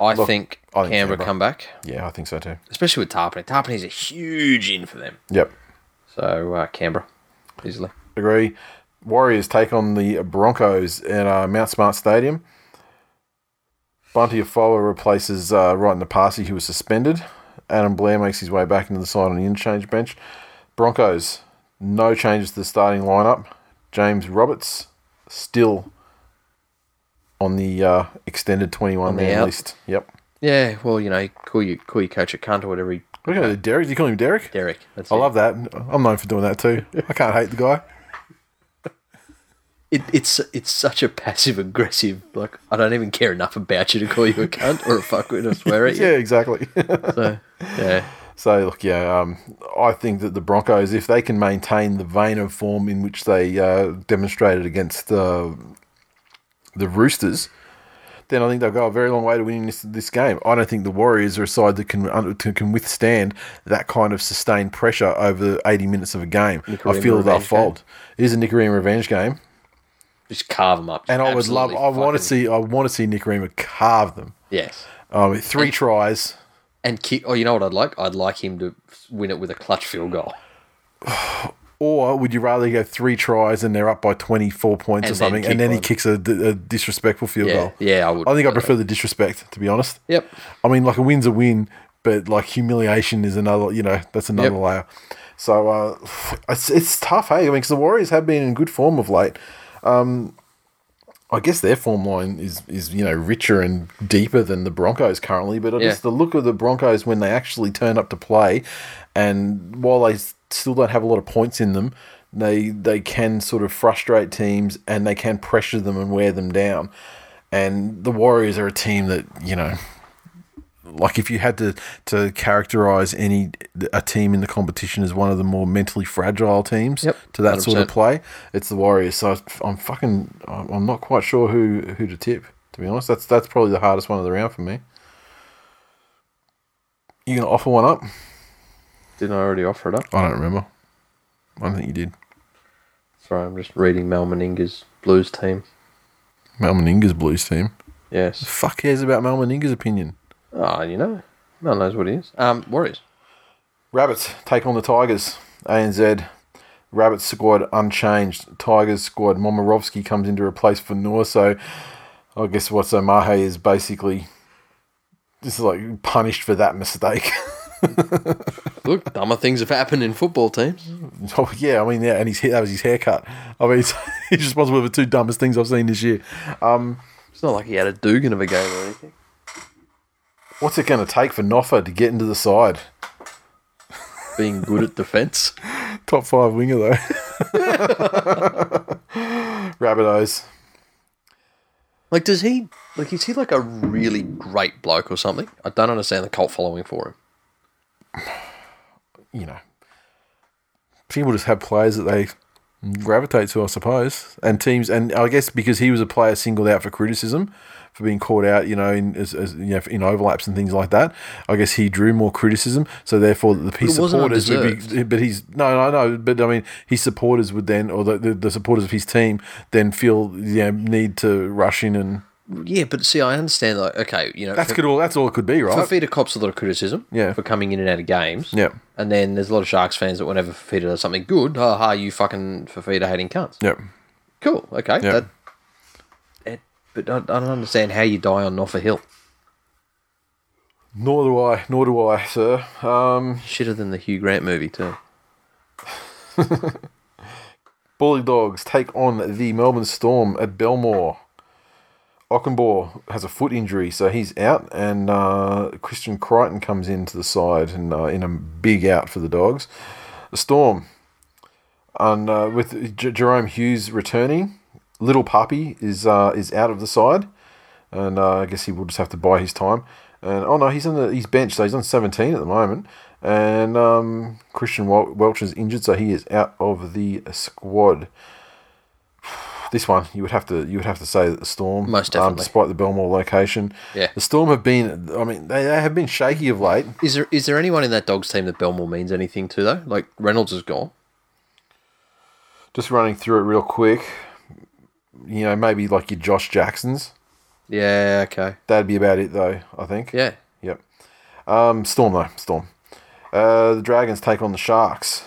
Speaker 2: I
Speaker 1: Look,
Speaker 2: think
Speaker 1: I think
Speaker 2: Canberra
Speaker 1: Canberra.
Speaker 2: come back,
Speaker 1: Yeah, I think so too.
Speaker 2: especially with Tapine. Tapine's a huge in for them.
Speaker 1: Yep,
Speaker 2: So, uh, Canberra, easily.
Speaker 1: agree. Warriors take on the Broncos at uh, Mount Smart Stadium. Bunty Afoa replaces uh, Right Napasi, who was suspended. Adam Blair makes his way back into the side on the interchange bench. Broncos, no changes to the starting lineup. James Roberts still on the uh, extended 21
Speaker 2: On the
Speaker 1: man
Speaker 2: out.
Speaker 1: list. Yep.
Speaker 2: Yeah, well, you know, call you call your coach a cunt or whatever. He,
Speaker 1: Look at Derek. Do you call him Derek?
Speaker 2: Derek. That's
Speaker 1: I
Speaker 2: it.
Speaker 1: love that. I'm known for doing that too. I can't hate the guy. (laughs)
Speaker 2: it. It's it's such a passive aggressive. Like I don't even care enough about you to call you a cunt or a fuckwit or swear at (laughs) you.
Speaker 1: Yeah, exactly. (laughs)
Speaker 2: So yeah,
Speaker 1: So look, yeah, um, I think that the Broncos, if they can maintain the vein of form in which they uh, demonstrated against uh, the Roosters, then I think they'll go a very long way to winning this this game. I don't think the Warriors are a side that can under, to, can withstand that kind of sustained pressure over eighty minutes of a game. I feel they'll fold. It is a Nikorima revenge game,
Speaker 2: just carve them up.
Speaker 1: and I would love. I want to see. I want to see Nick carve them.
Speaker 2: Yes,
Speaker 1: Um, three tries.
Speaker 2: and kick. Oh, you know what I'd like? I'd like him to win it with a clutch field goal. (sighs) (sighs) (sighs)
Speaker 1: Or would you rather go three tries and they're up by 24 points or
Speaker 2: And then
Speaker 1: something, and then he kicks a, a disrespectful field
Speaker 2: Yeah,
Speaker 1: goal?
Speaker 2: yeah, I would.
Speaker 1: I think I prefer the disrespect, to be honest.
Speaker 2: Yep.
Speaker 1: I mean, like a win's a win, but like humiliation is another, you know, that's another
Speaker 2: Yep.
Speaker 1: layer. So uh, it's, it's tough, hey? I mean, because the Warriors have been in good form of late. Um, I guess their form line is, is, you know, richer and deeper than the Broncos currently, but I
Speaker 2: Yeah.
Speaker 1: the look of the Broncos when they actually turn up to play, and while they still don't have a lot of points in them, they they can sort of frustrate teams and they can pressure them and wear them down. And the Warriors are a team that you know, like if you had to to characterize any a team in the competition as one of the more mentally fragile teams
Speaker 2: Yep,
Speaker 1: to that sort of play, it's the Warriors. So I'm fucking I'm I'm not quite sure who who to tip. To be honest, that's that's probably the hardest one of the round for me. You gonna offer one up?
Speaker 2: Didn't I already offer it up?
Speaker 1: I don't remember. I don't think you did.
Speaker 2: Sorry, I'm just reading Mal Meninga's Blues team.
Speaker 1: Mal Meninga's Blues team.
Speaker 2: Yes.
Speaker 1: Fuck cares about Mal Meninga's opinion.
Speaker 2: Oh, you know. Mel knows what he is. Um, Warriors.
Speaker 1: Rabbits take on the Tigers. ANZ. Rabbits squad unchanged. Tigers squad. Momirovski comes in to replace Fonua. So I guess what so Mahe is basically just like punished for that mistake. (laughs) (laughs)
Speaker 2: Look, dumber things have happened in football teams. (laughs)
Speaker 1: oh yeah, I mean yeah, and his that was his haircut. I mean he's, (laughs) he's responsible for the two dumbest things I've seen this year. Um,
Speaker 2: It's not like he had a Dugan of a game or anything.
Speaker 1: what's it going to take for Noffa to get into the side?
Speaker 2: Being good at defence.
Speaker 1: Top five winger though. Rabbitohs.
Speaker 2: Like, does he, like, is he like a really great bloke or something? I don't understand the cult following for him.
Speaker 1: You know, people just have players that they gravitate to, I suppose, and teams. And I guess because he was a player singled out for criticism for being caught out, you know, in as, as, you know, in overlaps and things like that. I guess he drew more criticism, so therefore the his supporters would be. But he's no, no, no. But I mean, his supporters would then, or the, the, the supporters of his team, then feel you know, need to rush in and.
Speaker 2: Yeah, but see, I understand, like, okay, you know,
Speaker 1: That's
Speaker 2: for,
Speaker 1: good. All that's all it could be, right?
Speaker 2: Fifita cops a lot of criticism
Speaker 1: Yeah.
Speaker 2: for coming in and out of games.
Speaker 1: Yeah.
Speaker 2: And then there's a lot of Sharks fans that whenever Fifita does something good, ha ha, you fucking Fifita hating cunts.
Speaker 1: Yep.
Speaker 2: Cool, okay.
Speaker 1: Yeah.
Speaker 2: That, it, but I, I don't understand how you die on Noffa Hill.
Speaker 1: Nor do I. Nor do I, sir. Um,
Speaker 2: Shitter than the Hugh Grant movie, too. (laughs)
Speaker 1: Bully Dogs take on the Melbourne Storm at Belmore. Okunbor has a foot injury, so he's out, and uh, Christian Crichton comes into the side and uh, in a big out for the Dogs. The Storm, and uh, with J- Jahrome Hughes returning, Little Puppy is uh, is out of the side, and uh, I guess he will just have to buy his time. And oh no, he's on the he's benched, so he's on seventeen at the moment. And um, Christian Wel- Welch is injured, so he is out of the squad. This one you would have to you would have to say that the Storm,
Speaker 2: Most
Speaker 1: um,
Speaker 2: definitely.
Speaker 1: despite the Belmore location,
Speaker 2: Yeah.
Speaker 1: the Storm have been. I mean, they, they have been shaky of late.
Speaker 2: Is there is there anyone in that Dogs team that Belmore means anything to, though? Like, Reynolds is gone.
Speaker 1: Just running through it real quick. You know, maybe like your Josh Jacksons.
Speaker 2: Yeah, okay.
Speaker 1: That'd be about it, though. I think.
Speaker 2: Yeah.
Speaker 1: Yep. Um, Storm though, Storm. Uh, the Dragons take on the Sharks.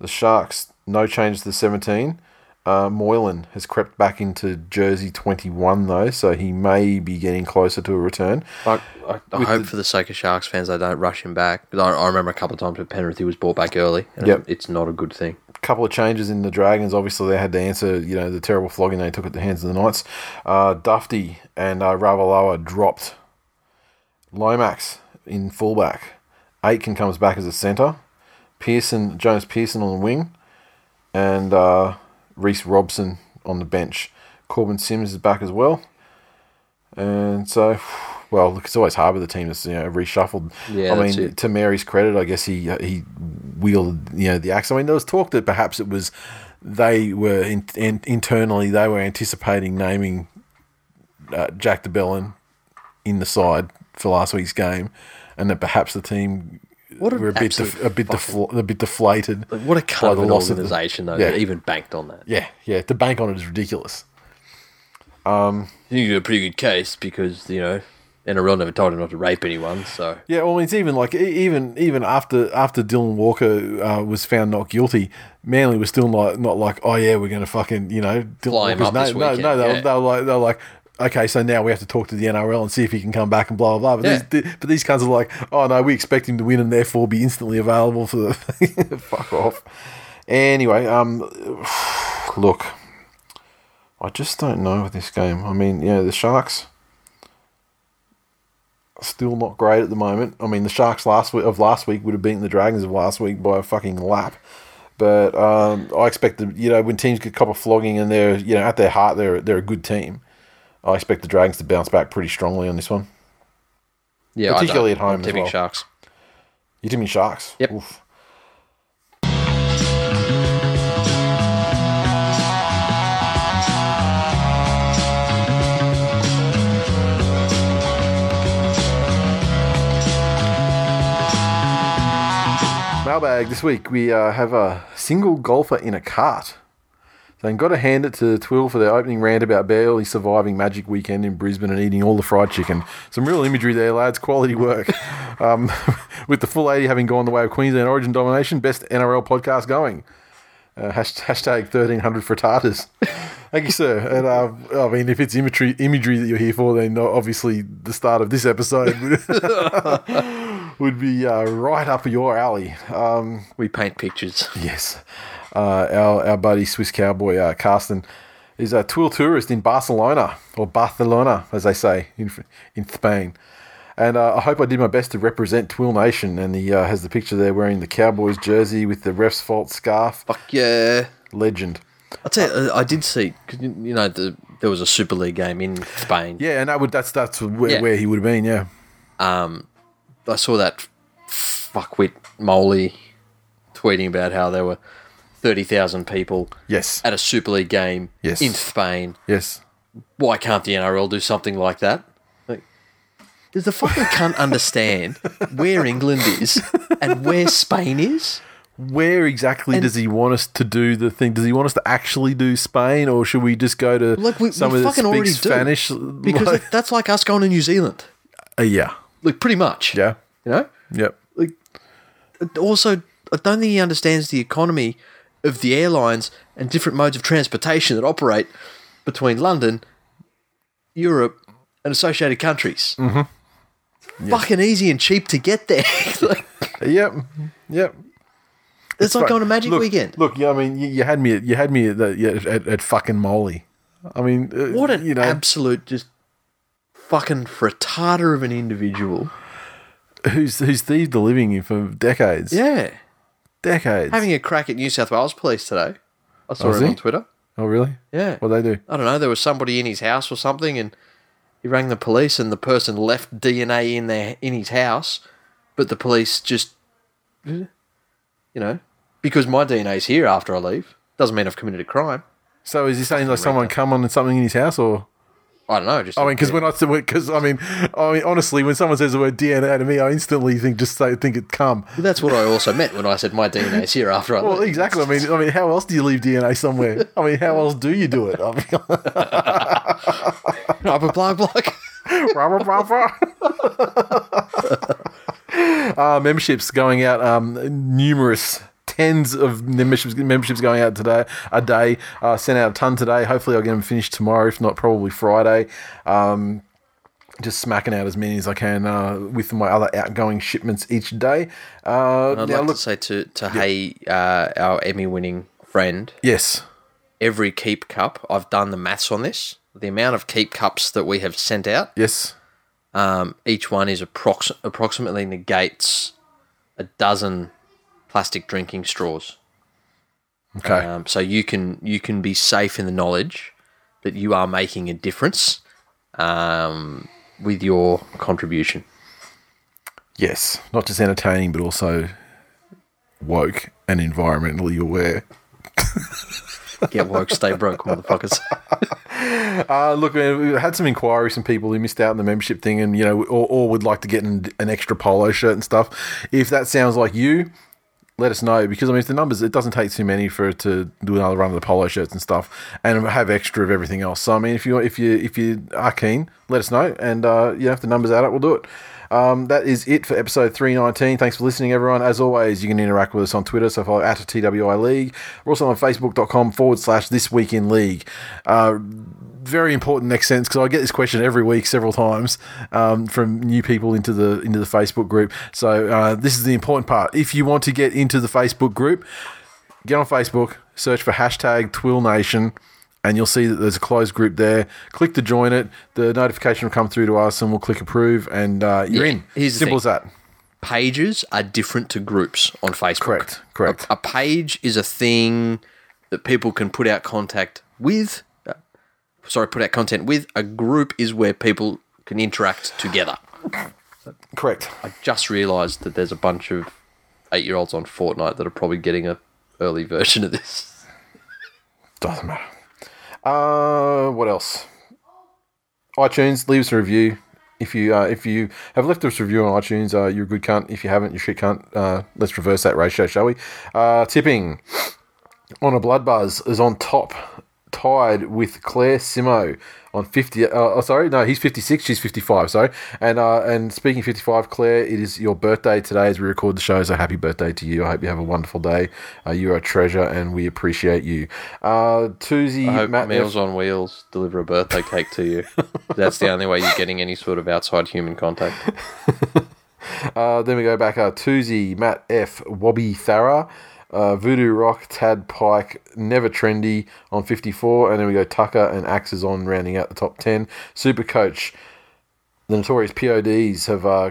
Speaker 1: The Sharks, no change to the seventeen. Uh, Moylan has crept back into jersey twenty one though, so he may be getting closer to a return.
Speaker 2: I, I, I hope
Speaker 1: the-
Speaker 2: for the sake of Sharks fans they don't rush him back. 'Cause I, I remember a couple of times with Penrith he was brought back early. And
Speaker 1: Yep.
Speaker 2: It's not a good thing.
Speaker 1: A couple of changes in the Dragons. Obviously, they had to answer, you know, the terrible flogging they took at the hands of the Knights. Uh, Dufty and uh, Ravalawa dropped. Lomax in fullback. Aitken comes back as a centre. Pearson, Jonas Pearson on the wing, and uh, Reece Robson on the bench. Korbin Sims is back as well. And so, well, look, it's always hard with the team that's you know reshuffled.
Speaker 2: Yeah,
Speaker 1: I mean,
Speaker 2: it.
Speaker 1: to Mary's credit, I guess he he wielded you know the axe. I mean, there was talk that perhaps it was they were in, in, internally they were anticipating naming uh, Jack de Belin in the side for last week's game, and that perhaps the team
Speaker 2: What an
Speaker 1: were a bit def- a bit defla- a bit deflated.
Speaker 2: Like, what a
Speaker 1: by
Speaker 2: cunt of an
Speaker 1: loss the-
Speaker 2: organisation, though,
Speaker 1: Yeah.
Speaker 2: that even banked on that.
Speaker 1: Yeah, yeah. To bank on it is ridiculous.
Speaker 2: Um, I think you got a pretty good case because, you know, NRL never told him not to rape anyone, so.
Speaker 1: Yeah, well, it's even like even even after after Dylan Walker uh, was found not guilty, Manly was still not not like, oh yeah, we're going to fucking you know Dylan
Speaker 2: Fly him
Speaker 1: Walker's
Speaker 2: up this
Speaker 1: name. No, no, they,
Speaker 2: yeah.
Speaker 1: were, they were like they were like. Okay, so now we have to talk to the NRL and see if he can come back and blah blah blah. But,
Speaker 2: Yeah.
Speaker 1: these, but these kinds of like, oh no, we expect him to win and therefore be instantly available for the (laughs) fuck off. Anyway, um, (sighs) look, I just don't know with this game. I mean, yeah, the Sharks still not great at the moment. I mean, the Sharks last week of last week would have beaten the Dragons of last week by a fucking lap. But um, I expect the you know when teams get cop a flogging and they're you know at their heart they're they're a good team. I expect the Dragons to bounce back pretty strongly on this one.
Speaker 2: Yeah,
Speaker 1: Particularly at home
Speaker 2: I'm tipping
Speaker 1: well.
Speaker 2: Sharks.
Speaker 1: You do mean Sharks?
Speaker 2: Yep.
Speaker 1: Oof. Mailbag this week we uh, have a single golfer in a cart. Then got to hand it to TWiL for their opening rant about barely surviving Magic Weekend in Brisbane and eating all the fried chicken. Some real imagery there, lads. Quality work. (laughs) um, (laughs) with the full 80 having gone the way of Queensland Origin domination, best NRL podcast going. Uh, (laughs) hashtag, hashtag 1300 frittatas. Thank you, sir. And uh, I mean, if it's imagery, imagery that you're here for, then obviously the start of this episode would, would be uh, right up your alley. Um,
Speaker 2: We paint pictures.
Speaker 1: Yes. Uh, our, our buddy Swiss cowboy uh, Carsten is a TWiL tourist in Barcelona, or Barcelona, as they say in, in Spain. And uh, I hope I did my best to represent TWiL Nation. And he uh, has the picture there wearing the Cowboys jersey with the ref's fault scarf.
Speaker 2: Fuck yeah.
Speaker 1: Legend.
Speaker 2: I'll tell you, uh, I did see, 'cause, you you know, the, there was a Super League game in Spain.
Speaker 1: Yeah, and that would that's that's where,
Speaker 2: Yeah.
Speaker 1: where he would have been. Yeah,
Speaker 2: I saw that fuckwit Moley tweeting about how they were 30,000 people
Speaker 1: yes,
Speaker 2: at a Super League game
Speaker 1: Yes.
Speaker 2: in Spain.
Speaker 1: yes.
Speaker 2: Why can't the NRL do something like that? Like, does the fucking cunt (laughs) understand where England is and where Spain is?
Speaker 1: Where exactly
Speaker 2: And-
Speaker 1: does he want us to do the thing? Does he want us to actually do Spain, or should we just go to
Speaker 2: Like, we, we
Speaker 1: somewhere that
Speaker 2: fucking already
Speaker 1: speaks. Spanish?
Speaker 2: Because
Speaker 1: Like-
Speaker 2: that's like us going to New Zealand.
Speaker 1: Uh, yeah,
Speaker 2: Like, pretty much.
Speaker 1: yeah,
Speaker 2: You know?
Speaker 1: yep.
Speaker 2: like also I don't think he understands the economy of the airlines and different modes of transportation that operate between London, Europe, and associated countries. Mm-hmm. Fucking easy and cheap to get there. (laughs) like,
Speaker 1: Yep, yep.
Speaker 2: it's like
Speaker 1: But
Speaker 2: going to Magic
Speaker 1: look,
Speaker 2: Weekend.
Speaker 1: Look, yeah, I mean, you, you had me, at, you had me at, at, at fucking Molly. I mean, uh,
Speaker 2: What an
Speaker 1: you know,
Speaker 2: absolute just fucking frittata of an individual.
Speaker 1: who's who's thieved the living for decades,
Speaker 2: Yeah.
Speaker 1: Decades.
Speaker 2: Having a crack at New South Wales police today. I saw
Speaker 1: Oh,
Speaker 2: him
Speaker 1: he?
Speaker 2: on Twitter.
Speaker 1: oh, really?
Speaker 2: Yeah.
Speaker 1: What they do?
Speaker 2: I don't know, there was somebody in his house or something, and he rang the police, and the person left DNA in their in his house, but the police just, you know, because my DNA's here after I leave, doesn't mean I've committed a crime.
Speaker 1: So is he saying like someone come on and something in his house, or
Speaker 2: I don't know. Just
Speaker 1: I mean, because when I said, because I mean, I mean, honestly, when someone says the word DNA to me, I instantly think just say think it come.
Speaker 2: that's what I also meant when I said my DNA is here after I
Speaker 1: Well,
Speaker 2: leave.
Speaker 1: exactly. I mean, I mean, how else do you leave DNA somewhere? I mean, how else do you do it? I mean, (laughs)
Speaker 2: Rubber plug (laughs) plug.
Speaker 1: Rubber bumper. (laughs) uh, memberships going out. Um, numerous tens of memberships memberships going out today. A day. Uh, sent out a ton today. Hopefully, I'll get them finished tomorrow. If not, probably Friday. Um, just smacking out as many as I can uh, with my other outgoing shipments each day. Uh,
Speaker 2: I'd
Speaker 1: now,
Speaker 2: like
Speaker 1: look,
Speaker 2: to say to to Hay, uh, our Emmy winning friend,
Speaker 1: yes,
Speaker 2: every keep cup. I've done the maths on this. The amount of keep cups that we have sent out
Speaker 1: yes,
Speaker 2: Um, each one is approx- approximately negates a dozen plastic drinking straws.
Speaker 1: okay,
Speaker 2: Um, so you can you can be safe in the knowledge that you are making a difference um, with your contribution.
Speaker 1: yes. Not just entertaining, but also woke and environmentally aware. (laughs)
Speaker 2: Get woke, stay broke, motherfuckers. (laughs)
Speaker 1: Uh, look, man, we had some inquiries from people who missed out on the membership thing, and you know, or, or would like to get an, an extra polo shirt and stuff. If that sounds like you, let us know because I mean, if the numbers, it doesn't take too many for it to do another run of the polo shirts and stuff, and have extra of everything else. So I mean, if you if you if you are keen, let us know, and uh, you know, if the numbers add up, we'll do it. Um, that is it for episode 319. Thanks for listening, everyone. As always, you can interact with us on Twitter, so follow at TWI League. We're also on Facebook.com forward slash This Week in League. Uh, very important next sentence because I get this question every week, several times um, from new people into the into the Facebook group. So uh, this is the important part. If you want to get into the Facebook group, get on Facebook, search for hashtag TWiL Nation, and you'll see that there's a closed group there. Click to join it. The notification will come through to us, and we'll click approve, and uh, you're
Speaker 2: Yeah,
Speaker 1: in.
Speaker 2: here's
Speaker 1: Simple as that.
Speaker 2: Pages are different to groups on Facebook.
Speaker 1: Correct. Correct.
Speaker 2: A page is a thing that people can put out contact with. Sorry, put out content with. A group is where people can interact together.
Speaker 1: Correct.
Speaker 2: I just realised that there's a bunch of eight-year-olds on Fortnite that are probably getting a early version of this.
Speaker 1: Doesn't matter. Uh, what else? iTunes, leave us a review If you uh, if you have left us a review on iTunes, uh, you're a good cunt. If you haven't, you're shit cunt. Uh, let's reverse that ratio, shall we? Uh, tipping on a blood buzz is on top, tied with Claire Simo on fifty. Uh, oh, sorry, no, he's fifty six. She's fifty five. Sorry, and uh, and speaking fifty five, Claire, it is your birthday today as we record the show. So happy birthday to you. I hope you have a wonderful day. Uh, you are a treasure, and we appreciate you. Uh, Tuesday,
Speaker 2: I hope
Speaker 1: Matt
Speaker 2: Meals on Wheels deliver a birthday cake to you. (laughs) That's the only way you're getting any sort of outside human contact. (laughs)
Speaker 1: Uh, then we go back uh, Tuesday, Matt F, Wobby Thara, uh, Voodoo Rock, Tad Pike, Never Trendy on 54, and then we go Tucker and Axes on rounding out the top 10. Super Coach, the notorious PODs have uh,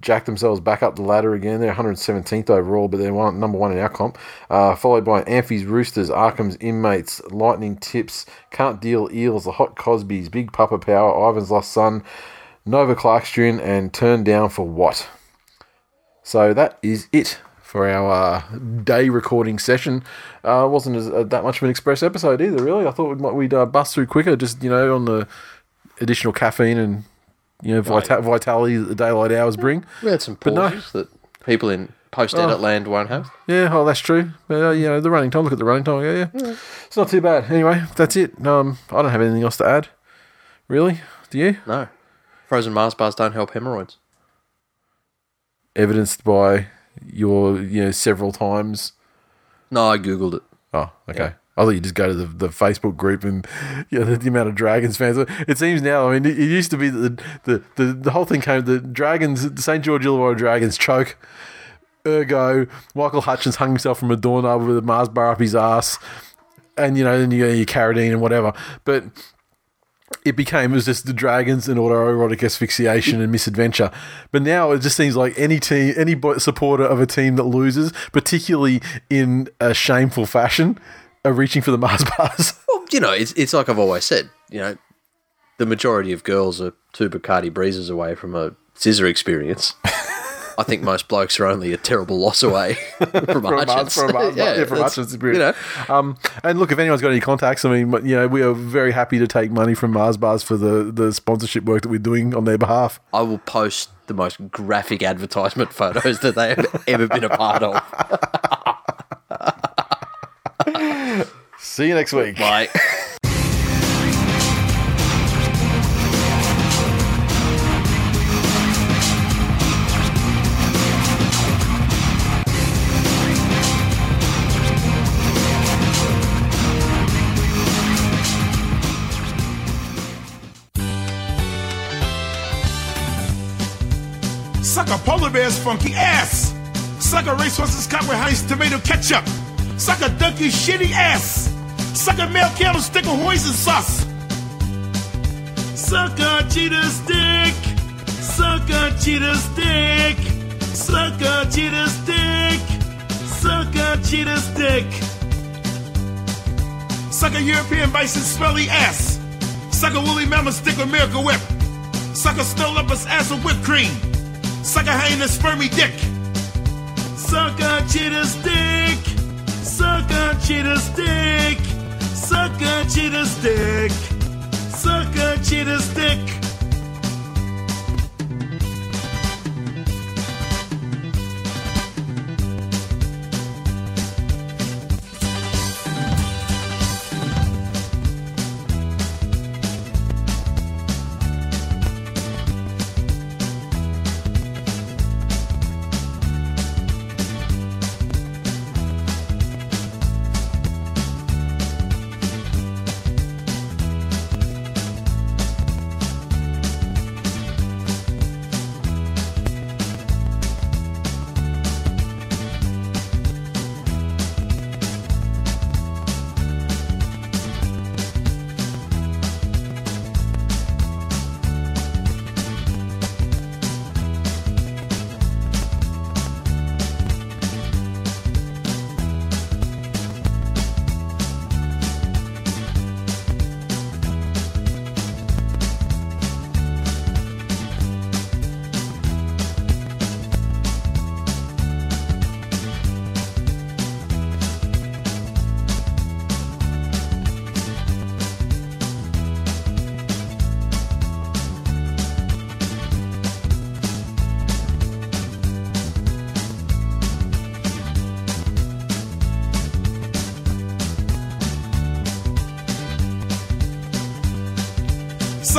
Speaker 1: jacked themselves back up the ladder again. They're 117th overall, but they're one, number one in our comp. Uh, followed by Amphi's Roosters, Arkham's Inmates, Lightning Tips, Can't Deal Eels, the Hot Cosbys, Big Papa Power, Ivan's Lost Son, Nova Clarkstone, and Turned Down for What. So that is it for our uh, day recording session. Uh, wasn't as, uh, that much of an express episode either, really. I thought we'd, we'd uh, bust through quicker, just you know, on the additional caffeine and you know vita- vitality that the daylight hours bring.
Speaker 2: We had some
Speaker 1: But no.
Speaker 2: pauses that people in post edit land won't have.
Speaker 1: Yeah, oh, that's true. But, uh, you know, the running time. Look at the running time. Yeah, yeah. It's not too bad. Anyway, that's it. Um, I don't have anything else to add. Really? Do you?
Speaker 2: No. Frozen Mars bars don't help hemorrhoids.
Speaker 1: Evidenced by your, you know, several times.
Speaker 2: No, I googled it.
Speaker 1: Oh, okay. I thought you just go to the, the Facebook group and you know, the, the amount of Dragons fans. It seems now. I mean, it, it used to be that the, the, the, the whole thing came. The Dragons, the St George Illawarra Dragons choke. Ergo, Michael Hutchence hung himself from a doorknob with a Mars bar up his ass, and you know, then you go your Carradine and whatever. But it became was just the dragons and autoerotic asphyxiation and misadventure. But now it just seems like any team, any supporter of a team that loses, particularly in a shameful fashion, are reaching for the Mars (laughs) bars.
Speaker 2: Well, you know, it's, it's like I've always said, you know, the majority of girls are two Bacardi breezes away from a scissor experience. (laughs) I think most blokes are only a terrible loss away (laughs) from,
Speaker 1: From
Speaker 2: Hutchence.
Speaker 1: from yeah, from
Speaker 2: that's-
Speaker 1: Hutchence
Speaker 2: You know,
Speaker 1: Um, and look, if anyone's got any contacts, I mean, you know, we are very happy to take money from Mars bars for the, the sponsorship work that we're doing on their behalf.
Speaker 2: I will post the most graphic advertisement photos that they have ever been a part of. (laughs)
Speaker 1: See you next week.
Speaker 2: Like,
Speaker 3: funky ass. Suck a racehorse's cup with Heinz tomato ketchup. Suck a donkey's shitty ass. Suck a male candlestick with hoisin sauce. Suck a cheetah's dick. Suck a cheetah's dick. Suck a cheetah's dick. Suck a cheetah's dick. Suck a European bison's smelly ass. Suck a woolly mammoth's dick with Miracle Whip. Suck a snow leopard's ass with whipped cream. Suck a hyena's spermy dick. Suck a cheetah's dick. Suck a cheetah's dick. Suck a cheetah's dick. Suck a cheetah's dick.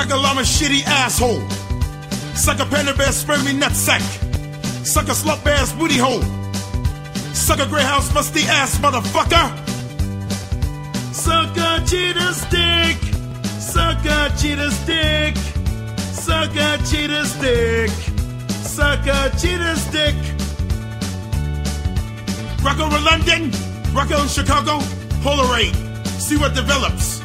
Speaker 3: Suck a llama shitty asshole. Suck a panda bear spermy nutsack. Suck a slut bear's booty hole. Suck a greyhound's musty ass motherfucker. Suck a cheetah's dick. Suck a cheetah's dick. Suck a cheetah's dick. Suck a cheetah's dick. Rocco in London, Rocco in Chicago, Polaroid. See what develops.